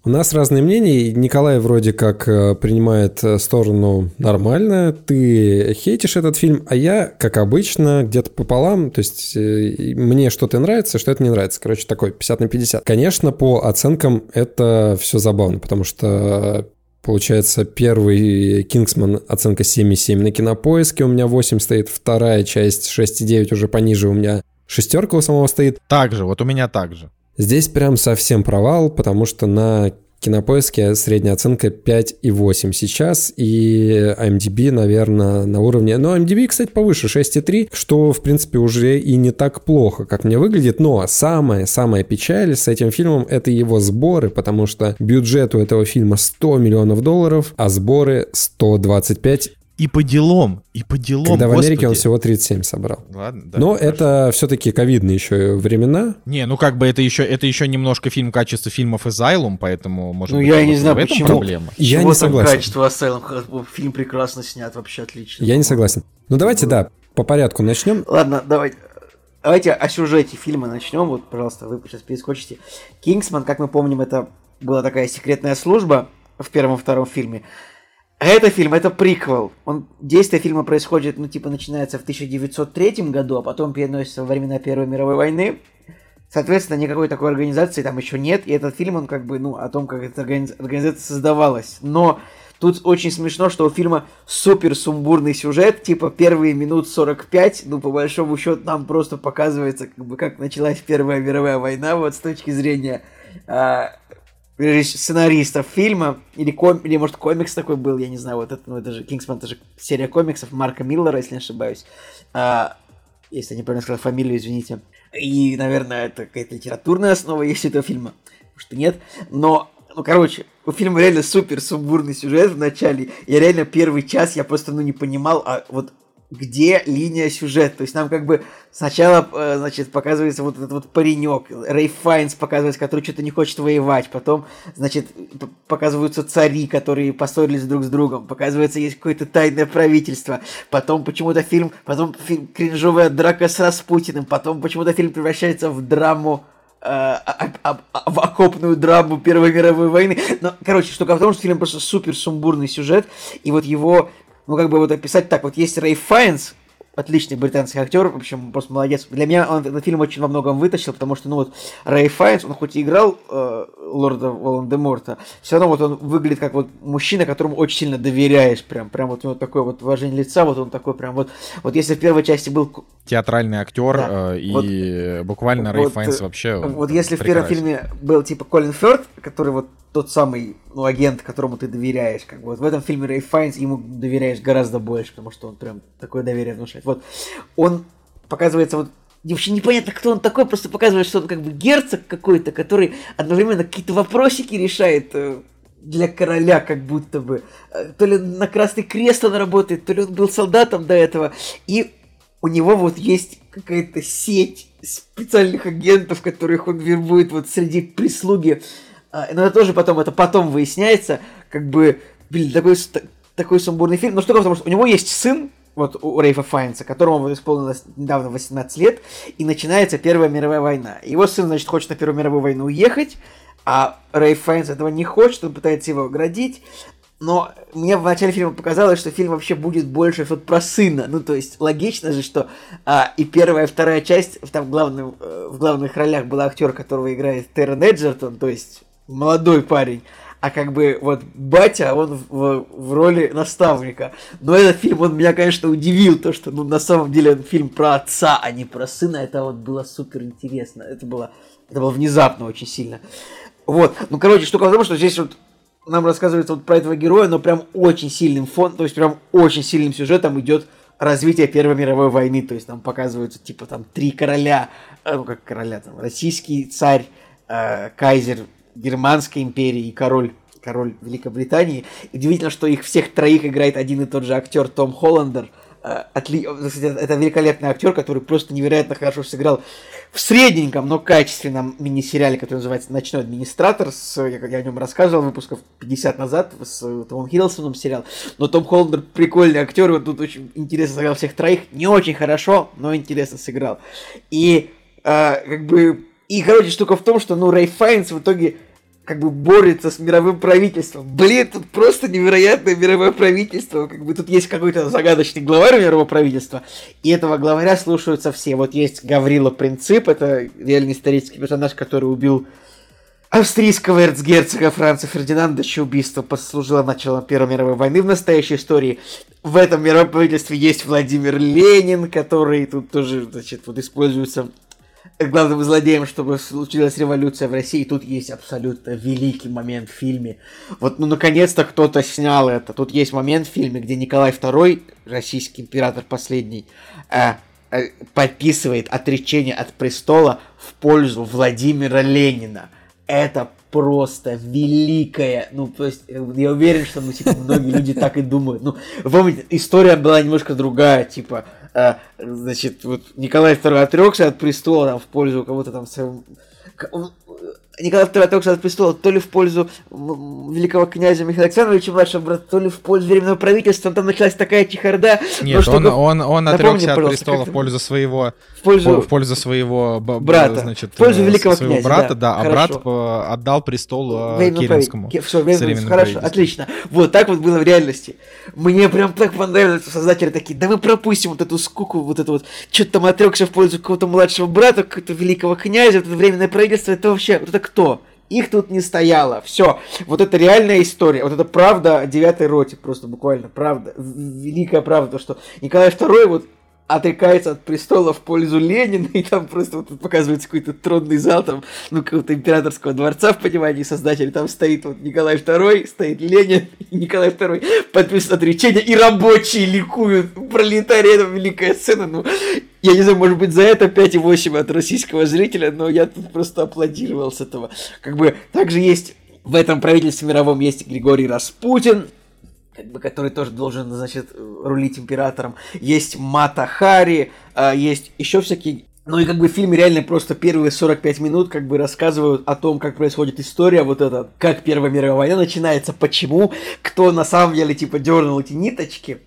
[SPEAKER 2] У нас разные мнения. Николай вроде как э, принимает э, сторону нормально. Ты хейтишь этот фильм, а я, как обычно, где-то пополам. То есть э, мне что-то нравится, что это не нравится. Короче, такой 50 на 50. Конечно, по оценкам это все забавно, потому что Получается, первый «Кингсман» оценка 7,7 на кинопоиске, у меня 8 стоит, вторая часть 6,9 уже пониже, у меня шестерка у самого стоит.
[SPEAKER 1] Так же, вот у меня так же.
[SPEAKER 2] Здесь прям совсем провал, потому что на Кинопоиске средняя оценка 5,8 сейчас, и IMDb, наверное, на уровне... Но IMDb, кстати, повыше, 6,3, что, в принципе, уже и не так плохо, как мне выглядит. Но самая-самая печаль с этим фильмом — это его сборы, потому что бюджет у этого фильма 100 миллионов долларов, а сборы 125
[SPEAKER 1] и по делам, и по делам.
[SPEAKER 2] Когда
[SPEAKER 1] господи.
[SPEAKER 2] в Америке он всего 37 собрал.
[SPEAKER 1] Ладно, да,
[SPEAKER 2] Но
[SPEAKER 1] хорошо.
[SPEAKER 2] это все-таки ковидные еще времена.
[SPEAKER 1] Не, ну как бы это еще, это еще немножко фильм качества фильмов Asylum, поэтому, может
[SPEAKER 3] Ну,
[SPEAKER 1] быть,
[SPEAKER 3] я не знаю,
[SPEAKER 1] в этом
[SPEAKER 3] почему.
[SPEAKER 1] проблема.
[SPEAKER 2] Я
[SPEAKER 3] Чего
[SPEAKER 2] не
[SPEAKER 3] там
[SPEAKER 2] согласен.
[SPEAKER 3] качество Asylum? Фильм прекрасно снят, вообще отлично.
[SPEAKER 2] Я не согласен. Ну давайте, да, по порядку начнем.
[SPEAKER 3] Ладно, давайте. Давайте о сюжете фильма начнем. Вот, пожалуйста, вы сейчас перескочите. Кингсман, как мы помним, это была такая секретная служба в первом и втором фильме. А это фильм, это приквел. Он, действие фильма происходит, ну, типа, начинается в 1903 году, а потом переносится во времена Первой мировой войны. Соответственно, никакой такой организации там еще нет. И этот фильм, он как бы, ну, о том, как эта организ- организация создавалась. Но тут очень смешно, что у фильма супер сумбурный сюжет. Типа, первые минут 45, ну, по большому счету, нам просто показывается, как бы, как началась Первая мировая война, вот с точки зрения а, сценаристов фильма, или, ком... или может комикс такой был, я не знаю, вот это, ну это же Кингсман, это же серия комиксов Марка Миллера, если не ошибаюсь. А, если я неправильно сказал фамилию, извините. И, наверное, это какая-то литературная основа есть у этого фильма. Может и нет. Но, ну, короче, у фильма реально супер сумбурный сюжет в начале. Я реально первый час, я просто, ну, не понимал, а вот где линия сюжета. То есть нам как бы сначала, э, значит, показывается вот этот вот паренек, Рэй Файнс показывается, который что-то не хочет воевать. Потом, значит, показываются цари, которые поссорились друг с другом. Показывается, есть какое-то тайное правительство. Потом почему-то фильм, потом фильм кринжовая драка с Распутиным. Потом почему-то фильм превращается в драму э, в окопную драму Первой мировой войны. Но, короче, штука в том, что фильм просто супер сумбурный сюжет, и вот его, ну, как бы вот описать так, вот есть Рэй Файнс, отличный британский актер, в общем, просто молодец. Для меня он этот фильм очень во многом вытащил, потому что, ну вот, Рэй Файнс, он хоть и играл э, лорда Волан-де-Морта, все равно вот он выглядит как вот мужчина, которому очень сильно доверяешь, прям, прям вот у него такое вот выражение лица, вот он такой прям вот, вот если в первой части был
[SPEAKER 1] Театральный актер,
[SPEAKER 3] Да.
[SPEAKER 1] э, и
[SPEAKER 3] Вот-
[SPEAKER 1] буквально Рэй
[SPEAKER 3] вот,
[SPEAKER 1] Файнс
[SPEAKER 3] э,
[SPEAKER 1] вообще
[SPEAKER 3] Вот если в первом
[SPEAKER 1] прекрасен.
[SPEAKER 3] фильме был типа Колин Фёрд, который вот тот самый ну, агент, которому ты доверяешь, как бы вот в этом фильме Рэй Файнс ему доверяешь гораздо больше, потому что он прям такое доверие внушает. Вот он показывается вот Вообще непонятно, кто он такой, просто показывает, что он как бы герцог какой-то, который одновременно какие-то вопросики решает э, для короля, как будто бы. Э, То ли на Красный Крест он работает, то ли он был солдатом до этого. И у него вот есть какая-то сеть специальных агентов, которых он вербует вот среди прислуги. А, Но это тоже потом, это потом выясняется, как бы, блин, такой, такой сумбурный фильм. Но что потому что у него есть сын, вот у Рейфа Файнса, которому вот исполнилось недавно 18 лет, и начинается Первая мировая война. Его сын, значит, хочет на Первую мировую войну уехать, а Рейф Файнс этого не хочет, он пытается его оградить, но мне в начале фильма показалось, что фильм вообще будет больше вот про сына. Ну, то есть, логично же, что а, и первая, и вторая часть, там главным, э, в главных ролях был актер, которого играет Террен Эджертон, то есть молодой парень. А как бы вот батя, он в, в- в роли наставника. Но этот фильм, он меня, конечно, удивил, то, что ну, на самом деле он фильм про отца, а не про сына. Это вот было супер интересно. Это было, это было внезапно очень сильно. Вот. Ну, короче, штука в том, что здесь вот нам рассказывается вот про этого героя, но прям очень сильным фон, то есть прям очень сильным сюжетом идет развитие Первой мировой войны, то есть нам показываются типа там три короля, э, ну как короля, там российский царь, э, кайзер Германской империи и король король Великобритании. Удивительно, что их всех троих играет один и тот же актер Том Холландер. Э, отли- кстати, Это великолепный актер, который просто невероятно хорошо сыграл в средненьком, но качественном мини-сериале, который называется «Ночной администратор». С, я, о нем рассказывал выпусков 50 назад с э, Томом Хиддлстоном сериал. Но Том Холландер прикольный актер, он тут очень интересно сыграл всех троих. Не очень хорошо, но интересно сыграл. И э, как бы... И, короче, штука в том, что, ну, Рэй Файнс в итоге как бы борется с мировым правительством. Блин, тут просто невероятное мировое правительство. Как бы тут есть какой-то загадочный главарь мирового правительства, и этого главаря слушаются все. Вот есть Гаврила Принцип, это реальный исторический персонаж, который убил австрийского эрцгерцога Франца Фердинанда, чье убийство послужило началом Первой мировой войны в настоящей истории. В этом мировом правительстве есть Владимир Ленин, который тут тоже, значит, вот используется главным злодеем, чтобы случилась революция в России. Тут есть абсолютно великий момент в фильме. Вот, ну, наконец-то кто-то снял это. Тут есть момент в фильме, где Николай II, российский император последний, э, э, подписывает отречение от престола в пользу Владимира Ленина. Это просто великая, ну, то есть, э, я уверен, что, ну, типа, многие люди так и думают. Ну, помните, история была немножко другая, типа, а, значит, вот Николай II отрекся от престола там, в пользу кого-то там своего... Николай II отрекся от престола то ли в пользу великого князя Михаила Александровича, младшего брата, то ли в пользу Временного правительства. Там началась такая чехарда.
[SPEAKER 1] Нет, он, он, он отрекся от престола в пользу своего... В пользу, в пользу своего
[SPEAKER 3] брата.
[SPEAKER 1] Значит,
[SPEAKER 3] в пользу великого своего князя,
[SPEAKER 1] брата, да, да а брат отдал престол э, Керенскому.
[SPEAKER 3] Все, хорошо, отлично. Вот так вот было в реальности. Мне прям так понравилось, что создатели такие, да мы пропустим вот эту скуку, вот это вот, что-то там отрекся в пользу какого-то младшего брата, какого-то великого князя, вот это временное правительство, это вообще, вот это кто? Их тут не стояло. Все. Вот это реальная история. Вот это правда о девятой роте. Просто буквально правда. Великая правда, что Николай II вот отрекается от престола в пользу Ленина, и там просто вот показывается какой-то тронный зал, там, ну, какого-то императорского дворца в понимании создателя, там стоит вот Николай II, стоит Ленин, и Николай II подписывает отречение, и рабочие ликуют, пролетарии, это великая сцена, ну, я не знаю, может быть, за это 5,8 от российского зрителя, но я тут просто аплодировал с этого. Как бы, также есть в этом правительстве мировом есть Григорий Распутин, как бы, который тоже должен, значит, рулить императором. Есть Мата Хари, а, есть еще всякие ну и как бы в фильме реально просто первые 45 минут как бы рассказывают о том, как происходит история, вот это, как Первая мировая война начинается, почему, кто на самом деле типа дернул эти ниточки.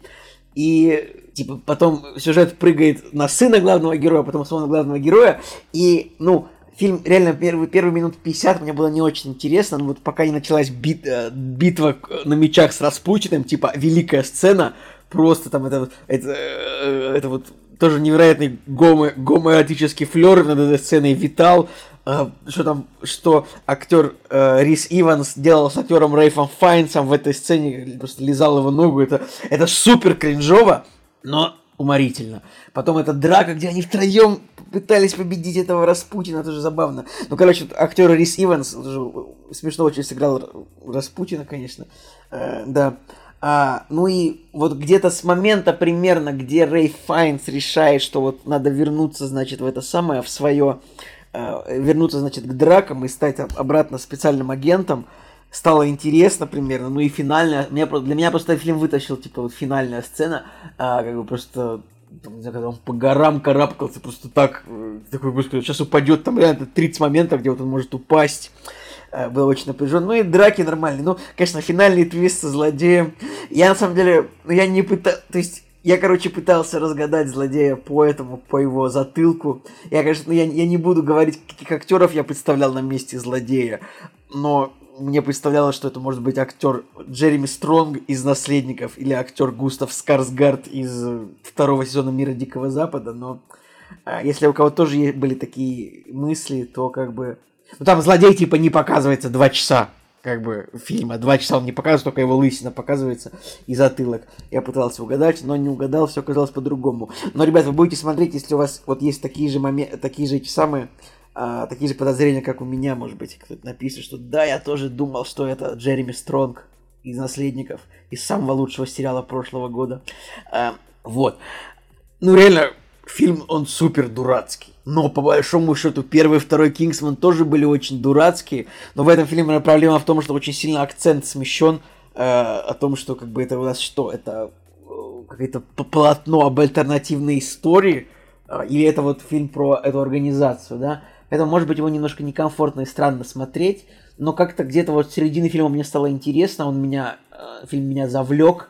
[SPEAKER 3] И типа потом сюжет прыгает на сына главного героя, потом снова на главного героя. И, ну, фильм реально первый, первые минут 50 мне было не очень интересно, но вот пока не началась бит, э, битва на мечах с Распутиным, типа великая сцена, просто там это, это, э, это вот тоже невероятный гомо, гомоэротический флер над этой сценой витал, э, что там, что актер э, Рис Иванс делал с актером Рейфом Файнсом в этой сцене, просто лизал его ногу, это, это супер кринжово, но уморительно. Потом эта драка, где они втроем пытались победить этого Распутина, тоже забавно. Ну, короче, актер Рис Иванс тоже смешно очень сыграл Распутина, конечно. Э, да. А, ну и вот где-то с момента примерно, где Рэй Файнс решает, что вот надо вернуться, значит, в это самое, в свое, э, вернуться, значит, к дракам и стать обратно специальным агентом, стало интересно примерно, ну и финальная, меня, для меня просто фильм вытащил, типа, вот финальная сцена, а, как бы просто там, не знаю, когда он по горам карабкался, просто так, э, такой, господи, сейчас упадет, там реально 30 моментов, где вот он может упасть. Э, было очень напряженно. Ну и драки нормальные. Ну, конечно, финальный твист со злодеем. Я на самом деле, ну я не пытался, то есть я, короче, пытался разгадать злодея по этому, по его затылку. Я, конечно, ну, я, я не буду говорить, каких актеров я представлял на месте злодея, но мне представлялось, что это может быть актер Джереми Стронг из «Наследников» или актер Густав Скарсгард из второго сезона «Мира Дикого Запада», но а, если у кого тоже были такие мысли, то как бы... Ну там злодей типа не показывается два часа, как бы фильма. Два часа он не показывает, только его лысина показывается и затылок. Я пытался угадать, но не угадал, все оказалось по-другому. Но, ребят, вы будете смотреть, если у вас вот есть такие же моменты, такие же эти самые а, такие же подозрения, как у меня, может быть, кто-то напишет, что да, я тоже думал, что это Джереми Стронг из «Наследников», из самого лучшего сериала прошлого года. А, вот. Ну, реально, фильм, он супер дурацкий. Но, по большому счету, первый и второй «Кингсман» тоже были очень дурацкие. Но в этом фильме проблема в том, что очень сильно акцент смещен э, о том, что как бы это у нас что? Это э, какое-то полотно об альтернативной истории, э, или это вот фильм про эту организацию, да? Поэтому, может быть, его немножко некомфортно и странно смотреть, но как-то где-то вот в середине фильма мне стало интересно, он меня, э, фильм меня завлек,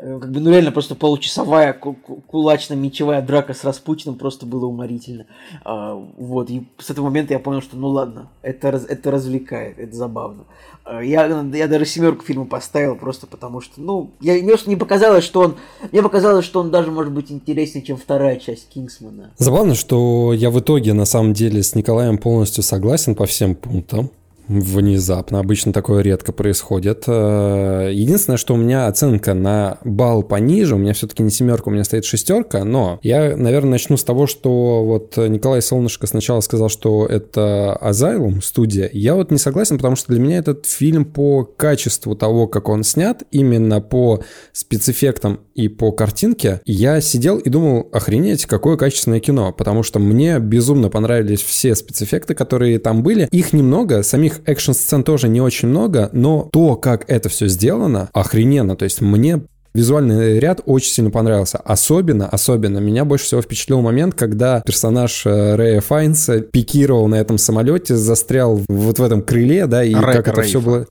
[SPEAKER 3] как бы, ну реально просто получасовая кулачно-мечевая драка с Распутиным просто было уморительно. А, вот, и с этого момента я понял, что ну ладно, это, это развлекает, это забавно. А, я, я даже семерку фильму поставил просто потому что, ну, я, мне не показалось, что он, мне показалось, что он даже может быть интереснее, чем вторая часть Кингсмана.
[SPEAKER 2] Забавно, что я в итоге на самом деле с Николаем полностью согласен по всем пунктам. Внезапно. Обычно такое редко происходит. Э, единственное, что у меня оценка на балл пониже, у меня все-таки не семерка, у меня стоит шестерка, но я, наверное, начну с того, что вот Николай Солнышко сначала сказал, что это Asylum студия. Я вот не согласен, потому что для меня этот фильм по качеству того, как он снят, именно по спецэффектам и по картинке, я сидел и думал, охренеть, какое качественное кино, потому что мне безумно понравились все спецэффекты, которые там были. Их немного, самих экшн-сцен тоже не очень много, но то, как это все сделано, охрененно. То есть мне Визуальный ряд очень сильно понравился. Особенно, особенно меня больше всего впечатлил момент, когда персонаж э, Рэя Файнса пикировал на этом самолете, застрял вот в этом крыле, да, и Рэй, как это все было...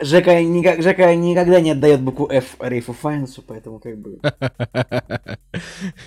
[SPEAKER 3] Жека, никак, Жека никогда не отдает букву F Рейфу Файнсу, поэтому как бы...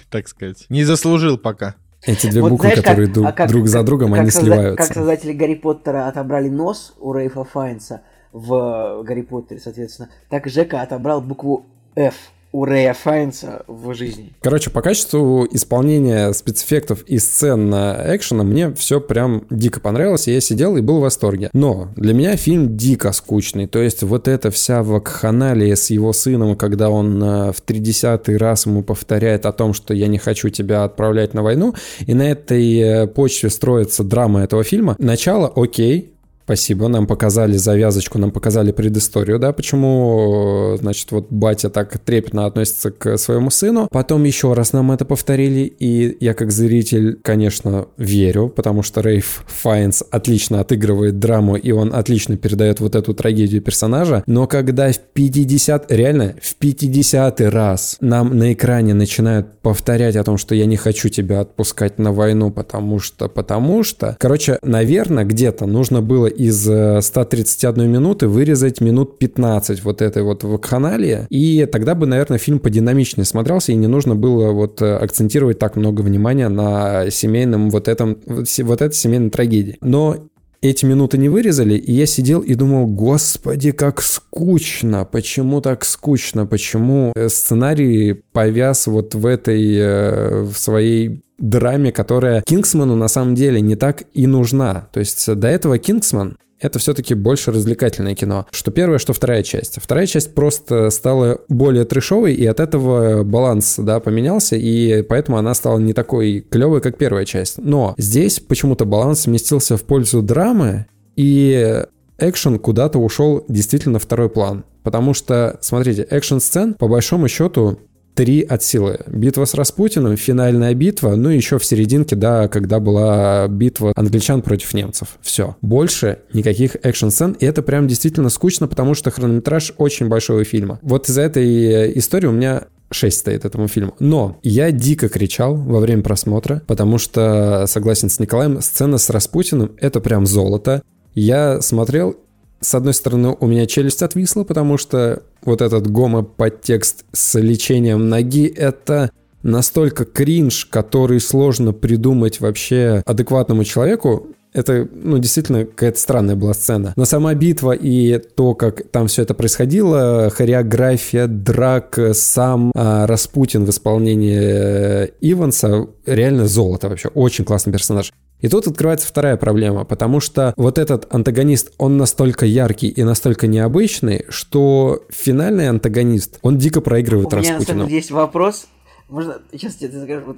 [SPEAKER 1] Так сказать. Не заслужил пока.
[SPEAKER 2] Эти две вот, буквы, знаешь, которые как, друг, а как, друг за другом, как, они сливаются.
[SPEAKER 3] Как создатели Гарри Поттера отобрали нос у Рейфа Файнса в Гарри Поттере, соответственно, так Жека отобрал букву F у Рэя Файнса в жизни.
[SPEAKER 2] Короче, по качеству исполнения спецэффектов и сцен на экшена мне все прям дико понравилось, и я сидел и был в восторге. Но для меня фильм дико скучный, то есть вот эта вся вакханалия с его сыном, когда он э, в тридесятый раз ему повторяет о том, что я не хочу тебя отправлять на войну, и на этой э, почве строится драма этого фильма. Начало окей, Спасибо, нам показали завязочку, нам показали предысторию, да, почему, значит, вот батя так трепетно относится к своему сыну. Потом еще раз нам это повторили, и я как зритель, конечно, верю, потому что Рейф Файнс отлично отыгрывает драму, и он отлично передает вот эту трагедию персонажа. Но когда в 50, реально, в 50 раз нам на экране начинают повторять о том, что я не хочу тебя отпускать на войну, потому что, потому что... Короче, наверное, где-то нужно было из 131 э, минуты вырезать минут 15 вот этой вот вакханалии, и тогда бы, наверное, фильм подинамичнее смотрелся, и не нужно было вот э, акцентировать так много внимания на семейном вот этом, вот этой семейной трагедии. Но эти минуты не вырезали, и я сидел и думал, господи, как скучно, почему так скучно, почему э, сценарий повяз вот в этой, в своей драме, которая Кингсману на самом деле не так и нужна. То есть до этого Кингсман это все-таки больше развлекательное кино. Что первая, что вторая часть. Вторая часть просто стала более трешовой, и от этого баланс, да, поменялся, и поэтому она стала не такой клевой, как первая часть. Но здесь почему-то баланс сместился в пользу драмы, и экшен куда-то ушел действительно второй план. Потому что, смотрите, экшн-сцен, по большому счету, три от силы. Битва с Распутиным, финальная битва, ну и еще в серединке, да, когда была битва англичан против немцев. Все. Больше никаких экшн-сцен, и это прям действительно скучно, потому что хронометраж очень большого фильма. Вот из-за этой истории у меня 6 стоит этому фильму. Но я дико кричал во время просмотра, потому что, согласен с Николаем, сцена с Распутиным — это прям золото. Я смотрел с одной стороны, у меня челюсть отвисла, потому что вот этот гомо-подтекст с лечением ноги — это настолько кринж, который сложно придумать вообще адекватному человеку, это, ну, действительно, какая-то странная была сцена. Но сама битва и то, как там все это происходило, хореография, драк, сам а, Распутин в исполнении э, Иванса, реально золото вообще. Очень классный персонаж. И тут открывается вторая проблема, потому что вот этот антагонист, он настолько яркий и настолько необычный, что финальный антагонист, он дико проигрывает У Распутину. У меня на самом
[SPEAKER 3] деле есть вопрос. Можно, сейчас тебе скажу, вот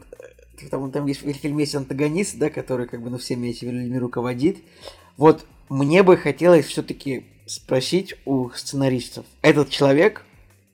[SPEAKER 3] там, там есть в фильме есть антагонист, да, который как бы ну, всеми этими людьми руководит. Вот мне бы хотелось все-таки спросить у сценаристов, этот человек,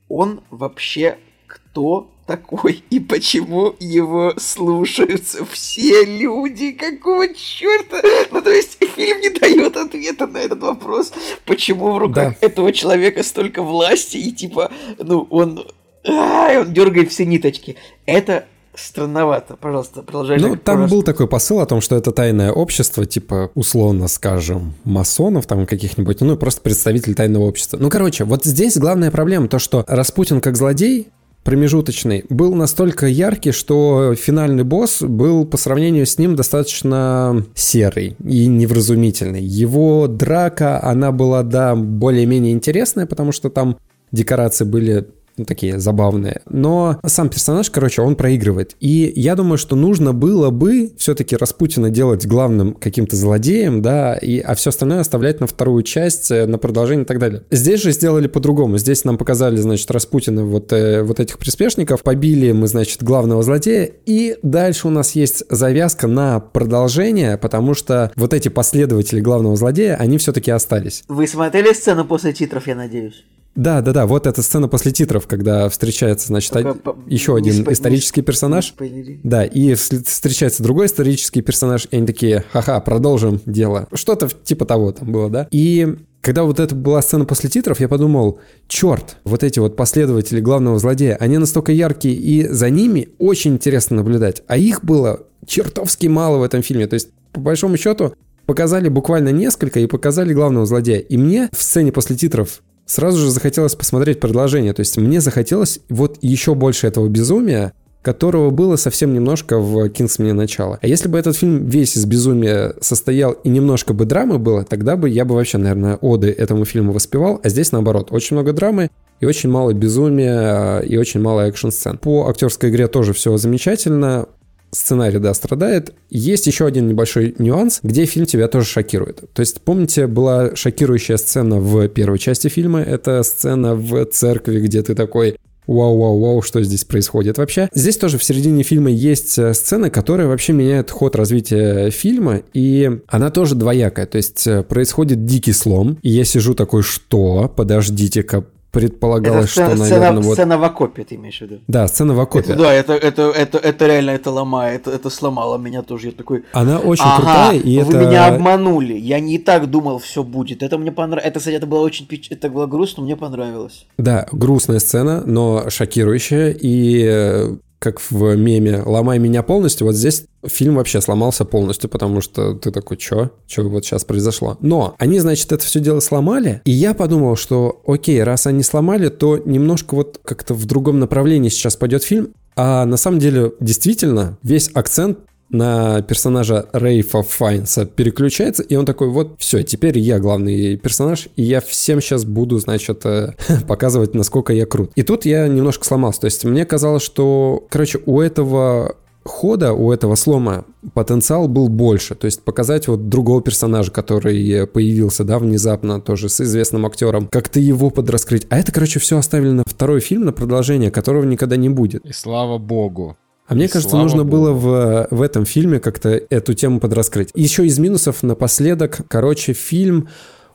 [SPEAKER 3] он вообще кто такой и почему его слушаются все люди? Какого черта? Ну, то есть, фильм не дает ответа на этот вопрос. Почему в руках да. этого человека столько власти и типа, ну, он... А, он дергает все ниточки. Это странновато. Пожалуйста, продолжай.
[SPEAKER 2] Ну, там был такой посыл о том, что это тайное общество, типа, условно скажем, масонов там каких-нибудь, ну, просто представитель тайного общества. Ну, короче, вот здесь главная проблема, то, что Распутин как злодей, промежуточный, был настолько яркий, что финальный босс был по сравнению с ним достаточно серый и невразумительный. Его драка, она была, да, более-менее интересная, потому что там декорации были ну, такие забавные. Но сам персонаж, короче, он проигрывает. И я думаю, что нужно было бы все-таки Распутина делать главным каким-то злодеем, да, и, а все остальное оставлять на вторую часть, э, на продолжение и так далее. Здесь же сделали по-другому. Здесь нам показали, значит, Распутина вот, э, вот этих приспешников, побили мы, значит, главного злодея, и дальше у нас есть завязка на продолжение, потому что вот эти последователи главного злодея, они все-таки остались.
[SPEAKER 3] Вы смотрели сцену после титров, я надеюсь?
[SPEAKER 2] Да, да, да, вот эта сцена после титров, когда встречается, значит, од... еще один спо... исторический персонаж. Да, и встречается другой исторический персонаж, и они такие, ха-ха, продолжим дело. Что-то типа того там было, да. И когда вот это была сцена после титров, я подумал, черт, вот эти вот последователи главного злодея, они настолько яркие, и за ними очень интересно наблюдать. А их было чертовски мало в этом фильме. То есть, по большому счету, показали буквально несколько и показали главного злодея. И мне в сцене после титров сразу же захотелось посмотреть продолжение. То есть мне захотелось вот еще больше этого безумия, которого было совсем немножко в «Кингсмене. Начало». А если бы этот фильм весь из безумия состоял и немножко бы драмы было, тогда бы я бы вообще, наверное, оды этому фильму воспевал, а здесь наоборот, очень много драмы, и очень мало безумия, и очень мало экшн-сцен. По актерской игре тоже все замечательно сценарий, да, страдает. Есть еще один небольшой нюанс, где фильм тебя тоже шокирует. То есть, помните, была шокирующая сцена в первой части фильма, это сцена в церкви, где ты такой, вау-вау-вау, что здесь происходит вообще. Здесь тоже в середине фильма есть э, сцена, которая вообще меняет ход развития фильма, и она тоже двоякая. То есть э, происходит дикий слом, и я сижу такой, что? Подождите-ка, предполагалось,
[SPEAKER 3] это
[SPEAKER 2] что,
[SPEAKER 3] сцена,
[SPEAKER 2] наверное, вот...
[SPEAKER 3] Сцена в окопе, ты имеешь в виду?
[SPEAKER 2] Да, сцена в окопе.
[SPEAKER 3] Это, да, это, это, это, это реально, это ломает, это, это сломало меня тоже. Я такой...
[SPEAKER 2] Она очень
[SPEAKER 3] ага,
[SPEAKER 2] крутая, и
[SPEAKER 3] вы
[SPEAKER 2] это...
[SPEAKER 3] меня обманули, я не так думал, все будет. Это мне понравилось. Это, кстати, это было очень печ... это было грустно, мне понравилось.
[SPEAKER 2] Да, грустная сцена, но шокирующая, и э, как в меме «Ломай меня полностью», вот здесь фильм вообще сломался полностью, потому что ты такой, чё? Чё вот сейчас произошло? Но они, значит, это все дело сломали, и я подумал, что окей, раз они сломали, то немножко вот как-то в другом направлении сейчас пойдет фильм, а на самом деле, действительно, весь акцент на персонажа Рейфа Файнса переключается, и он такой, вот, все, теперь я главный персонаж, и я всем сейчас буду, значит, э, показывать, насколько я крут. И тут я немножко сломался, то есть мне казалось, что, короче, у этого хода у этого слома потенциал был больше. То есть показать вот другого персонажа, который появился, да, внезапно, тоже с известным актером, как-то его подраскрыть. А это, короче, все оставили на второй фильм, на продолжение, которого никогда не будет.
[SPEAKER 1] И слава богу.
[SPEAKER 2] А мне кажется, нужно Богу. было в, в этом фильме как-то эту тему подраскрыть. Еще из минусов напоследок, короче, фильм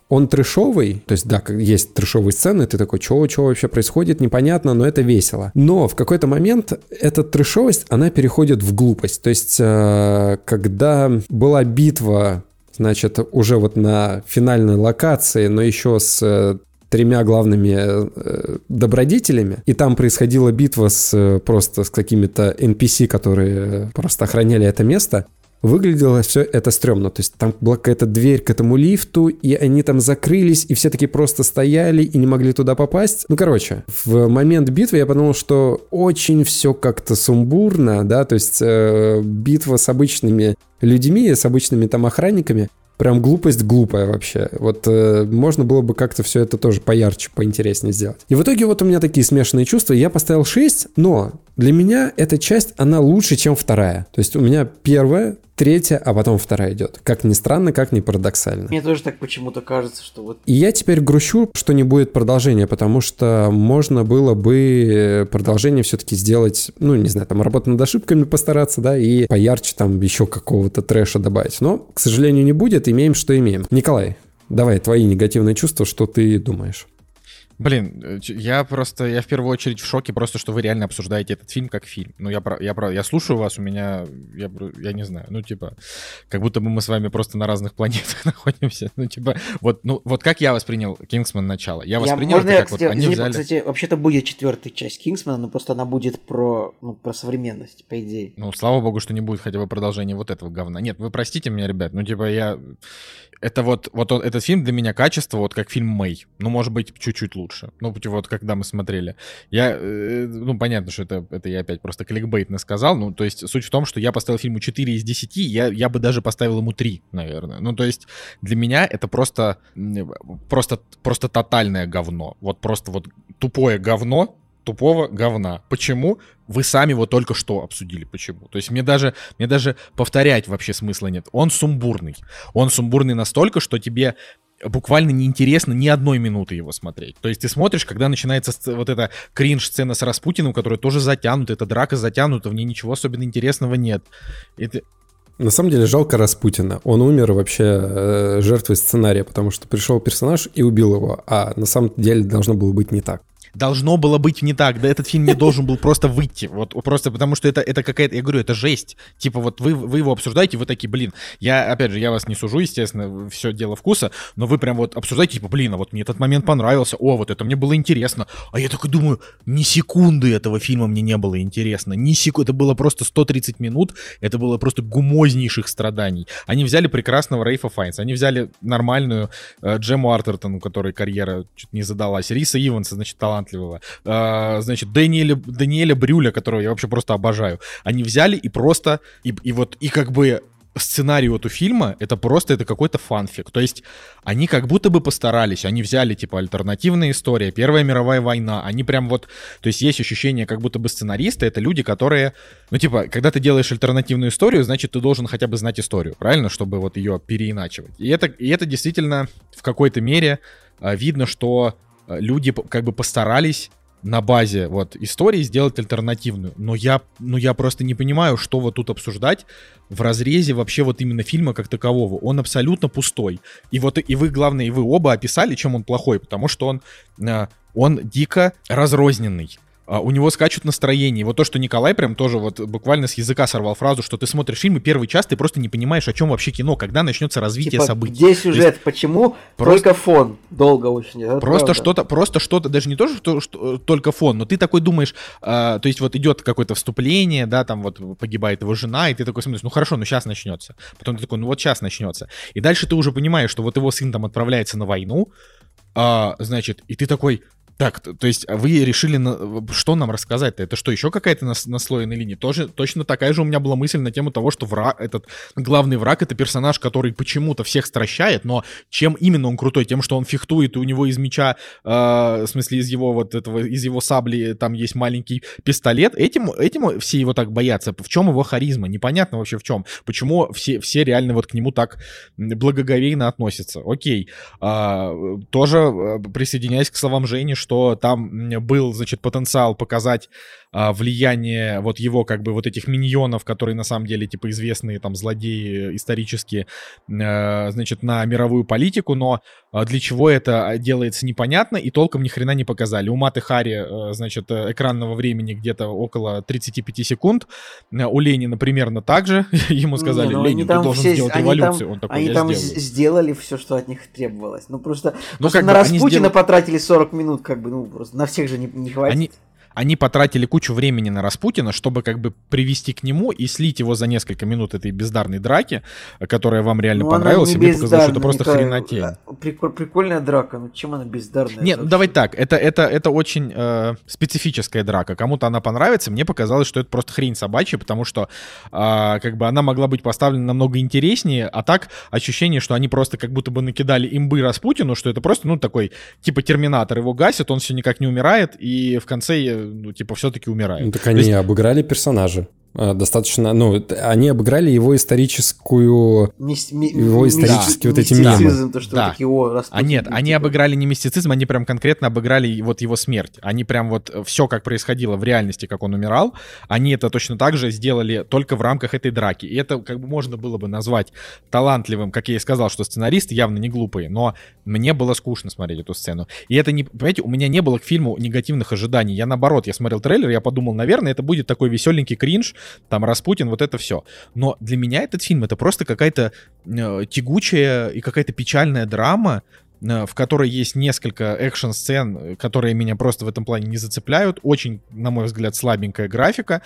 [SPEAKER 2] он трешовый, то есть, да, есть трешовые сцены, ты такой, что, что вообще происходит, непонятно, но это весело. Но в какой-то момент эта трешовость, она переходит в глупость. То есть, э, когда была битва значит, уже вот на финальной локации, но еще с э, тремя главными э, добродетелями, и там происходила битва с э, просто с какими-то NPC, которые просто охраняли это место, выглядело все это стрёмно. То есть там была какая-то дверь к этому лифту, и они там закрылись, и все таки просто стояли и не могли туда попасть. Ну, короче, в момент битвы я подумал, что очень все как-то сумбурно, да, то есть э, битва с обычными людьми, с обычными там охранниками, прям глупость глупая вообще. Вот э, можно было бы как-то все это тоже поярче, поинтереснее сделать. И в итоге вот у меня такие смешанные чувства. Я поставил 6, но для меня эта часть, она лучше, чем вторая. То есть у меня первая, третья, а потом вторая идет. Как ни странно, как ни парадоксально.
[SPEAKER 3] Мне тоже так почему-то кажется, что вот...
[SPEAKER 2] И я теперь грущу, что не будет продолжения, потому что можно было бы продолжение все-таки сделать, ну, не знаю, там работу над ошибками постараться, да, и поярче там еще какого-то трэша добавить. Но, к сожалению, не будет, имеем, что имеем. Николай, давай, твои негативные чувства, что ты думаешь?
[SPEAKER 1] Блин, э, я просто, я в первую очередь в шоке просто, что вы реально обсуждаете этот фильм как фильм. Ну, я, я, я слушаю вас, у меня, я, я не знаю, ну, типа, как будто бы мы с вами просто на разных планетах находимся. Ну, типа, вот, ну, вот как я воспринял «Кингсман. Начало»? Я воспринял
[SPEAKER 3] я, можно
[SPEAKER 1] это
[SPEAKER 3] как кстати,
[SPEAKER 1] вот они
[SPEAKER 3] извини,
[SPEAKER 1] взяли...
[SPEAKER 3] Кстати, вообще-то будет четвертая часть «Кингсмана», но просто она будет про, ну, про современность, по идее.
[SPEAKER 1] Ну, слава богу, что не будет хотя бы продолжения вот этого говна. Нет, вы простите меня, ребят, ну, типа, я... Это вот, вот он, этот фильм для меня качество, вот как фильм «Мэй». Ну, может быть, чуть-чуть лучше. Ну, вот когда мы смотрели. Я, э, ну, понятно, что это, это я опять просто кликбейтно сказал. Ну, то есть суть в том, что я поставил фильму 4 из 10, я, я бы даже поставил ему 3, наверное. Ну, то есть для меня это просто, просто, просто тотальное говно. Вот просто вот тупое говно, тупого говна. Почему? Вы сами его только что обсудили. Почему? То есть мне даже, мне даже повторять вообще смысла нет. Он сумбурный. Он сумбурный настолько, что тебе буквально неинтересно ни одной минуты его смотреть. То есть ты смотришь, когда начинается вот эта кринж-сцена с Распутиным, которая тоже затянута, эта драка затянута, в ней ничего особенно интересного нет. Это...
[SPEAKER 2] На самом деле жалко Распутина. Он умер вообще э, жертвой сценария, потому что пришел персонаж и убил его, а на самом деле должно было быть не так
[SPEAKER 1] должно было быть не так. Да этот фильм не должен был просто выйти. Вот просто потому что это, это какая-то, я говорю, это жесть. Типа вот вы, вы его обсуждаете, вы такие, блин, я, опять же, я вас не сужу, естественно, все дело вкуса, но вы прям вот обсуждаете, типа, блин, а вот мне этот момент понравился, о, вот это мне было интересно. А я такой думаю, ни секунды этого фильма мне не было интересно, ни секунды, это было просто 130 минут, это было просто гумознейших страданий. Они взяли прекрасного Рейфа Файнса, они взяли нормальную э, Джему Артертон, у которой карьера чуть не задалась, Риса Иванса, значит, талант талантливого, а, значит, Даниэля, Даниэля Брюля, которого я вообще просто обожаю, они взяли и просто, и, и вот, и как бы сценарий эту фильма, это просто это какой-то фанфик. То есть они как будто бы постарались, они взяли типа альтернативная история, Первая мировая война, они прям вот, то есть есть ощущение, как будто бы сценаристы это люди, которые, ну типа, когда ты делаешь альтернативную историю, значит ты должен хотя бы знать историю, правильно, чтобы вот ее переиначивать. И это, и это действительно в какой-то мере а, видно, что Э, люди как бы постарались на базе вот истории сделать альтернативную. Но я, ну я просто не понимаю, что вот тут обсуждать в разрезе вообще вот именно фильма как такового. Он абсолютно пустой. И вот и вы, главное, и вы оба описали, чем он плохой, потому что он, э, он дико разрозненный. А, у него скачут настроение. Вот то, что Николай прям тоже вот буквально с языка сорвал фразу, что ты смотришь фильм, и первый час ты просто не понимаешь, о чем вообще кино, когда начнется развитие
[SPEAKER 3] типа,
[SPEAKER 1] событий.
[SPEAKER 3] Где сюжет, есть, почему? Просто, только фон. Долго очень.
[SPEAKER 1] Это просто что-то, просто что-то, даже не то, что, что только фон, но ты такой думаешь, э, то есть вот идет какое-то вступление, да, там вот погибает его жена, и ты такой смотришь, ну хорошо, ну сейчас начнется. Потом ты такой, ну вот сейчас начнется. И дальше ты уже понимаешь, что вот его сын там отправляется на войну, а, значит, и ты такой, так, то, есть вы решили, на, что нам рассказать-то? Это что, еще какая-то нас, наслоенная линия? Тоже, точно такая же у меня была мысль на тему того, что враг, этот главный враг — это персонаж, который почему-то всех стращает, но чем именно он крутой? Тем, что он фехтует, и у него из меча, э, в смысле из его вот этого, из его сабли там есть маленький пистолет. Этим, этим все его так боятся. В чем его харизма? Непонятно вообще в чем. Почему все, все реально вот к нему так благоговейно относятся? Окей. А, тоже э, присоединяясь к словам Жени, что что там был, значит, потенциал показать а, влияние вот его как бы вот этих миньонов, которые на самом деле типа известные там злодеи исторические, а, значит, на мировую политику, но для чего это делается непонятно и толком ни хрена не показали. У Маты Хари, а, значит, экранного времени где-то около 35 секунд, у Ленина примерно так же, ему сказали, не, ну, Ленин, ты должен все, сделать революцию,
[SPEAKER 3] там,
[SPEAKER 1] он такой,
[SPEAKER 3] Они
[SPEAKER 1] я
[SPEAKER 3] там
[SPEAKER 1] сделаю.
[SPEAKER 3] сделали все, что от них требовалось. Ну просто, ну, просто на Распутина сделали... потратили 40 минут, как бы, ну просто на всех же не, не хватит.
[SPEAKER 1] Они, они потратили кучу времени на Распутина, чтобы как бы привести к нему и слить его за несколько минут этой бездарной драки, которая вам реально ну, понравилась, и мне показалось, что это просто это... хренотень. А,
[SPEAKER 3] приколь, прикольная драка, ну чем она бездарная?
[SPEAKER 1] Нет, ну давай так, это, это, это очень э, специфическая драка. Кому-то она понравится, мне показалось, что это просто хрень собачья, потому что э, как бы она могла быть поставлена намного интереснее, а так ощущение, что они просто как будто бы накидали имбы Распутину, что это просто, ну, такой, типа Терминатор, его гасит, он все никак не умирает, и в конце ну, типа, все-таки умирает. Ну,
[SPEAKER 2] так они есть... обыграли персонажа. А, достаточно, ну, они обыграли его историческую, Мис, ми, его исторические да. вот эти мемы.
[SPEAKER 1] То, что да. такие, О, а нет, типа. они обыграли не мистицизм, они прям конкретно обыграли вот его смерть. Они прям вот все, как происходило в реальности, как он умирал, они это точно так же сделали только в рамках этой драки. И это как бы можно было бы назвать талантливым, как я и сказал, что сценаристы явно не глупые, но мне было скучно смотреть эту сцену. И это не, понимаете, у меня не было к фильму негативных ожиданий. Я наоборот, я смотрел трейлер, я подумал, наверное, это будет такой веселенький кринж, там Распутин, вот это все. Но для меня этот фильм это просто какая-то э, тягучая и какая-то печальная драма, э, в которой есть несколько экшн-сцен, которые меня просто в этом плане не зацепляют. Очень, на мой взгляд, слабенькая графика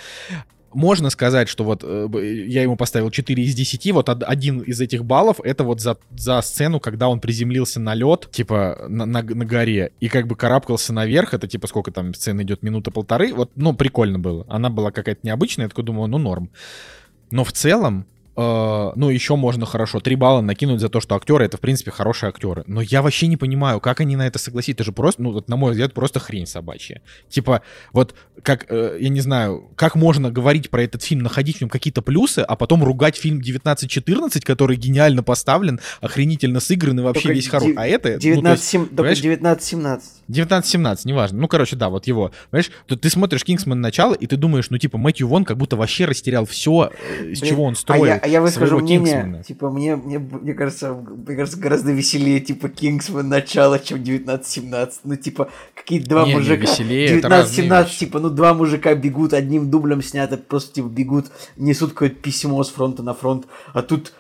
[SPEAKER 1] можно сказать, что вот э, я ему поставил 4 из 10, вот один из этих баллов это вот за, за сцену, когда он приземлился на лед, типа на, на, на горе, и как бы карабкался наверх, это типа сколько там сцена идет, минута полторы, вот, ну, прикольно было. Она была какая-то необычная, я такой думаю, ну, норм. Но в целом, э, ну, еще можно хорошо 3 балла накинуть за то, что актеры это, в принципе, хорошие актеры. Но я вообще не понимаю, как они на это согласились. Это же просто, ну, вот, на мой взгляд, просто хрень собачья. Типа, вот, как, э, я не знаю, как можно говорить про этот фильм, находить в нем какие-то плюсы, а потом ругать фильм 1914, который гениально поставлен, охренительно сыгран и вообще
[SPEAKER 3] Только
[SPEAKER 1] весь хорош.
[SPEAKER 3] де-
[SPEAKER 1] А это... ну, то
[SPEAKER 3] 19,
[SPEAKER 1] есть,
[SPEAKER 3] сем- только
[SPEAKER 1] понимаешь,
[SPEAKER 3] 19-17.
[SPEAKER 1] 19-17, неважно. Ну, короче, да, вот его. Понимаешь, тут ты смотришь «Кингсман. Начало», и ты думаешь, ну, типа, Мэтью Вон как будто вообще растерял все, из
[SPEAKER 3] Блин,
[SPEAKER 1] чего он
[SPEAKER 3] а
[SPEAKER 1] строил
[SPEAKER 3] я, а я выскажу мнение,
[SPEAKER 1] «Кингсмана».
[SPEAKER 3] типа, мне, мне, мне кажется, мне кажется, гораздо веселее, типа, Кингсман начало, чем 19-17. Ну, типа, какие-то два
[SPEAKER 1] Не, не,
[SPEAKER 3] мужика.
[SPEAKER 1] веселее, это разные
[SPEAKER 3] 19-17,
[SPEAKER 1] вещи.
[SPEAKER 3] типа, ну, два мужика бегут, одним дублем снято, просто, типа, бегут, несут какое-то письмо с фронта на фронт, а тут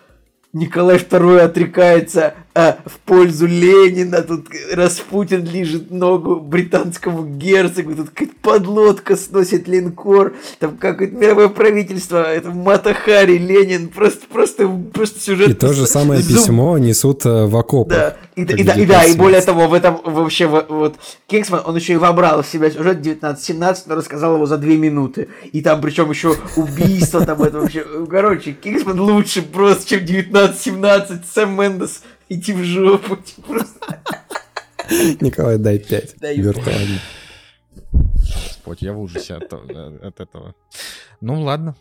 [SPEAKER 3] Николай II отрекается а, в пользу Ленина, тут Распутин лежит ногу британскому герцогу, тут какая-то подлодка сносит линкор, там какое-то мировое правительство, это Матахари, Ленин, просто, просто, просто сюжет.
[SPEAKER 2] И то же самое
[SPEAKER 3] зуб-
[SPEAKER 2] письмо несут э, в окопах.
[SPEAKER 3] Да, и, и да, и да, и
[SPEAKER 2] 1917.
[SPEAKER 3] более того, в этом вообще во- вот Кингсман, он еще и вобрал в себя сюжет 1917, но рассказал его за две минуты. И там причем еще убийство там это вообще. Короче, Кингсман лучше просто, чем 1917. Сэм Мендес, иди в жопу. Просто.
[SPEAKER 2] Николай, дай 5.
[SPEAKER 3] Даю.
[SPEAKER 2] Виртуально.
[SPEAKER 1] Господь, я в ужасе от, от этого. Ну, ладно.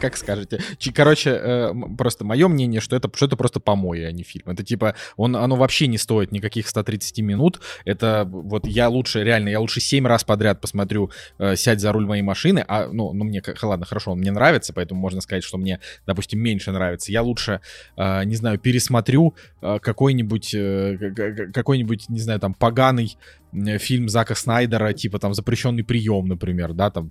[SPEAKER 1] Как- скажете. Короче, э, просто мое мнение, что это, что это просто помой, а не фильм. Это типа, он, оно вообще не стоит никаких 130 минут. Это вот я лучше, реально, я лучше 7 раз подряд посмотрю э, «Сядь за руль моей машины», а, ну, ну, мне, ладно, хорошо, он мне нравится, поэтому можно сказать, что мне, допустим, меньше нравится. Я лучше, э, не знаю, пересмотрю какой-нибудь, какой-нибудь, не знаю, там, поганый фильм Зака Снайдера, типа там «Запрещенный прием», например, да, там,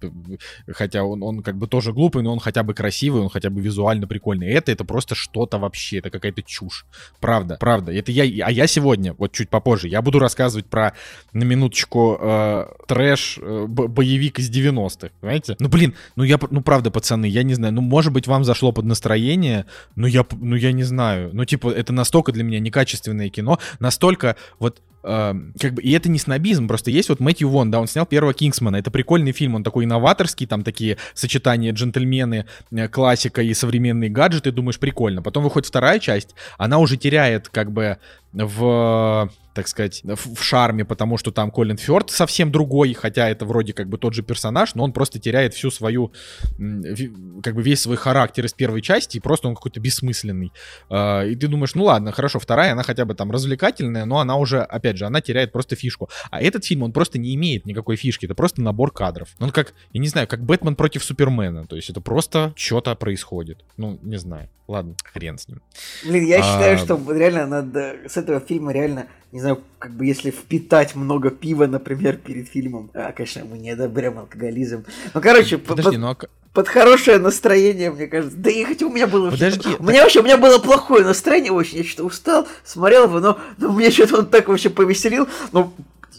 [SPEAKER 1] хотя он, он как бы тоже глупый, но он хотя бы красивый, он хотя бы визуально прикольный. Это, это просто что-то вообще, это какая-то чушь. Правда, правда. Это я, а я сегодня, вот чуть попозже, я буду рассказывать про, на минуточку, э, трэш, э, боевик из 90-х, понимаете? Ну, блин, ну я, ну правда, пацаны, я не знаю, ну, может быть, вам зашло под настроение, но я, ну, я не знаю. Ну, типа, это настолько для меня некачественное кино, настолько вот э, как бы, и это не снобизм, просто есть вот Мэтью Вон, да, он снял первого Кингсмана, это прикольный фильм, он такой инноваторский, там такие сочетания джентльмены, э, классика и современные гаджеты, думаешь, прикольно. Потом выходит вторая часть, она уже теряет как бы в так сказать, в, шарме, потому что там Колин Фёрд совсем другой, хотя это вроде как бы тот же персонаж, но он просто теряет всю свою, как бы весь свой характер из первой части, и просто он какой-то бессмысленный. А, И ты думаешь, ну ладно, хорошо, вторая, она хотя бы там развлекательная, но она уже, опять же, она теряет просто фишку. А этот фильм, он просто не имеет никакой фишки, это просто набор кадров. Он как, я не знаю, как Бэтмен против Супермена, то есть это просто что-то происходит. Ну, не знаю. Ладно, хрен с ним.
[SPEAKER 3] Блин, я
[SPEAKER 1] А,
[SPEAKER 3] считаю, что реально надо с этого фильма реально, не знаю, как бы если впитать много пива, например, перед фильмом. А, конечно, мы не одобряем алкоголизм. Ну, короче, по-
[SPEAKER 1] Подожди,
[SPEAKER 3] под-
[SPEAKER 1] ну а
[SPEAKER 3] под хорошее настроение, мне кажется. Да и хотя у меня было...
[SPEAKER 1] Подожди,
[SPEAKER 3] У меня вообще, у меня было плохое настроение очень, я что-то устал, смотрел его, но, но мне что-то он так вообще повеселил. Ну,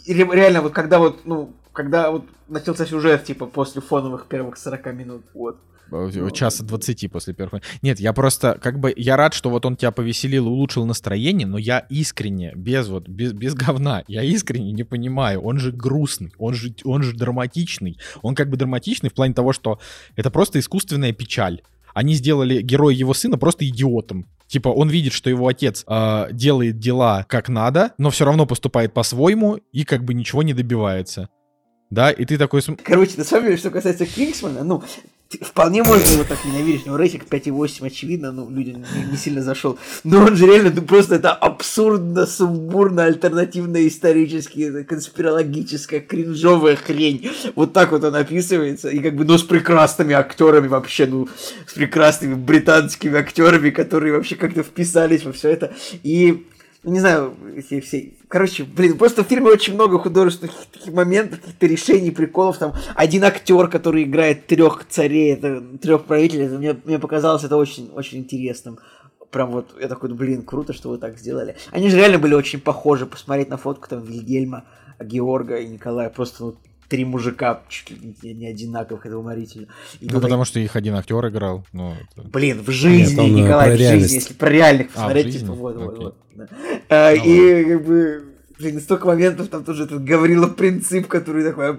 [SPEAKER 3] ре- реально, вот когда вот, ну, когда вот начался сюжет, типа, после фоновых первых 40 минут, вот.
[SPEAKER 1] Э, часа 20 после первого. Нет, я просто, как бы, я рад, что вот он тебя повеселил и улучшил настроение, но я искренне, без вот, без, без говна, я искренне не понимаю, он же грустный, он же, он же драматичный, он как бы драматичный в плане того, что это просто искусственная печаль. Они сделали героя его сына просто идиотом. Типа, он видит, что его отец э, делает дела как надо, но все равно поступает по-своему и как бы ничего не добивается. Да, и ты такой...
[SPEAKER 3] Короче, на самом деле, что касается Кингсмана, ну, вполне можно его так ненавидеть, у него рейтинг 5,8, очевидно, ну, людям не, не сильно зашел. Но он же реально, ну, просто это абсурдно, сумбурно, альтернативно исторически, конспирологическая, кринжовая хрень. Вот так вот он описывается, и как бы, ну, с прекрасными актерами вообще, ну, с прекрасными британскими актерами, которые вообще как-то вписались во все это. И ну, не знаю, эти все... Короче, блин, просто в фильме очень много художественных таких моментов, каких-то решений, приколов. Там один актер, который играет трех царей, это трех правителей, это мне, мне показалось это очень, очень интересным. Прям вот, я такой, ну, блин, круто, что вы так сделали. Они же реально были очень похожи, посмотреть на фотку там Вильгельма, Георга и Николая, просто ну, три мужика чуть ли не- одинаковых, это уморительно. И
[SPEAKER 1] Ну, потому что их один актер играл. Ну, это-
[SPEAKER 3] Блин, в жизни,
[SPEAKER 2] Нет, он, э,
[SPEAKER 3] Николай, в жизни,
[SPEAKER 2] реальность.
[SPEAKER 3] если про реальных
[SPEAKER 1] А,
[SPEAKER 3] посмотреть,
[SPEAKER 1] жизни?
[SPEAKER 3] типа, вот, вот, вот. да. А,
[SPEAKER 1] Ну
[SPEAKER 3] и, как бы, блин, столько моментов, там тоже этот Гаврила Принцип, который такой,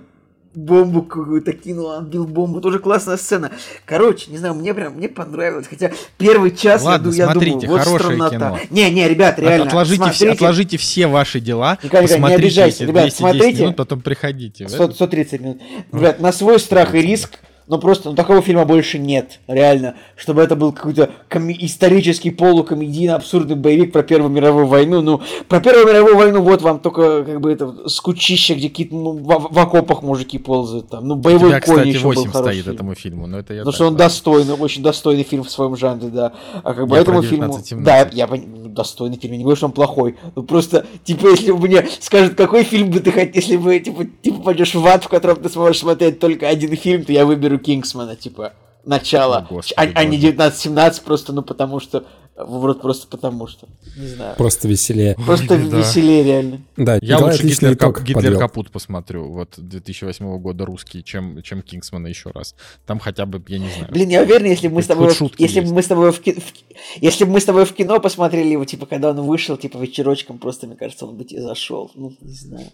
[SPEAKER 3] бомбу какую-то кинул, отбил бомбу. Тоже классная сцена. Короче, не знаю, мне прям, мне понравилось. Хотя первый час
[SPEAKER 1] Ладно,
[SPEAKER 3] я,
[SPEAKER 1] смотрите,
[SPEAKER 3] думаю, вот
[SPEAKER 1] хорошее
[SPEAKER 3] странота.
[SPEAKER 1] кино.
[SPEAKER 3] Не, не, ребят, реально.
[SPEAKER 1] отложите, все, отложите все ваши дела,
[SPEAKER 3] Николай, Николай, не обижайся, ребят,
[SPEAKER 1] 210
[SPEAKER 3] смотрите.
[SPEAKER 1] минут, потом приходите.
[SPEAKER 3] 100, 130 минут. Ребят, на свой страх и риск, но просто ну, такого фильма больше нет, реально. Чтобы это был какой-то коми- исторический полукомедийно абсурдный боевик про Первую мировую войну. Ну, про Первую мировую войну вот вам только как бы это скучище, где какие-то ну, в, в окопах мужики ползают там. Ну, боевой
[SPEAKER 1] тебя,
[SPEAKER 3] конь
[SPEAKER 1] кстати,
[SPEAKER 3] еще был
[SPEAKER 1] 8
[SPEAKER 3] хороший
[SPEAKER 1] стоит
[SPEAKER 3] фильм.
[SPEAKER 1] этому фильму, но это я
[SPEAKER 3] Потому
[SPEAKER 1] так
[SPEAKER 3] что он
[SPEAKER 1] ладно.
[SPEAKER 3] достойный, очень достойный фильм в своем жанре, да. А как бы
[SPEAKER 1] Я
[SPEAKER 3] этому фильму...
[SPEAKER 1] 19-17.
[SPEAKER 3] Да, я пон- ну, достойный фильм, я не говорю, что он плохой. Ну просто, типа, если мне скажут, какой фильм бы ты хотел, если бы, типа, типа пойдешь в ад, в котором ты сможешь смотреть только один фильм, то я выберу Кингсмана, типа, начало.
[SPEAKER 1] О, Господи
[SPEAKER 3] а, а не
[SPEAKER 1] боже.
[SPEAKER 3] 19-17, просто, ну потому что... Вот просто потому что. Не знаю.
[SPEAKER 2] Просто веселее.
[SPEAKER 3] Просто
[SPEAKER 1] да.
[SPEAKER 3] веселее реально.
[SPEAKER 2] Да,
[SPEAKER 1] Я
[SPEAKER 2] Николай
[SPEAKER 1] лучше Гитлер,
[SPEAKER 2] итог
[SPEAKER 1] Кап- Гитлер
[SPEAKER 2] подвел.
[SPEAKER 1] Капут посмотрю, вот 2008 года русский, чем, чем Кингсмана еще раз. Там хотя бы, я не знаю.
[SPEAKER 3] Блин, я уверен, если бы мы с тобой, если бы
[SPEAKER 1] есть.
[SPEAKER 3] мы с тобой в, ки- в если бы мы с тобой в кино посмотрели его, типа, когда он вышел, типа, вечерочком, просто, мне кажется, он бы тебе зашел. Ну, не знаю.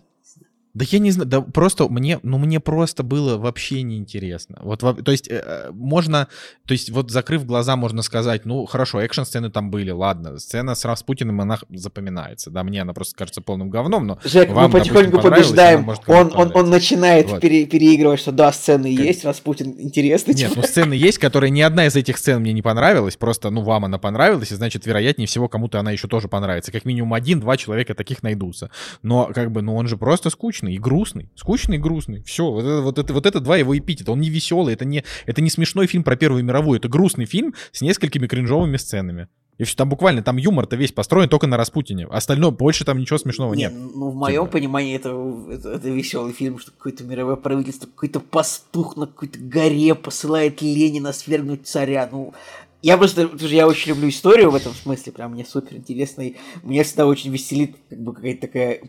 [SPEAKER 1] Да я не знаю, да просто мне, ну мне просто было вообще неинтересно. Вот, во- то есть э, э, можно, то есть вот закрыв глаза, можно сказать, ну хорошо, экшн-сцены там были, ладно, сцена с Распутиным, она запоминается, да, мне она просто кажется полным говном, но
[SPEAKER 3] Жек,
[SPEAKER 1] вам,
[SPEAKER 3] мы потихоньку
[SPEAKER 1] допустим,
[SPEAKER 3] побеждаем.
[SPEAKER 1] она может
[SPEAKER 3] Он, он, он начинает
[SPEAKER 1] Вот.
[SPEAKER 3] пере- переигрывать, что да, сцены
[SPEAKER 1] Как-
[SPEAKER 3] есть, Распутин интересный.
[SPEAKER 1] Нет,
[SPEAKER 3] типа.
[SPEAKER 1] ну сцены есть, которые ни одна из этих сцен мне не понравилась, просто, ну, вам она понравилась, и значит, вероятнее всего, кому-то она еще тоже понравится. Как минимум один-два человека таких найдутся. Но, как бы, ну, он же просто скучный и грустный. Скучный и грустный. Все, вот это, вот это, вот это два его эпитета. Он не веселый, это не, это не смешной фильм про Первую мировую, это грустный фильм с несколькими кринжовыми сценами. И все, там буквально, там юмор-то весь построен только на Распутине. Остальное, больше там ничего смешного
[SPEAKER 3] Не,
[SPEAKER 1] нет.
[SPEAKER 3] ну, в моем
[SPEAKER 1] Типа.
[SPEAKER 3] понимании это, это, это веселый фильм, что какое-то мировое правительство, какой-то пастух на какой-то горе посылает Ленина свергнуть царя. Ну, я просто, я очень люблю историю в этом смысле, прям мне супер интересно, и меня всегда очень веселит как бы какая-то такая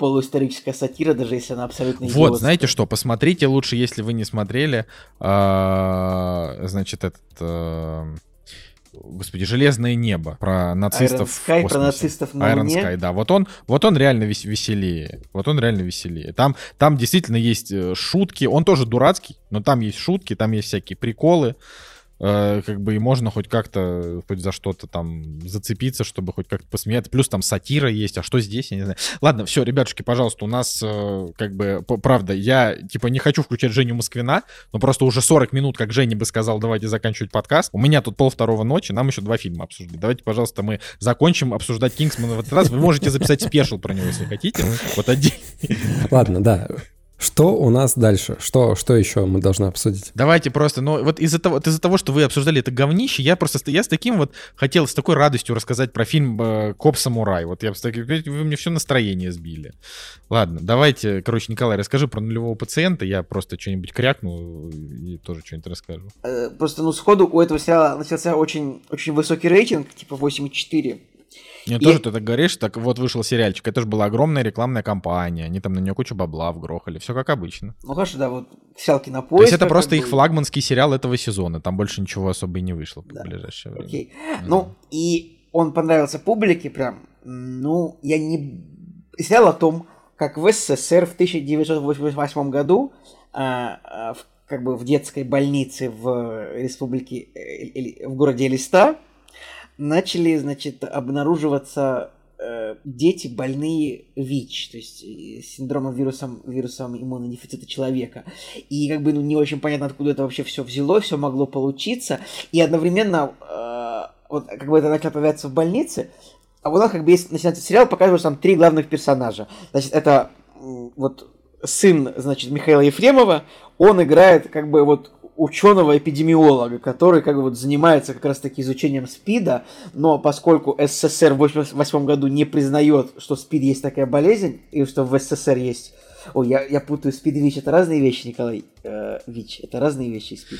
[SPEAKER 3] полуисторическая сатира, даже если она абсолютно
[SPEAKER 1] Вот,
[SPEAKER 3] идиотская.
[SPEAKER 1] знаете что, посмотрите лучше, если вы не смотрели, а, значит, этот... а, Господи, Железное небо про нацистов. в
[SPEAKER 3] Sky, про нацистов на
[SPEAKER 1] Iron
[SPEAKER 3] Луне.
[SPEAKER 1] Sky, да. Вот он, вот он реально вес- веселее. Вот он реально веселее. Там, там действительно есть э, шутки. Он тоже дурацкий, но там есть шутки, там есть всякие приколы. Э, как бы и можно хоть как-то, хоть за что-то там зацепиться, чтобы хоть как-то посмеяться. Плюс там сатира есть. А что здесь, я не знаю. Ладно, все, ребятушки, пожалуйста, у нас э, как бы, правда, я типа не хочу включать Женю Москвина, но просто уже 40 минут, как Женя бы сказал, давайте заканчивать подкаст. У меня тут пол второго ночи, нам еще два фильма обсуждать. Давайте, пожалуйста, мы закончим обсуждать Кингсмана в этот раз. Вы можете записать спешл про него, если хотите. Вот один.
[SPEAKER 2] Ладно, да. Что у нас дальше? Что, что еще мы должны обсудить?
[SPEAKER 1] Давайте просто, ну вот из-за того, вот из-за того, что вы обсуждали это говнище, я просто, с- я с таким вот хотел с такой радостью рассказать про фильм э, «Коп Самурай». Вот я вы мне все настроение сбили. Ладно, давайте, короче, Николай, расскажи про нулевого пациента, я просто что-нибудь крякну и тоже что-нибудь расскажу.
[SPEAKER 3] Э, Просто, ну, сходу у этого сериала начался очень, очень высокий рейтинг, типа 8,4.
[SPEAKER 1] Мне
[SPEAKER 3] И-
[SPEAKER 1] тоже ты так говоришь, так вот вышел сериальчик, это же была огромная рекламная кампания, они там на нее кучу бабла вгрохали, все как обычно.
[SPEAKER 3] Ну, хорошо, да, вот сериал Кинопоиск.
[SPEAKER 1] То есть это просто
[SPEAKER 3] бы,
[SPEAKER 1] их флагманский сериал этого сезона, там больше ничего особо и не вышло
[SPEAKER 3] Да.
[SPEAKER 1] в ближайшее время.
[SPEAKER 3] Окей. Ну, и он понравился публике прям. Ну, я не... Сериал о том, как в СССР в 1988 году а, а, в- как бы в детской больнице в республике, э, в городе Элиста начали, значит, обнаруживаться э, дети больные ВИЧ, то есть э, синдромом вирусом, вирусом иммунодефицита человека. И как бы ну, не очень понятно, откуда это вообще все взялось, все могло получиться. И одновременно, э, вот как бы это начало появляться в больнице, а у нас как бы есть, начинается сериал, показывают там три главных персонажа. Значит, это вот сын, значит, Михаила Ефремова, он играет как бы вот ученого-эпидемиолога, который как бы вот занимается как раз-таки изучением СПИДа, но поскольку СССР в 1988 году не признает, что СПИД есть такая болезнь, и что в СССР есть... Ой, я, я путаю СПИД и ВИЧ, это разные вещи, Николай. Э, ВИЧ, это разные вещи, и СПИД.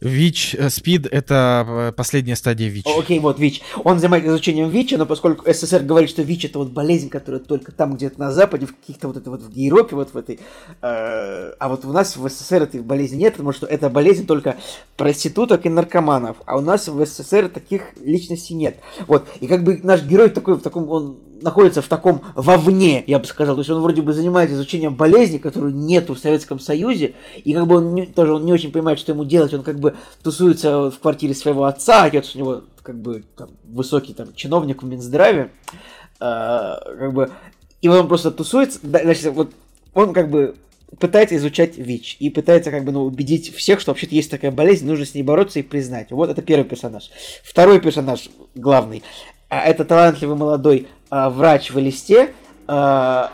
[SPEAKER 1] ВИЧ, э, СПИД — это э, последняя стадия ВИЧ.
[SPEAKER 3] Окей, вот ВИЧ. Он занимается изучением ВИЧа, но поскольку СССР говорит, что ВИЧ это вот болезнь, которая только там где-то на Западе, в каких-то вот это вот в Европе, вот в этой, э, а вот у нас в СССР этой болезни нет, потому что это болезнь только проституток и наркоманов, а у нас в СССР таких личностей нет. Вот, и как бы наш герой такой, в таком, он находится в таком вовне, я бы сказал. То есть он вроде бы занимается изучением болезни, которую нету в Советском Союзе, и как бы он не, тоже он не очень понимает, что ему делать. Он как бы тусуется в квартире своего отца, отец у него как бы там, высокий там чиновник в Минздраве, э, как бы, и он просто тусуется, значит, вот он как бы пытается изучать ВИЧ и пытается как бы ну, убедить всех, что вообще-то есть такая болезнь, нужно с ней бороться и признать. Вот это первый персонаж. Второй персонаж, главный, это талантливый молодой а, врач в листе, а,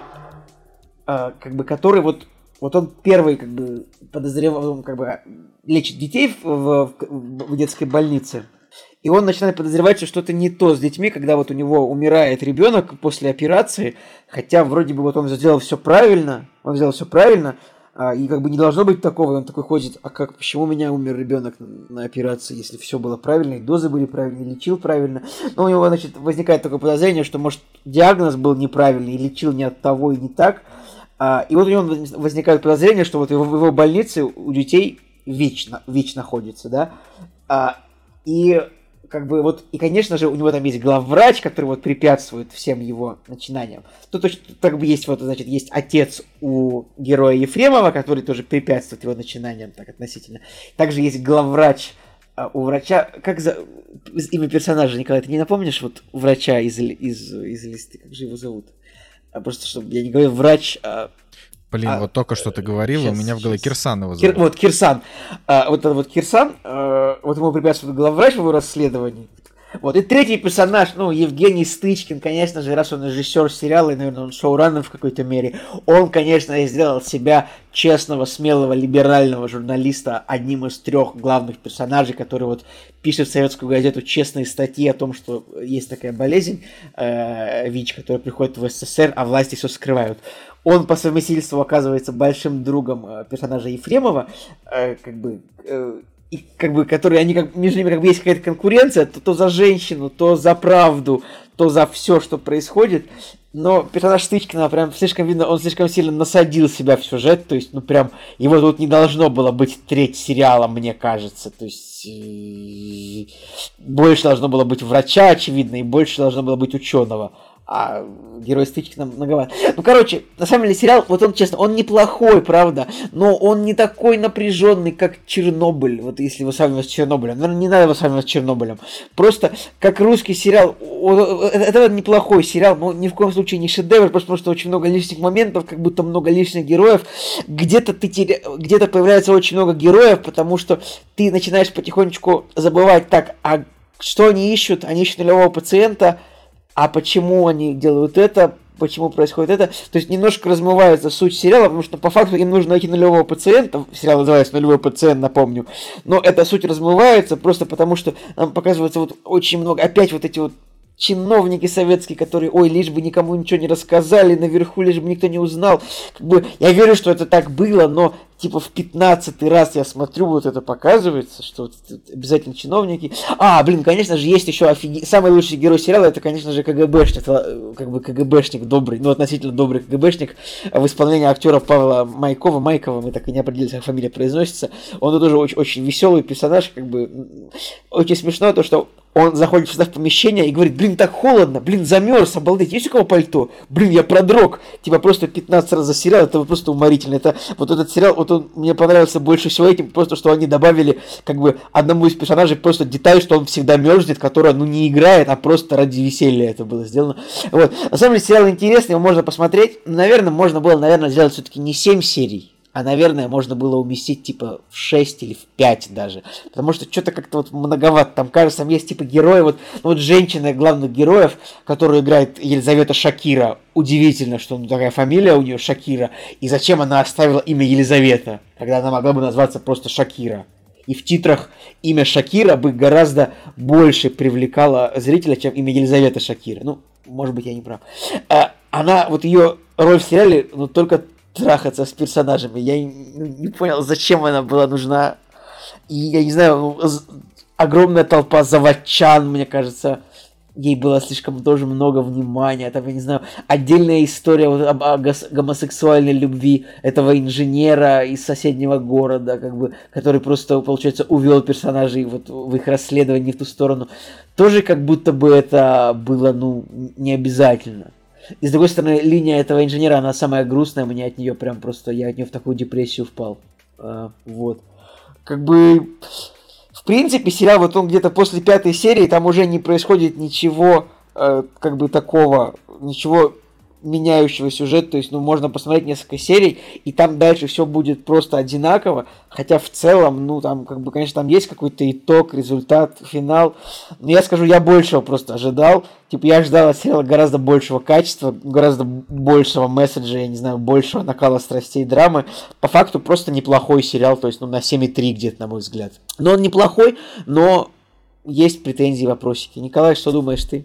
[SPEAKER 3] а, как бы который вот вот он первый как бы подозревал, как бы лечит детей в, в, в детской больнице. И он начинает подозревать, что что-то не то с детьми, когда вот у него умирает ребенок после операции, хотя вроде бы вот он сделал все правильно, он сделал все правильно, а, и как бы не должно быть такого, он такой ходит, а как, почему у меня умер ребенок на операции, если все было правильно, и дозы были правильные, лечил правильно. Но у него, значит, возникает такое подозрение, что, может, диагноз был неправильный, и лечил не от того и не так. А, и вот у него возникает подозрение, что вот в его, больнице у детей ВИЧ, ВИЧ находится, да. А, и как бы вот, и, конечно же, у него там есть главврач, который вот препятствует всем его начинаниям. Тут точно как бы есть вот, значит, есть отец у героя Ефремова, который тоже препятствует его начинаниям так относительно. Также есть главврач а, у врача, как за имя персонажа, Николай, ты не напомнишь вот врача из, из, из листы, как же его зовут? А просто, чтобы я не говорю врач, а
[SPEAKER 1] Блин, а, вот только что ты говорил, сейчас, у меня в голове Кирсан его
[SPEAKER 3] зовут. Кир, вот, Кирсан. А, вот вот Кирсан, а, вот ему препятствует главврач в его расследовании. Вот, и третий персонаж, ну, Евгений Стычкин, конечно же, раз он режиссер сериала, и, наверное, он шоураннер в какой-то мере, он, конечно, сделал себя честного, смелого, либерального журналиста одним из трех главных персонажей, который вот пишет в советскую газету честные статьи о том, что есть такая болезнь, э, ВИЧ, которая приходит в СССР, а власти все скрывают. Он по совместительству оказывается большим другом э, персонажа Ефремова, э, как бы, э, и, как бы, которые они как между ними как бы есть какая-то конкуренция, то, то за женщину, то за правду, то за все, что происходит. Но персонаж Стычкина прям слишком видно, он слишком сильно насадил себя в сюжет, то есть, ну прям, его тут не должно было быть треть сериала, мне кажется, то есть больше должно было быть врача, очевидно, и больше должно было быть ученого а герой стычки нам многовато. Ну, короче, на самом деле сериал, вот он, честно, он неплохой, правда, но он не такой напряженный, как Чернобыль, вот если вы сравниваете с Чернобылем. Наверное, не надо его сравнивать с Чернобылем. Просто, как русский сериал, это неплохой сериал, но ни в коем случае не шедевр, просто потому что очень много лишних моментов, как будто много лишних героев. Где-то ты теря... где-то появляется очень много героев, потому что ты начинаешь потихонечку забывать так, а что они ищут? Они ищут нулевого пациента, а почему они делают это, почему происходит это. То есть немножко размывается суть сериала, потому что по факту им нужно найти нулевого пациента. Сериал называется «Нулевой пациент», напомню. Но эта суть размывается просто потому, что нам показывается вот очень много, опять вот эти вот чиновники советские, которые, ой, лишь бы никому ничего не рассказали, наверху лишь бы никто не узнал. Как бы, я верю, что это так было, но типа в пятнадцатый раз я смотрю, вот это показывается, что вот обязательно чиновники. А, блин, конечно же, есть еще офиге... самый лучший герой сериала, это, конечно же, КГБшник, как бы КГБшник добрый, ну, относительно добрый КГБшник в исполнении актера Павла Майкова, Майкова, мы так и не определились, как фамилия произносится. Он тоже очень, очень веселый персонаж, как бы очень смешно то, что он заходит сюда в помещение и говорит, блин, так холодно, блин, замерз, обалдеть, есть у кого пальто? Блин, я продрог. Типа просто 15 раз за сериал, это просто уморительно. Это вот этот сериал, вот он мне понравился больше всего этим, просто что они добавили как бы одному из персонажей просто деталь, что он всегда мерзнет, которая, ну, не играет, а просто ради веселья это было сделано. Вот. На самом деле сериал интересный, его можно посмотреть. Наверное, можно было, наверное, сделать все-таки не 7 серий, а, наверное, можно было уместить, типа, в 6 или в 5 даже. Потому что что-то как-то вот многовато. Там, кажется, там есть, типа, герои, вот, ну, вот женщина главных героев, которую играет Елизавета Шакира. Удивительно, что ну, такая фамилия у нее Шакира. И зачем она оставила имя Елизавета, когда она могла бы назваться просто Шакира. И в титрах имя Шакира бы гораздо больше привлекало зрителя, чем имя Елизавета Шакира. Ну, может быть, я не прав. А, она, вот ее роль в сериале, ну, только трахаться с персонажами. Я не, понял, зачем она была нужна. И я не знаю, ну, огромная толпа заводчан, мне кажется, ей было слишком тоже много внимания, там, я не знаю, отдельная история вот об, о гомосексуальной любви этого инженера из соседнего города, как бы, который просто, получается, увел персонажей вот в их расследовании в ту сторону. Тоже как будто бы это было, ну, не обязательно. И с другой стороны, линия этого инженера, она самая грустная, мне от нее прям просто, я от нее в такую депрессию впал. А, вот. Как бы, в принципе, сериал, вот он где-то после пятой серии, там уже не происходит ничего, э, как бы такого, ничего меняющего сюжет, то есть, ну, можно посмотреть несколько серий, и там дальше все будет просто одинаково, хотя в целом, ну, там, как бы, конечно, там есть какой-то итог, результат, финал, но я скажу, я большего просто ожидал, типа, я ожидал от сериала гораздо большего качества, гораздо большего месседжа, я не знаю, большего накала страстей драмы, по факту просто неплохой сериал, то есть, ну, на 7,3 где-то, на мой взгляд. Но он неплохой, но есть претензии, вопросики. Николай, что думаешь ты?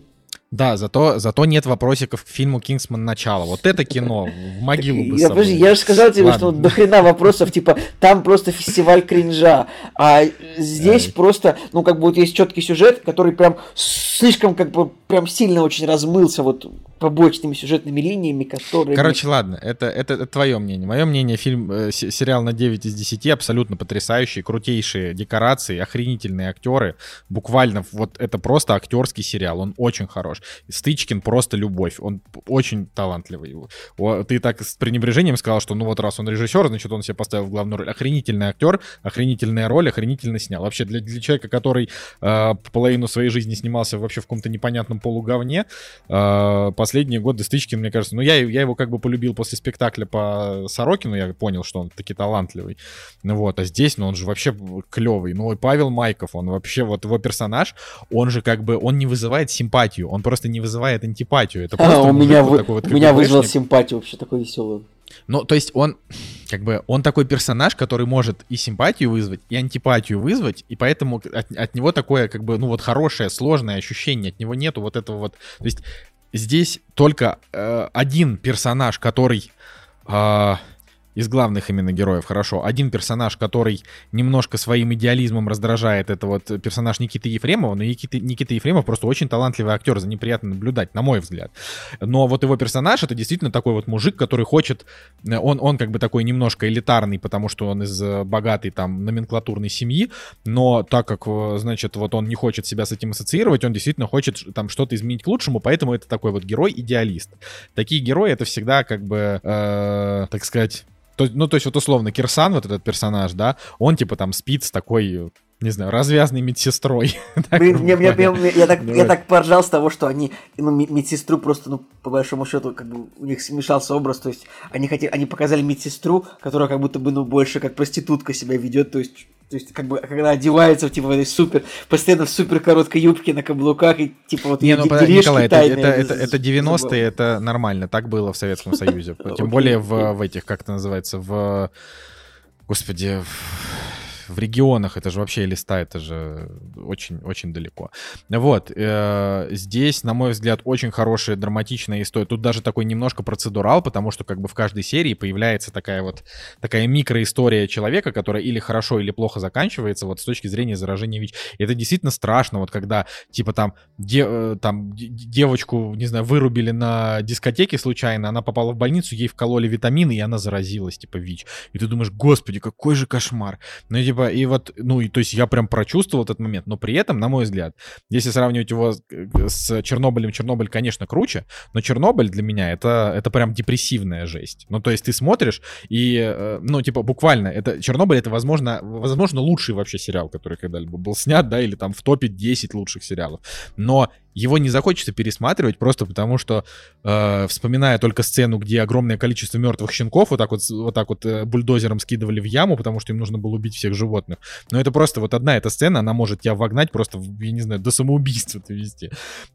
[SPEAKER 1] Да, зато, зато нет вопросиков к фильму «Кингсман. Начало». Вот это кино в могилу бы
[SPEAKER 3] я, подожди, я же сказал тебе, Ладно. что до хрена вопросов, типа, там просто фестиваль кринжа, а здесь Ай. просто, ну, как бы вот есть четкий сюжет, который прям слишком, как бы, прям сильно очень размылся, вот побочными сюжетными линиями, которые...
[SPEAKER 1] Короче, ладно, это, это, это твое мнение. Мое мнение, фильм, э, сериал на 9 из 10, абсолютно потрясающий, крутейшие декорации, охренительные актеры. Буквально вот это просто актерский сериал, он очень хорош. Стычкин просто любовь, он очень талантливый. Ты так с пренебрежением сказал, что ну вот раз он режиссер, значит он себе поставил главную роль. Охренительный актер, охренительная роль, охренительно снял. Вообще для, для человека, который э, половину своей жизни снимался вообще в каком-то непонятном полуговне, э, последние годы Стычкин, мне кажется, ну, я, я его как бы полюбил после спектакля по Сорокину, я понял, что он таки талантливый. Ну вот, а здесь, ну, он же вообще клевый. Ну, и Павел Майков, он вообще, вот его персонаж, он же как бы, он не вызывает симпатию, он просто не вызывает антипатию. Это просто
[SPEAKER 3] а, у меня, вот вы, такой вот, у меня вызвал симпатию вообще, такой веселый.
[SPEAKER 1] Ну, то есть он, как бы, он такой персонаж, который может и симпатию вызвать, и антипатию вызвать, и поэтому от, от него такое, как бы, ну вот хорошее, сложное ощущение, от него нету вот этого вот, то есть здесь только э, один персонаж, который э, из главных именно героев, хорошо. Один персонаж, который немножко своим идеализмом раздражает, это вот персонаж Никиты Ефремова, но Никита, Никита Ефремов просто очень талантливый актер, за ним приятно наблюдать, на мой взгляд. Но вот его персонаж, это действительно такой вот мужик, который хочет, он, он как бы такой немножко элитарный, потому что он из э, богатой там номенклатурной семьи, но так как, э, значит, вот он не хочет себя с этим ассоциировать, он действительно хочет там что-то изменить к лучшему, поэтому это такой вот герой-идеалист. Такие герои это всегда как бы, э, так сказать, то, ну, то есть вот условно Кирсан, вот этот персонаж, да, он типа там спит с такой не знаю, развязной медсестрой.
[SPEAKER 3] Я, так, поржал с того, что они, ну, медсестру просто, ну, по большому счету, как бы у них смешался образ, то есть они хотели, они показали медсестру, которая как будто бы, ну, больше как проститутка себя ведет, то есть то есть, как бы, когда одевается, типа, в этой супер, постоянно в супер короткой юбке на каблуках, и, типа, вот,
[SPEAKER 1] Не, ну, Николай, это, это, это, это 90-е, это нормально, так было в Советском Союзе. Тем более в, в этих, как это называется, в... Господи, в регионах, это же вообще листа, это же очень-очень далеко. Вот, э, здесь, на мой взгляд, очень хорошая драматичная история. Тут даже такой немножко процедурал, потому что как бы в каждой серии появляется такая вот, такая микроистория человека, которая или хорошо, или плохо заканчивается, вот с точки зрения заражения ВИЧ. И это действительно страшно, вот когда, типа, там, де, э, там девочку, не знаю, вырубили на дискотеке случайно, она попала в больницу, ей вкололи витамины, и она заразилась, типа, ВИЧ. И ты думаешь, господи, какой же кошмар. Ну, типа, типа, и вот, ну, и то есть я прям прочувствовал этот момент, но при этом, на мой взгляд, если сравнивать его с Чернобылем, Чернобыль, конечно, круче, но Чернобыль для меня это, это прям депрессивная жесть. Ну, то есть ты смотришь, и, э, ну, типа, буквально, это Чернобыль это, возможно, возможно, лучший вообще сериал, который когда-либо был снят, да, или там в топе 10 лучших сериалов. Но его не захочется пересматривать просто потому, что э, вспоминая только сцену, где огромное количество мертвых щенков вот так вот, вот так вот э, бульдозером скидывали в яму, потому что им нужно было убить всех животных. Но это просто вот одна эта сцена, она может тебя вогнать просто, я не знаю, до самоубийства довести.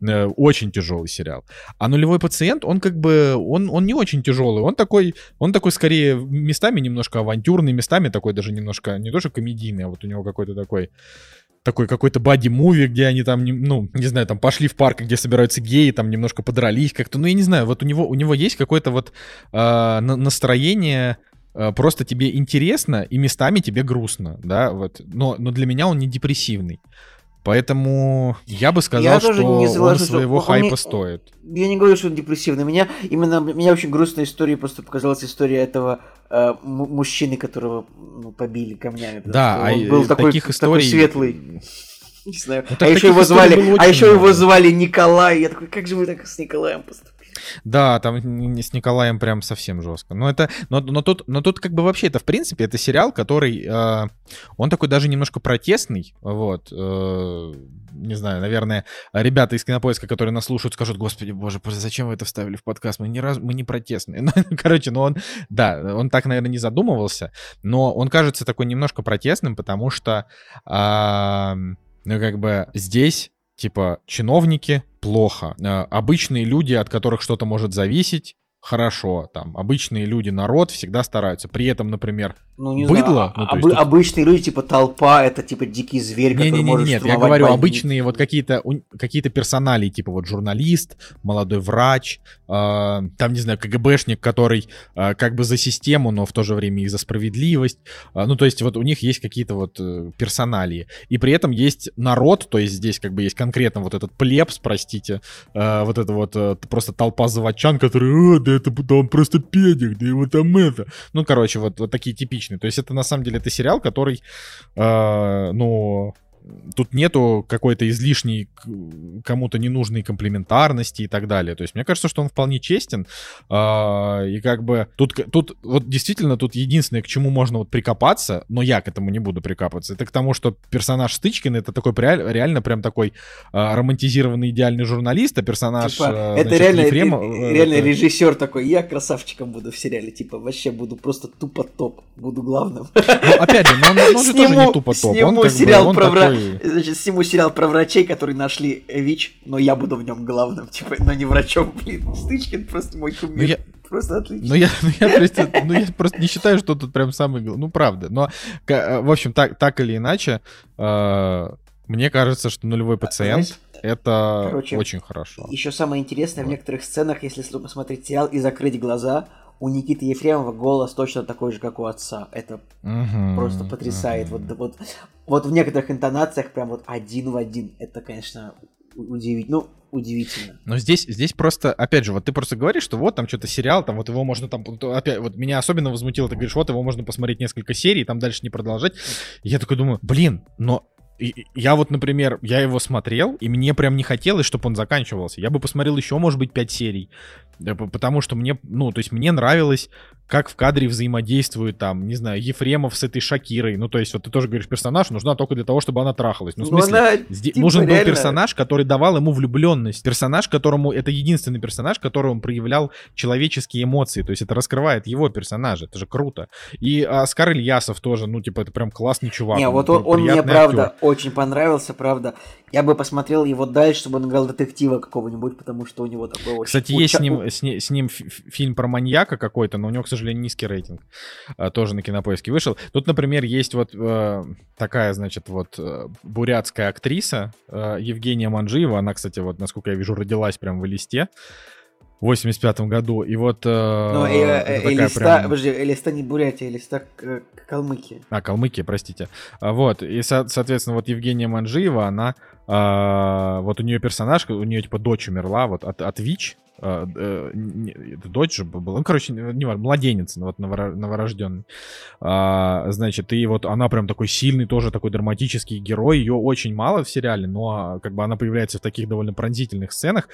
[SPEAKER 1] Э, очень тяжелый сериал. А нулевой пациент, он как бы, он, он не очень тяжелый, он такой, он такой скорее местами немножко авантюрный, местами такой даже немножко, не то что комедийный, а вот у него какой-то такой такой какой-то бади-муви, где они там, ну, не знаю, там пошли в парк, где собираются геи, там немножко подрались как-то, ну, я не знаю, вот у него, у него есть какое-то вот э, настроение, просто тебе интересно и местами тебе грустно, да, вот, но, но для меня он не депрессивный. Поэтому я бы сказал,
[SPEAKER 3] Я
[SPEAKER 1] что
[SPEAKER 3] не
[SPEAKER 1] он своего
[SPEAKER 3] он не-
[SPEAKER 1] хайпа стоит.
[SPEAKER 3] Я не говорю, что он депрессивный. Меня именно меня очень грустная история просто показалась история этого э, мужчины, которого ну, побили камнями.
[SPEAKER 1] Да, а
[SPEAKER 3] он был такой,
[SPEAKER 1] таких
[SPEAKER 3] такой
[SPEAKER 1] историй...
[SPEAKER 3] светлый. Не знаю.
[SPEAKER 1] Ну,
[SPEAKER 3] а еще его
[SPEAKER 1] историй
[SPEAKER 3] звали, а еще его звали Николай. Я такой, как же вы так с Николаем поступили?
[SPEAKER 1] Да, там с Николаем прям совсем жестко. Но это, но, но тут, но тут как бы вообще это в принципе это сериал, который, э, он такой даже немножко протестный, вот. э, не знаю, наверное, ребята из Кинопоиска, которые нас слушают, скажут, господи, боже, зачем вы это вставили в подкаст? Мы ни разу, мы не протестные. Ну, Короче, ну он, да, он так, наверное, не задумывался, но он кажется такой немножко протестным, потому что, а, ну как бы здесь типа чиновники плохо, Э, обычные люди, от которых что-то может зависеть, хорошо, там обычные люди, народ всегда стараются. При этом, например,
[SPEAKER 3] Ну, не
[SPEAKER 1] Быдло?
[SPEAKER 3] знаю,
[SPEAKER 1] Ну,
[SPEAKER 3] а-
[SPEAKER 1] то есть
[SPEAKER 3] обычные люди, типа толпа, это типа дикий зверь, который
[SPEAKER 1] не-не-не,
[SPEAKER 3] может
[SPEAKER 1] нет, я говорю
[SPEAKER 3] больницу.
[SPEAKER 1] обычные вот какие-то какие-то персоналии, типа вот журналист, молодой врач, э, там не знаю КГБшник, который э, как бы за систему, но в то же время и за справедливость. Э, ну то есть вот у них есть какие-то вот э, персоналии, и при этом есть народ, то есть здесь как бы есть конкретно вот этот плебс, простите, э, вот это вот э, просто толпа заводчан, которые, «А, да это да он просто педик, да его там это. Ну короче вот вот такие типичные. То есть это на самом деле это сериал, который э, ну, тут нету какой-то излишней кому-то ненужной комплементарности и так далее. То есть мне кажется, что он вполне честен. а, и как бы тут, тут вот действительно тут единственное, к чему можно вот прикопаться, но я к этому не буду прикапываться, это к тому, что персонаж Стычкин это такой реально прям такой а, романтизированный идеальный журналист, а персонаж
[SPEAKER 3] Типа,
[SPEAKER 1] а,
[SPEAKER 3] это
[SPEAKER 1] значит,
[SPEAKER 3] реально,
[SPEAKER 1] Ефремов,
[SPEAKER 3] ре-
[SPEAKER 1] э,
[SPEAKER 3] реально
[SPEAKER 1] это-
[SPEAKER 3] режиссер такой, я красавчиком буду в сериале, типа вообще буду просто тупо топ, буду главным.
[SPEAKER 1] Ну, опять же, но он, он же тоже не тупо топ. Он
[SPEAKER 3] сниму
[SPEAKER 1] бы,
[SPEAKER 3] сериал
[SPEAKER 1] он
[SPEAKER 3] про вра- значит, сниму сериал про врачей, которые нашли ВИЧ, но я буду в нем главным, типа, но не врачом, блин. Стычкин просто мой кумир.
[SPEAKER 1] Ну, я-
[SPEAKER 3] Просто отлично.
[SPEAKER 1] Ну я, ну, я просто, ну, я просто не считаю, что тут прям самый... Ну, правда. Но, э, в общем, так, так или иначе, э, мне кажется, что нулевой пациент
[SPEAKER 3] Знаешь,
[SPEAKER 1] это
[SPEAKER 3] короче,
[SPEAKER 1] очень хорошо.
[SPEAKER 3] Еще самое интересное, в
[SPEAKER 1] Вот.
[SPEAKER 3] некоторых сценах, если посмотреть сериал и закрыть глаза, у Никиты Ефремова голос точно такой же, как у отца. Это
[SPEAKER 1] Мгм,
[SPEAKER 3] просто потрясает.
[SPEAKER 1] мгм.
[SPEAKER 3] Вот, вот, вот в некоторых интонациях прям вот один в один. Это, конечно, удивительно. Ну, удивительно.
[SPEAKER 1] Но здесь, здесь просто, опять же, вот ты просто говоришь, что вот там что-то сериал, там вот его можно там, опять, вот меня особенно возмутило, ты говоришь, вот его можно посмотреть несколько серий, там дальше не продолжать. И я такой думаю, блин, но я вот, например, я его смотрел, и мне прям не хотелось, чтобы он заканчивался. Я бы посмотрел еще, может быть, пять серий. П- Потому что мне, ну, то есть мне нравилось, как в кадре взаимодействуют там, не знаю, Ефремов с этой Шакирой. Ну, то есть вот ты тоже говоришь, персонаж нужна только для того, чтобы она трахалась. Ну, в
[SPEAKER 3] Ну,
[SPEAKER 1] смысле,
[SPEAKER 3] она, типа,
[SPEAKER 1] нужен был
[SPEAKER 3] реально-
[SPEAKER 1] персонаж, который давал ему влюбленность. Персонаж, которому это единственный персонаж, который он проявлял человеческие эмоции. То есть это раскрывает его персонажа. Это же круто. И Оскар Ильясов тоже, ну, типа, это прям классный чувак.
[SPEAKER 3] Не,
[SPEAKER 1] он
[SPEAKER 3] вот он, он мне правда
[SPEAKER 1] актер.
[SPEAKER 3] очень понравился, правда. Я бы посмотрел его дальше, чтобы он играл детектива какого-нибудь, потому что у него такой очень...
[SPEAKER 1] Кстати, есть с
[SPEAKER 3] уча-
[SPEAKER 1] ним, с, с ним фи- фи- фильм про маньяка какой-то, но у него, к сожалению, низкий рейтинг. А, тоже на кинопоиске вышел. Тут, например, есть вот э, такая, значит, вот э, бурятская актриса э, Евгения Манжиева. Она, кстати, вот, насколько я вижу, родилась прям в Элисте в 85 году. И вот... э,
[SPEAKER 3] Ну, э, э, Элиста,
[SPEAKER 1] прям-
[SPEAKER 3] подожди, Элиста не Бурятия, Элиста Калмыкия.
[SPEAKER 1] А, Калмыкия, простите. А, Вот, и, со- соответственно, вот Евгения Манжиева, она, а, вот у нее персонаж, у нее, типа, дочь умерла, вот, от, от ВИЧ, а, э, это дочь же была, ну, короче, не важно, младенец, вот, новора- новорожденный. А, значит, и вот она прям такой сильный, тоже такой драматический герой, ее очень мало в сериале, но, как бы, она появляется в таких довольно пронзительных сценах.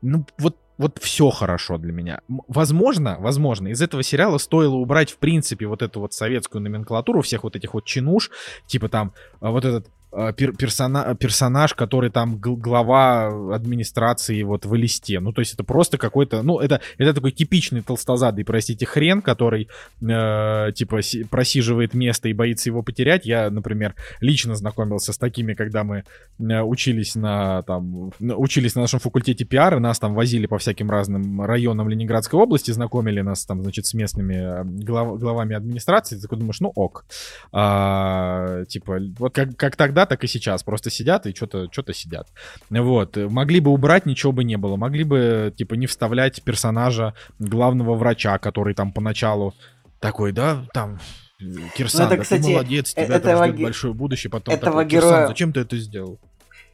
[SPEAKER 1] Ну, вот вот все хорошо для меня. Возможно, возможно, из этого сериала стоило убрать, в принципе, вот эту вот советскую номенклатуру всех вот этих вот чинуш, типа там а, вот этот пер- персона- персонаж, который там гл- глава администрации вот в листе. Ну, то есть это просто какой-то, ну, это, это такой типичный толстозадый, простите, хрен, который, э, типа, си- просиживает место и боится его потерять. Я, например, лично знакомился с такими, когда мы э, учились на, там, учились на нашем факультете пиара, нас там возили по всяким разным районам Ленинградской области, знакомили нас там, значит, с местными э, глав- главами администрации. Ты такой думаешь, ну ок. А, типа, вот как, как тогда, так и сейчас. Просто сидят и что-то что сидят. Вот. Могли бы убрать, ничего бы не было. Могли бы, типа, не вставлять персонажа главного врача, который там поначалу такой, да, там, Кирсан,
[SPEAKER 3] это,
[SPEAKER 1] да
[SPEAKER 3] кстати,
[SPEAKER 1] ты молодец,
[SPEAKER 3] э-
[SPEAKER 1] тебя там
[SPEAKER 3] этого
[SPEAKER 1] ждет
[SPEAKER 3] ге-
[SPEAKER 1] большое будущее. Потом
[SPEAKER 3] этого
[SPEAKER 1] такой, Кирсан,
[SPEAKER 3] героя-
[SPEAKER 1] зачем ты это сделал?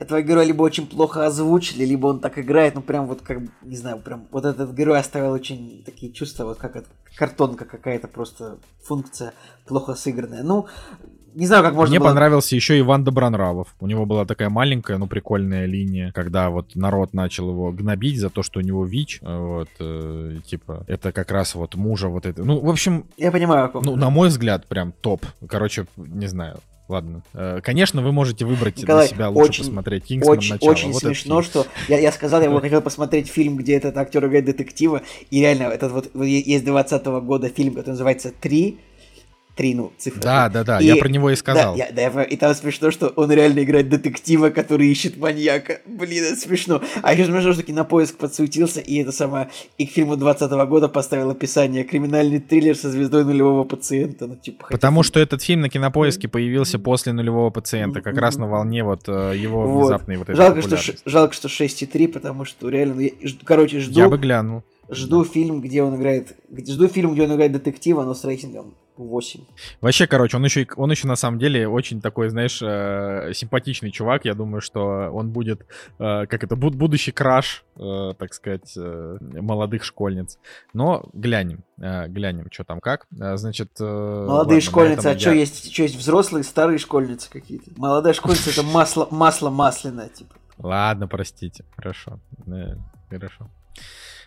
[SPEAKER 3] этого героя либо очень плохо озвучили, либо он так играет, ну прям вот как, не знаю, прям вот этот герой оставил очень такие чувства, вот как это, картонка какая-то просто функция плохо сыгранная. Ну, не знаю, как можно
[SPEAKER 1] Мне
[SPEAKER 3] было...
[SPEAKER 1] понравился еще Иван Добронравов. У него была такая маленькая, но прикольная линия, когда вот народ начал его гнобить за то, что у него ВИЧ. Вот, э, типа, это как раз вот мужа вот это. Ну, в общем,
[SPEAKER 3] Я понимаю,
[SPEAKER 1] ну, на мой взгляд, прям топ. Короче, не знаю. Ладно. Э, Конечно, вы можете выбрать
[SPEAKER 3] Николай,
[SPEAKER 1] для себя лучше
[SPEAKER 3] очень-
[SPEAKER 1] посмотреть Кингсман
[SPEAKER 3] очень,
[SPEAKER 1] начало.
[SPEAKER 3] очень
[SPEAKER 1] Вот
[SPEAKER 3] смешно, что я, я сказал, я бы хотел посмотреть фильм, где этот актер играет детектива, и реально, этот вот, есть 20 года фильм, который называется «Три», «Три», ну, цифра.
[SPEAKER 1] Да, да, да,
[SPEAKER 3] И-
[SPEAKER 1] я про него и сказал.
[SPEAKER 3] Да, я- да, я и там смешно, что он реально играет детектива, который ищет маньяка. Блин, это смешно. А еще смешно, что кинопоиск подсуетился, и это самое, и к фильму 20 года поставил описание «Криминальный триллер со звездой нулевого пациента». Ну, типа,
[SPEAKER 1] Потому что этот фильм на кинопоиске появился после нулевого пациента, как раз на волне вот э, его
[SPEAKER 3] Вот.
[SPEAKER 1] внезапной вот этой
[SPEAKER 3] жалко, что, жалко, что 6,3, потому что реально, я короче, жду,
[SPEAKER 1] Я бы глянул.
[SPEAKER 3] жду фильм, где он играет, жду фильм, где он играет детектива, но с рейтингом 8.
[SPEAKER 1] Вообще, короче, он еще, он еще на самом деле очень такой, знаешь, э, симпатичный чувак. Я думаю, что он будет, э, как это, буд- будущий краш, э, так сказать, э, молодых школьниц. Но глянем, э, глянем, что там как. Э, Значит, э,
[SPEAKER 3] Молодые
[SPEAKER 1] ладно,
[SPEAKER 3] школьницы, а что есть, что есть взрослые, старые школьницы какие-то? Молодая школьница это масло, масло масляное, типа.
[SPEAKER 1] Ладно, простите, хорошо, Э, хорошо.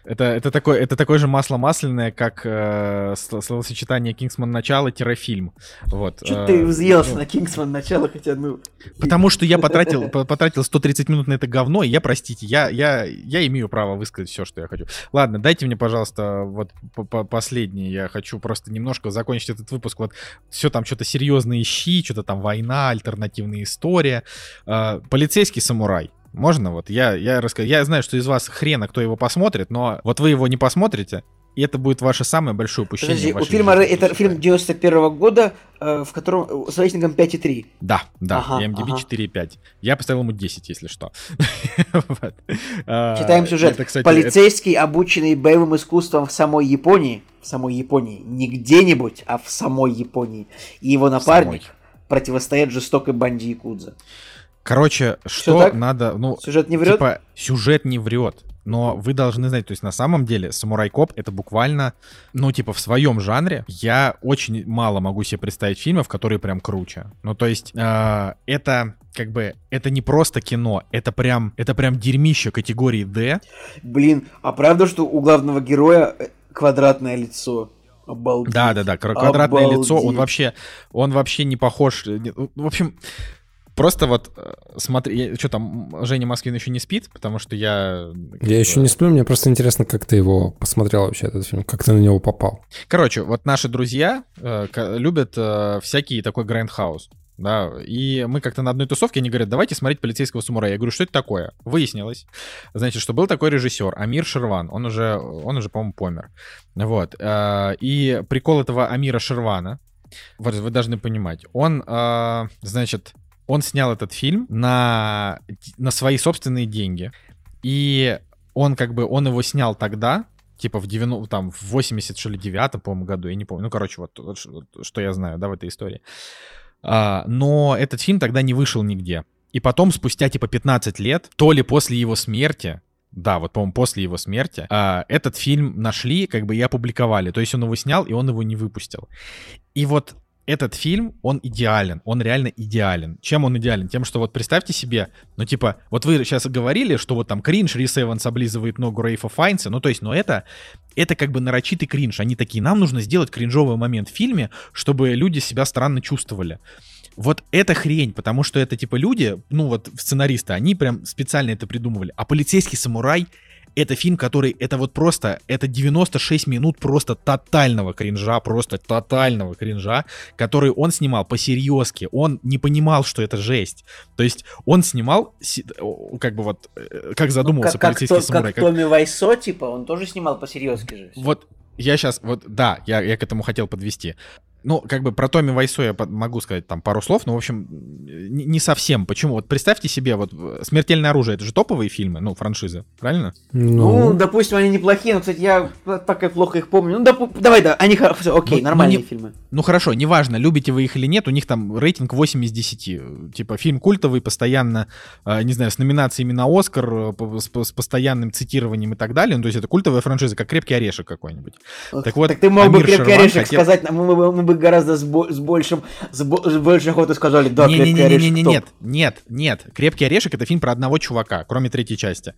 [SPEAKER 1] Это, это, такое, это такое же масло масляное, как э, сло- словосочетание Кингсман начало-фильм. Вот.
[SPEAKER 3] Что
[SPEAKER 1] э,
[SPEAKER 3] ты взъелся
[SPEAKER 1] ну,
[SPEAKER 3] на Кингсман начало, хотя, ну...
[SPEAKER 1] Потому что я потратил, по- потратил 130 минут на это говно, и я, простите, я, я, я имею право высказать все, что я хочу. Ладно, дайте мне, пожалуйста, вот по- по- последнее. Я хочу просто немножко закончить этот выпуск. Вот все там что-то серьезные щи, что-то там война, альтернативная история. Э, полицейский самурай. Можно вот? Я, я расскажу. Я знаю, что из вас хрена кто его посмотрит, но вот вы его не посмотрите, и это будет ваше самое большое упущение.
[SPEAKER 3] Подожди, у фильма,
[SPEAKER 1] жизни,
[SPEAKER 3] это фильм
[SPEAKER 1] считаю.
[SPEAKER 3] 91 года, э, в котором э, с рейтингом 5,3.
[SPEAKER 1] Да, да,
[SPEAKER 3] Ага,
[SPEAKER 1] MDB
[SPEAKER 3] ага.
[SPEAKER 1] 4,5. Я поставил ему 10, если что. Вот. А,
[SPEAKER 3] Читаем сюжет.
[SPEAKER 1] это, кстати,
[SPEAKER 3] Полицейский, обученный боевым искусством в самой Японии, в самой Японии, не где-нибудь, а в самой Японии, и его напарник противостоят жестокой банде Якудза.
[SPEAKER 1] Короче, что
[SPEAKER 3] так?
[SPEAKER 1] надо... Ну,
[SPEAKER 3] Сюжет не врет?
[SPEAKER 1] Типа, сюжет не врет. Но вы должны знать, то есть на самом деле Самурай Коп это буквально, ну, типа, в своем жанре я очень мало могу себе представить фильмов, которые прям круче. Ну, то есть, э, это как бы, это не просто кино, это прям, это прям дерьмище категории D.
[SPEAKER 3] Блин, а правда, что у главного героя э, квадратное лицо? Обалдеть.
[SPEAKER 1] Да, да, да, квадратное лицо, он
[SPEAKER 3] Обалдеть.
[SPEAKER 1] вообще, он вообще не похож. э, В общем, просто вот э, смотри, что там, Женя Москвин еще не спит, потому что я...
[SPEAKER 2] Я еще не сплю, мне просто интересно, как ты его посмотрел вообще, этот фильм, как ты на него попал.
[SPEAKER 1] Короче, вот наши друзья э, любят э, всякий такой грандхаус. Да, и мы как-то на одной тусовке, они говорят, давайте смотреть полицейского самурая. Я говорю, что это такое? Выяснилось, значит, что был такой режиссер Амир Шерван, он уже, он уже, по-моему, помер. Вот. э, И прикол этого Амира Шервана, вот вы должны понимать, он, э, значит, он снял этот фильм на, на свои собственные деньги. И он как бы, он его снял тогда, типа в 90, там, в 80, что ли, 9 по-моему, году, я не помню. Ну, короче, вот что я знаю, да, в этой истории. А, но этот фильм тогда не вышел нигде. И потом, спустя, типа, 15 лет, то ли после его смерти, да, вот, по-моему, после его смерти, а, этот фильм нашли, как бы, и опубликовали. То есть он его снял, и он его не выпустил. И вот этот фильм, он идеален, он реально идеален. Чем он идеален? Тем, что вот представьте себе, ну типа, вот вы сейчас говорили, что вот там кринж, Рис Эванс облизывает ногу Рейфа Файнса, ну то есть, но это, это как бы нарочитый кринж. Они такие, нам нужно сделать кринжовый момент в фильме, чтобы люди себя странно чувствовали. Вот это хрень, потому что это типа люди, ну вот сценаристы, они прям специально это придумывали. А полицейский самурай это фильм, который, это вот просто, это 96 минут просто тотального кринжа, просто тотального кринжа, который он снимал по-серьезки, он не понимал, что это жесть. То есть он снимал, как бы вот, э, как задумывался
[SPEAKER 3] Ну, как, как,
[SPEAKER 1] полицейский
[SPEAKER 3] то-
[SPEAKER 1] самурай.
[SPEAKER 3] как
[SPEAKER 1] как-
[SPEAKER 3] Томми Вайсо, типа, он тоже снимал по-серьезки же.
[SPEAKER 1] Вот я сейчас, вот да, я, я к этому хотел подвести. Ну, как бы про Томми Вайсо я могу сказать там пару слов, но, в общем, не, совсем. Почему? Вот представьте себе, вот «Смертельное оружие» — это же топовые фильмы, ну, франшизы, правильно?
[SPEAKER 3] Ну, ну допустим, они неплохие, но, кстати, я так как плохо их помню. Ну, доп... давай, да, они, все, окей, ну, нормальные
[SPEAKER 1] ну,
[SPEAKER 3] не... фильмы.
[SPEAKER 1] Ну, хорошо, неважно, любите вы их или нет, у них там рейтинг 8 из 10. Типа, фильм культовый, постоянно, э, не знаю, с номинациями на Оскар, э, с, с постоянным цитированием и так далее. Ну, то есть это культовая франшиза, как «Крепкий орешек» какой-нибудь.
[SPEAKER 3] Так вот, так ты мог бы «Крепкий орешек» хотел... сказать, мы, мы, мы бы гораздо с, бо- с большим, с, бо- с большей охотой сказали, да, не, «Крепкий не, не, орешек» не, не,
[SPEAKER 1] Нет, нет, нет, «Крепкий орешек» — это фильм про одного чувака, кроме третьей части.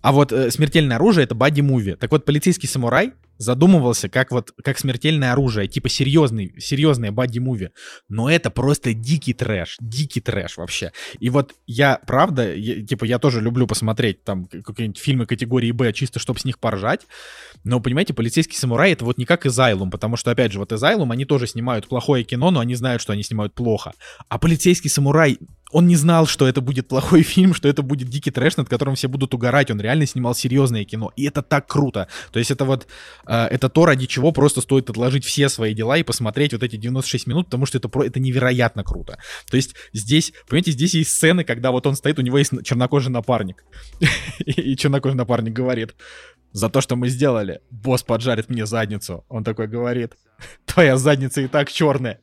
[SPEAKER 1] А вот э, «Смертельное оружие» — это бади-муви. Так вот, «Полицейский самурай» задумывался как вот как смертельное оружие, типа серьезный, серьезное бади-муви. Но это просто дикий трэш, дикий трэш вообще. И вот я, правда, я, типа я тоже люблю посмотреть там какие-нибудь фильмы категории Б, чисто чтобы с них поржать. Но, понимаете, «Полицейский самурай» — это вот не как «Изайлум», потому что, опять же, вот «Изайлум» они тоже снимают плохое кино, но они знают, что они снимают плохо. А «Полицейский самурай» он не знал, что это будет плохой фильм, что это будет дикий трэш, над которым все будут угорать. Он реально снимал серьезное кино. И это так круто. То есть это вот, это то, ради чего просто стоит отложить все свои дела и посмотреть вот эти 96 минут, потому что это, это невероятно круто. То есть здесь, понимаете, здесь есть сцены, когда вот он стоит, у него есть чернокожий напарник. И чернокожий напарник говорит, за то, что мы сделали, босс поджарит мне задницу. Он такой говорит, твоя задница и так черная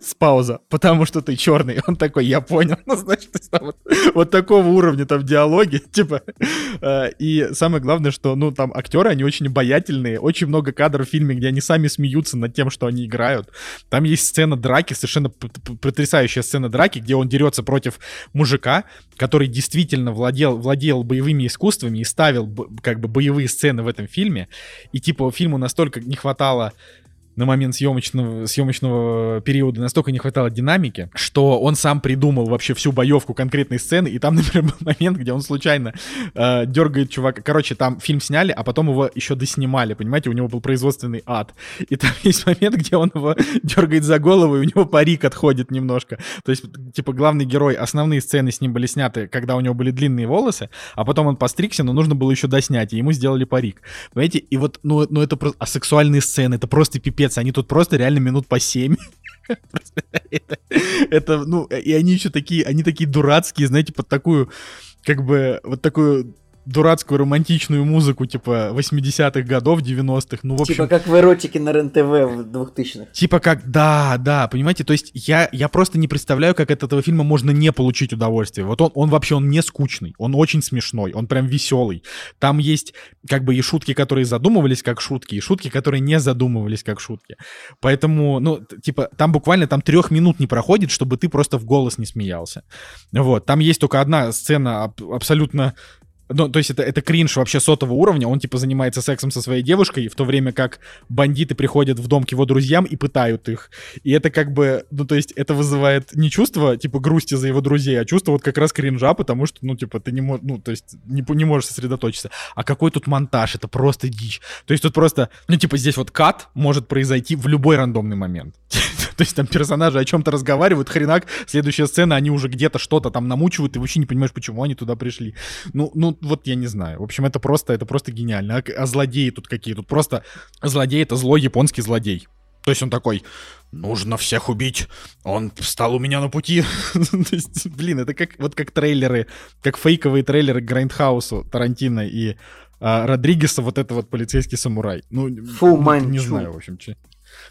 [SPEAKER 1] с пауза, потому что ты черный. Он такой, я понял. Ну, значит, там вот, вот такого уровня там диалоги, типа. Э, и самое главное, что, ну, там актеры, они очень обаятельные. Очень много кадров в фильме, где они сами смеются над тем, что они играют. Там есть сцена драки, совершенно потрясающая сцена драки, где он дерется против мужика, который действительно владел, владел боевыми искусствами и ставил как бы боевые сцены в этом фильме. И типа фильму настолько не хватало на момент съемочного, съемочного периода настолько не хватало динамики, что он сам придумал вообще всю боевку конкретной сцены, и там, например, был момент, где он случайно э, дергает чувака. Короче, там фильм сняли, а потом его еще доснимали, понимаете, у него был производственный ад. И там есть момент, где он его дергает за голову, и у него парик отходит немножко. То есть, типа, главный герой, основные сцены с ним были сняты, когда у него были длинные волосы, а потом он постригся, но нужно было еще доснять, и ему сделали парик. Понимаете, и вот, ну, ну это просто... А сексуальные сцены, это просто пипец капец, они тут просто реально минут по 7. это, это, ну, и они еще такие, они такие дурацкие, знаете, под такую, как бы, вот такую дурацкую романтичную музыку, типа 80-х годов, 90-х. Ну, в общем...
[SPEAKER 3] Типа как в эротике на РЕН-ТВ в 2000-х.
[SPEAKER 1] Типа как, да, да, понимаете, то есть я, я просто не представляю, как от этого фильма можно не получить удовольствие. Вот он, он вообще, он не скучный, он очень смешной, он прям веселый. Там есть как бы и шутки, которые задумывались как шутки, и шутки, которые не задумывались как шутки. Поэтому, ну, типа, там буквально там трех минут не проходит, чтобы ты просто в голос не смеялся. Вот, там есть только одна сцена абсолютно ну, то есть это, это кринж вообще сотого уровня. Он, типа, занимается сексом со своей девушкой, в то время как бандиты приходят в дом к его друзьям и пытают их. И это как бы, ну, то есть это вызывает не чувство, типа, грусти за его друзей, а чувство вот как раз кринжа, потому что, ну, типа, ты не можешь, ну, то есть не, не можешь сосредоточиться. А какой тут монтаж? Это просто дичь. То есть тут просто, ну, типа, здесь вот кат может произойти в любой рандомный момент. То есть там персонажи о чем-то разговаривают, хренак, следующая сцена, они уже где-то что-то там намучивают, и вообще не понимаешь, почему они туда пришли. Ну, ну, вот я не знаю. В общем, это просто, это просто гениально. А, а злодеи тут какие? Тут просто злодей — это злой японский злодей. То есть он такой, нужно всех убить, он встал у меня на пути. То есть, блин, это как, вот как трейлеры, как фейковые трейлеры к Грайндхаусу Тарантино и а, Родригеса, вот это вот полицейский самурай. Ну,
[SPEAKER 3] Фу, не
[SPEAKER 1] знаю, в общем, че.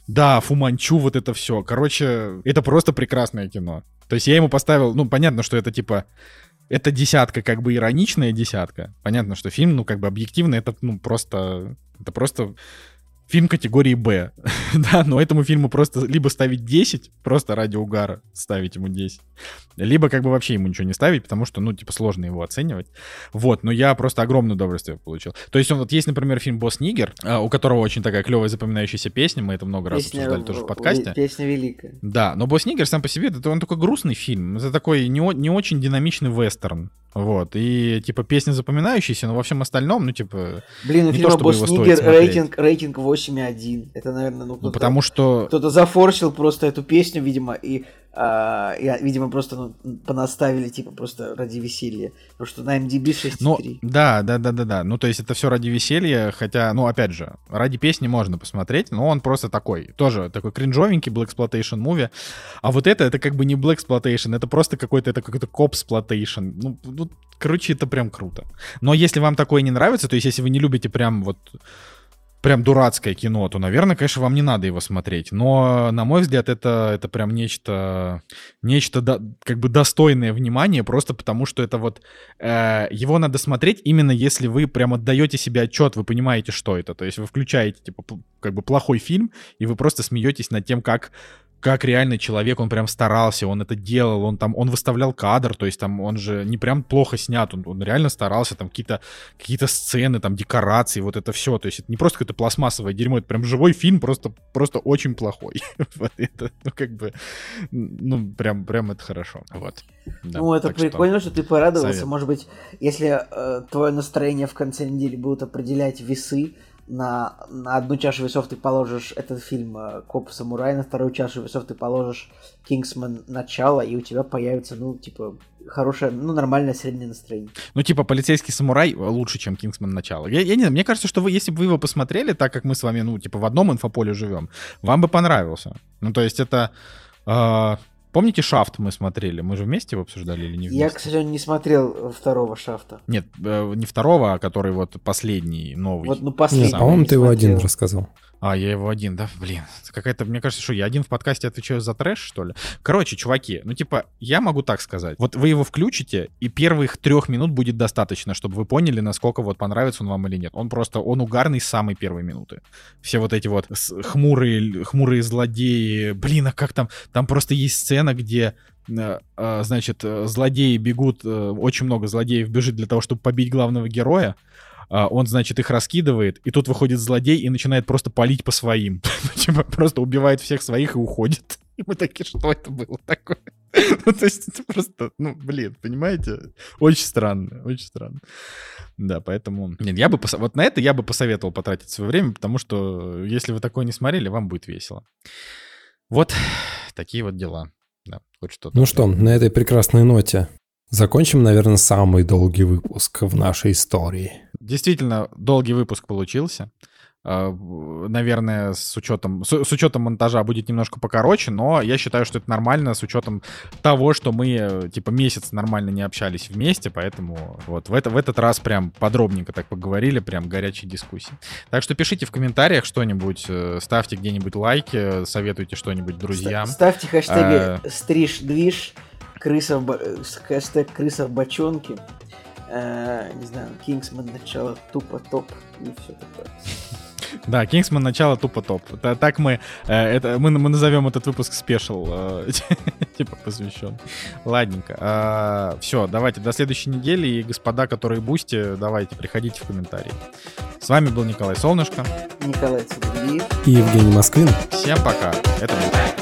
[SPEAKER 1] Да, Фуманчу, вот это все. Короче, это просто прекрасное кино. То есть я ему поставил, ну, понятно, что это типа это десятка, как бы ироничная десятка. Понятно, что фильм, ну, как бы объективно, это, ну, просто... Это просто фильм категории Б. да, но этому фильму просто либо ставить 10, просто ради угара ставить ему 10, либо как бы вообще ему ничего не ставить, потому что, ну, типа, сложно его оценивать. Вот, но я просто огромное удовольствие получил. То есть, он, вот есть, например, фильм «Босс Нигер», а, у которого очень такая клевая запоминающаяся песня, мы это много раз песня, обсуждали тоже в подкасте.
[SPEAKER 3] Песня великая.
[SPEAKER 1] Да, но «Босс Нигер» сам по себе, это он такой грустный фильм, это такой не, не очень динамичный вестерн. Вот, и, типа, песня запоминающаяся, но во всем остальном, ну, типа...
[SPEAKER 3] Блин, у фильма «Босс Нигер» рейтинг, рейтинг 8 8.1. Это, наверное, ну,
[SPEAKER 1] ну потому что...
[SPEAKER 3] Кто-то зафорсил просто эту песню, видимо, и, а, и видимо, просто ну, понаставили, типа, просто ради веселья. Потому что на MDB 6.3.
[SPEAKER 1] Ну, да, да, да, да, да. Ну, то есть это все ради веселья, хотя, ну, опять же, ради песни можно посмотреть, но он просто такой, тоже такой кринжовенький Black Exploitation movie. А вот это, это как бы не Black Exploitation, это просто какой-то, это какой-то коп Exploitation. Ну, ну, короче, это прям круто. Но если вам такое не нравится, то есть если вы не любите прям вот прям дурацкое кино, то, наверное, конечно, вам не надо его смотреть. Но, на мой взгляд, это, это прям нечто, нечто до, как бы достойное внимания, просто потому что это вот... Э, его надо смотреть именно если вы прям отдаете себе отчет, вы понимаете, что это. То есть вы включаете, типа, как бы плохой фильм, и вы просто смеетесь над тем, как как реальный человек, он прям старался, он это делал, он там, он выставлял кадр, то есть там он же не прям плохо снят, он, он реально старался, там какие-то какие сцены, там декорации, вот это все, то есть это не просто какое-то пластмассовое дерьмо, это прям живой фильм, просто, просто очень плохой. вот это, ну как бы, ну прям, прям это хорошо, вот.
[SPEAKER 3] Да, ну это прикольно, что, что ты порадовался, совет. может быть, если э, твое настроение в конце недели будут определять весы, на, на одну чашу весов ты положишь этот фильм э, «Коп самурай», на вторую чашу весов ты положишь «Кингсман. Начало», и у тебя появится, ну, типа, хорошее, ну, нормальное среднее настроение.
[SPEAKER 1] Ну, типа, «Полицейский самурай» лучше, чем «Кингсман. Начало». Я, я не знаю, мне кажется, что вы, если бы вы его посмотрели, так как мы с вами, ну, типа, в одном инфополе живем, вам бы понравился. Ну, то есть это... Э, Помните «Шафт» мы смотрели? Мы же вместе его обсуждали или не вместе?
[SPEAKER 3] Я, к сожалению, не смотрел второго «Шафта».
[SPEAKER 1] Нет, э, не второго, а который вот последний, новый.
[SPEAKER 3] Вот, ну, последний. Нет,
[SPEAKER 2] по-моему, ты его один рассказал.
[SPEAKER 1] А, я его один, да? Блин, какая-то, мне кажется, что я один в подкасте отвечаю за трэш, что ли? Короче, чуваки, ну типа, я могу так сказать. Вот вы его включите, и первых трех минут будет достаточно, чтобы вы поняли, насколько вот понравится он вам или нет. Он просто, он угарный с самой первой минуты. Все вот эти вот хмурые, хмурые злодеи. Блин, а как там? Там просто есть сцена, где э, э, значит, э, злодеи бегут, очень много злодеев бежит для того, чтобы побить главного героя, он, значит, их раскидывает, и тут выходит злодей и начинает просто палить по своим. Типа просто убивает всех своих и уходит. И мы такие, что это было такое? ну, то есть это просто, ну, блин, понимаете? Очень странно, очень странно. Да, поэтому... Нет, я бы... Пос... Вот на это я бы посоветовал потратить свое время, потому что если вы такое не смотрели, вам будет весело. Вот такие вот дела. Да,
[SPEAKER 2] хоть что-то. Ну что, на этой прекрасной ноте закончим, наверное, самый долгий выпуск в нашей истории.
[SPEAKER 1] Действительно, долгий выпуск получился. А, наверное, с учетом, с, с учетом монтажа будет немножко покороче, но я считаю, что это нормально с учетом того, что мы типа месяц нормально не общались вместе, поэтому вот в, это, в этот раз прям подробненько так поговорили, прям горячие дискуссии. Так что пишите в комментариях что-нибудь, э, ставьте где-нибудь лайки, советуйте что-нибудь друзьям.
[SPEAKER 3] Ставьте хэштеги а... стриж-движ, крыса хэштег крыса в бочонке э, не знаю, Кингсман начало тупо топ и все такое.
[SPEAKER 1] Да, Кингсман начало тупо топ. Так мы, э, это, мы, мы назовем этот выпуск special, э, типа посвящен. Ладненько. Э, все, давайте до следующей недели. И господа, которые Boosty, давайте, приходите в комментарии. С вами был Николай Солнышко.
[SPEAKER 3] Николай Цугулиев.
[SPEAKER 2] И Евгений Москвин.
[SPEAKER 1] Всем пока. Это был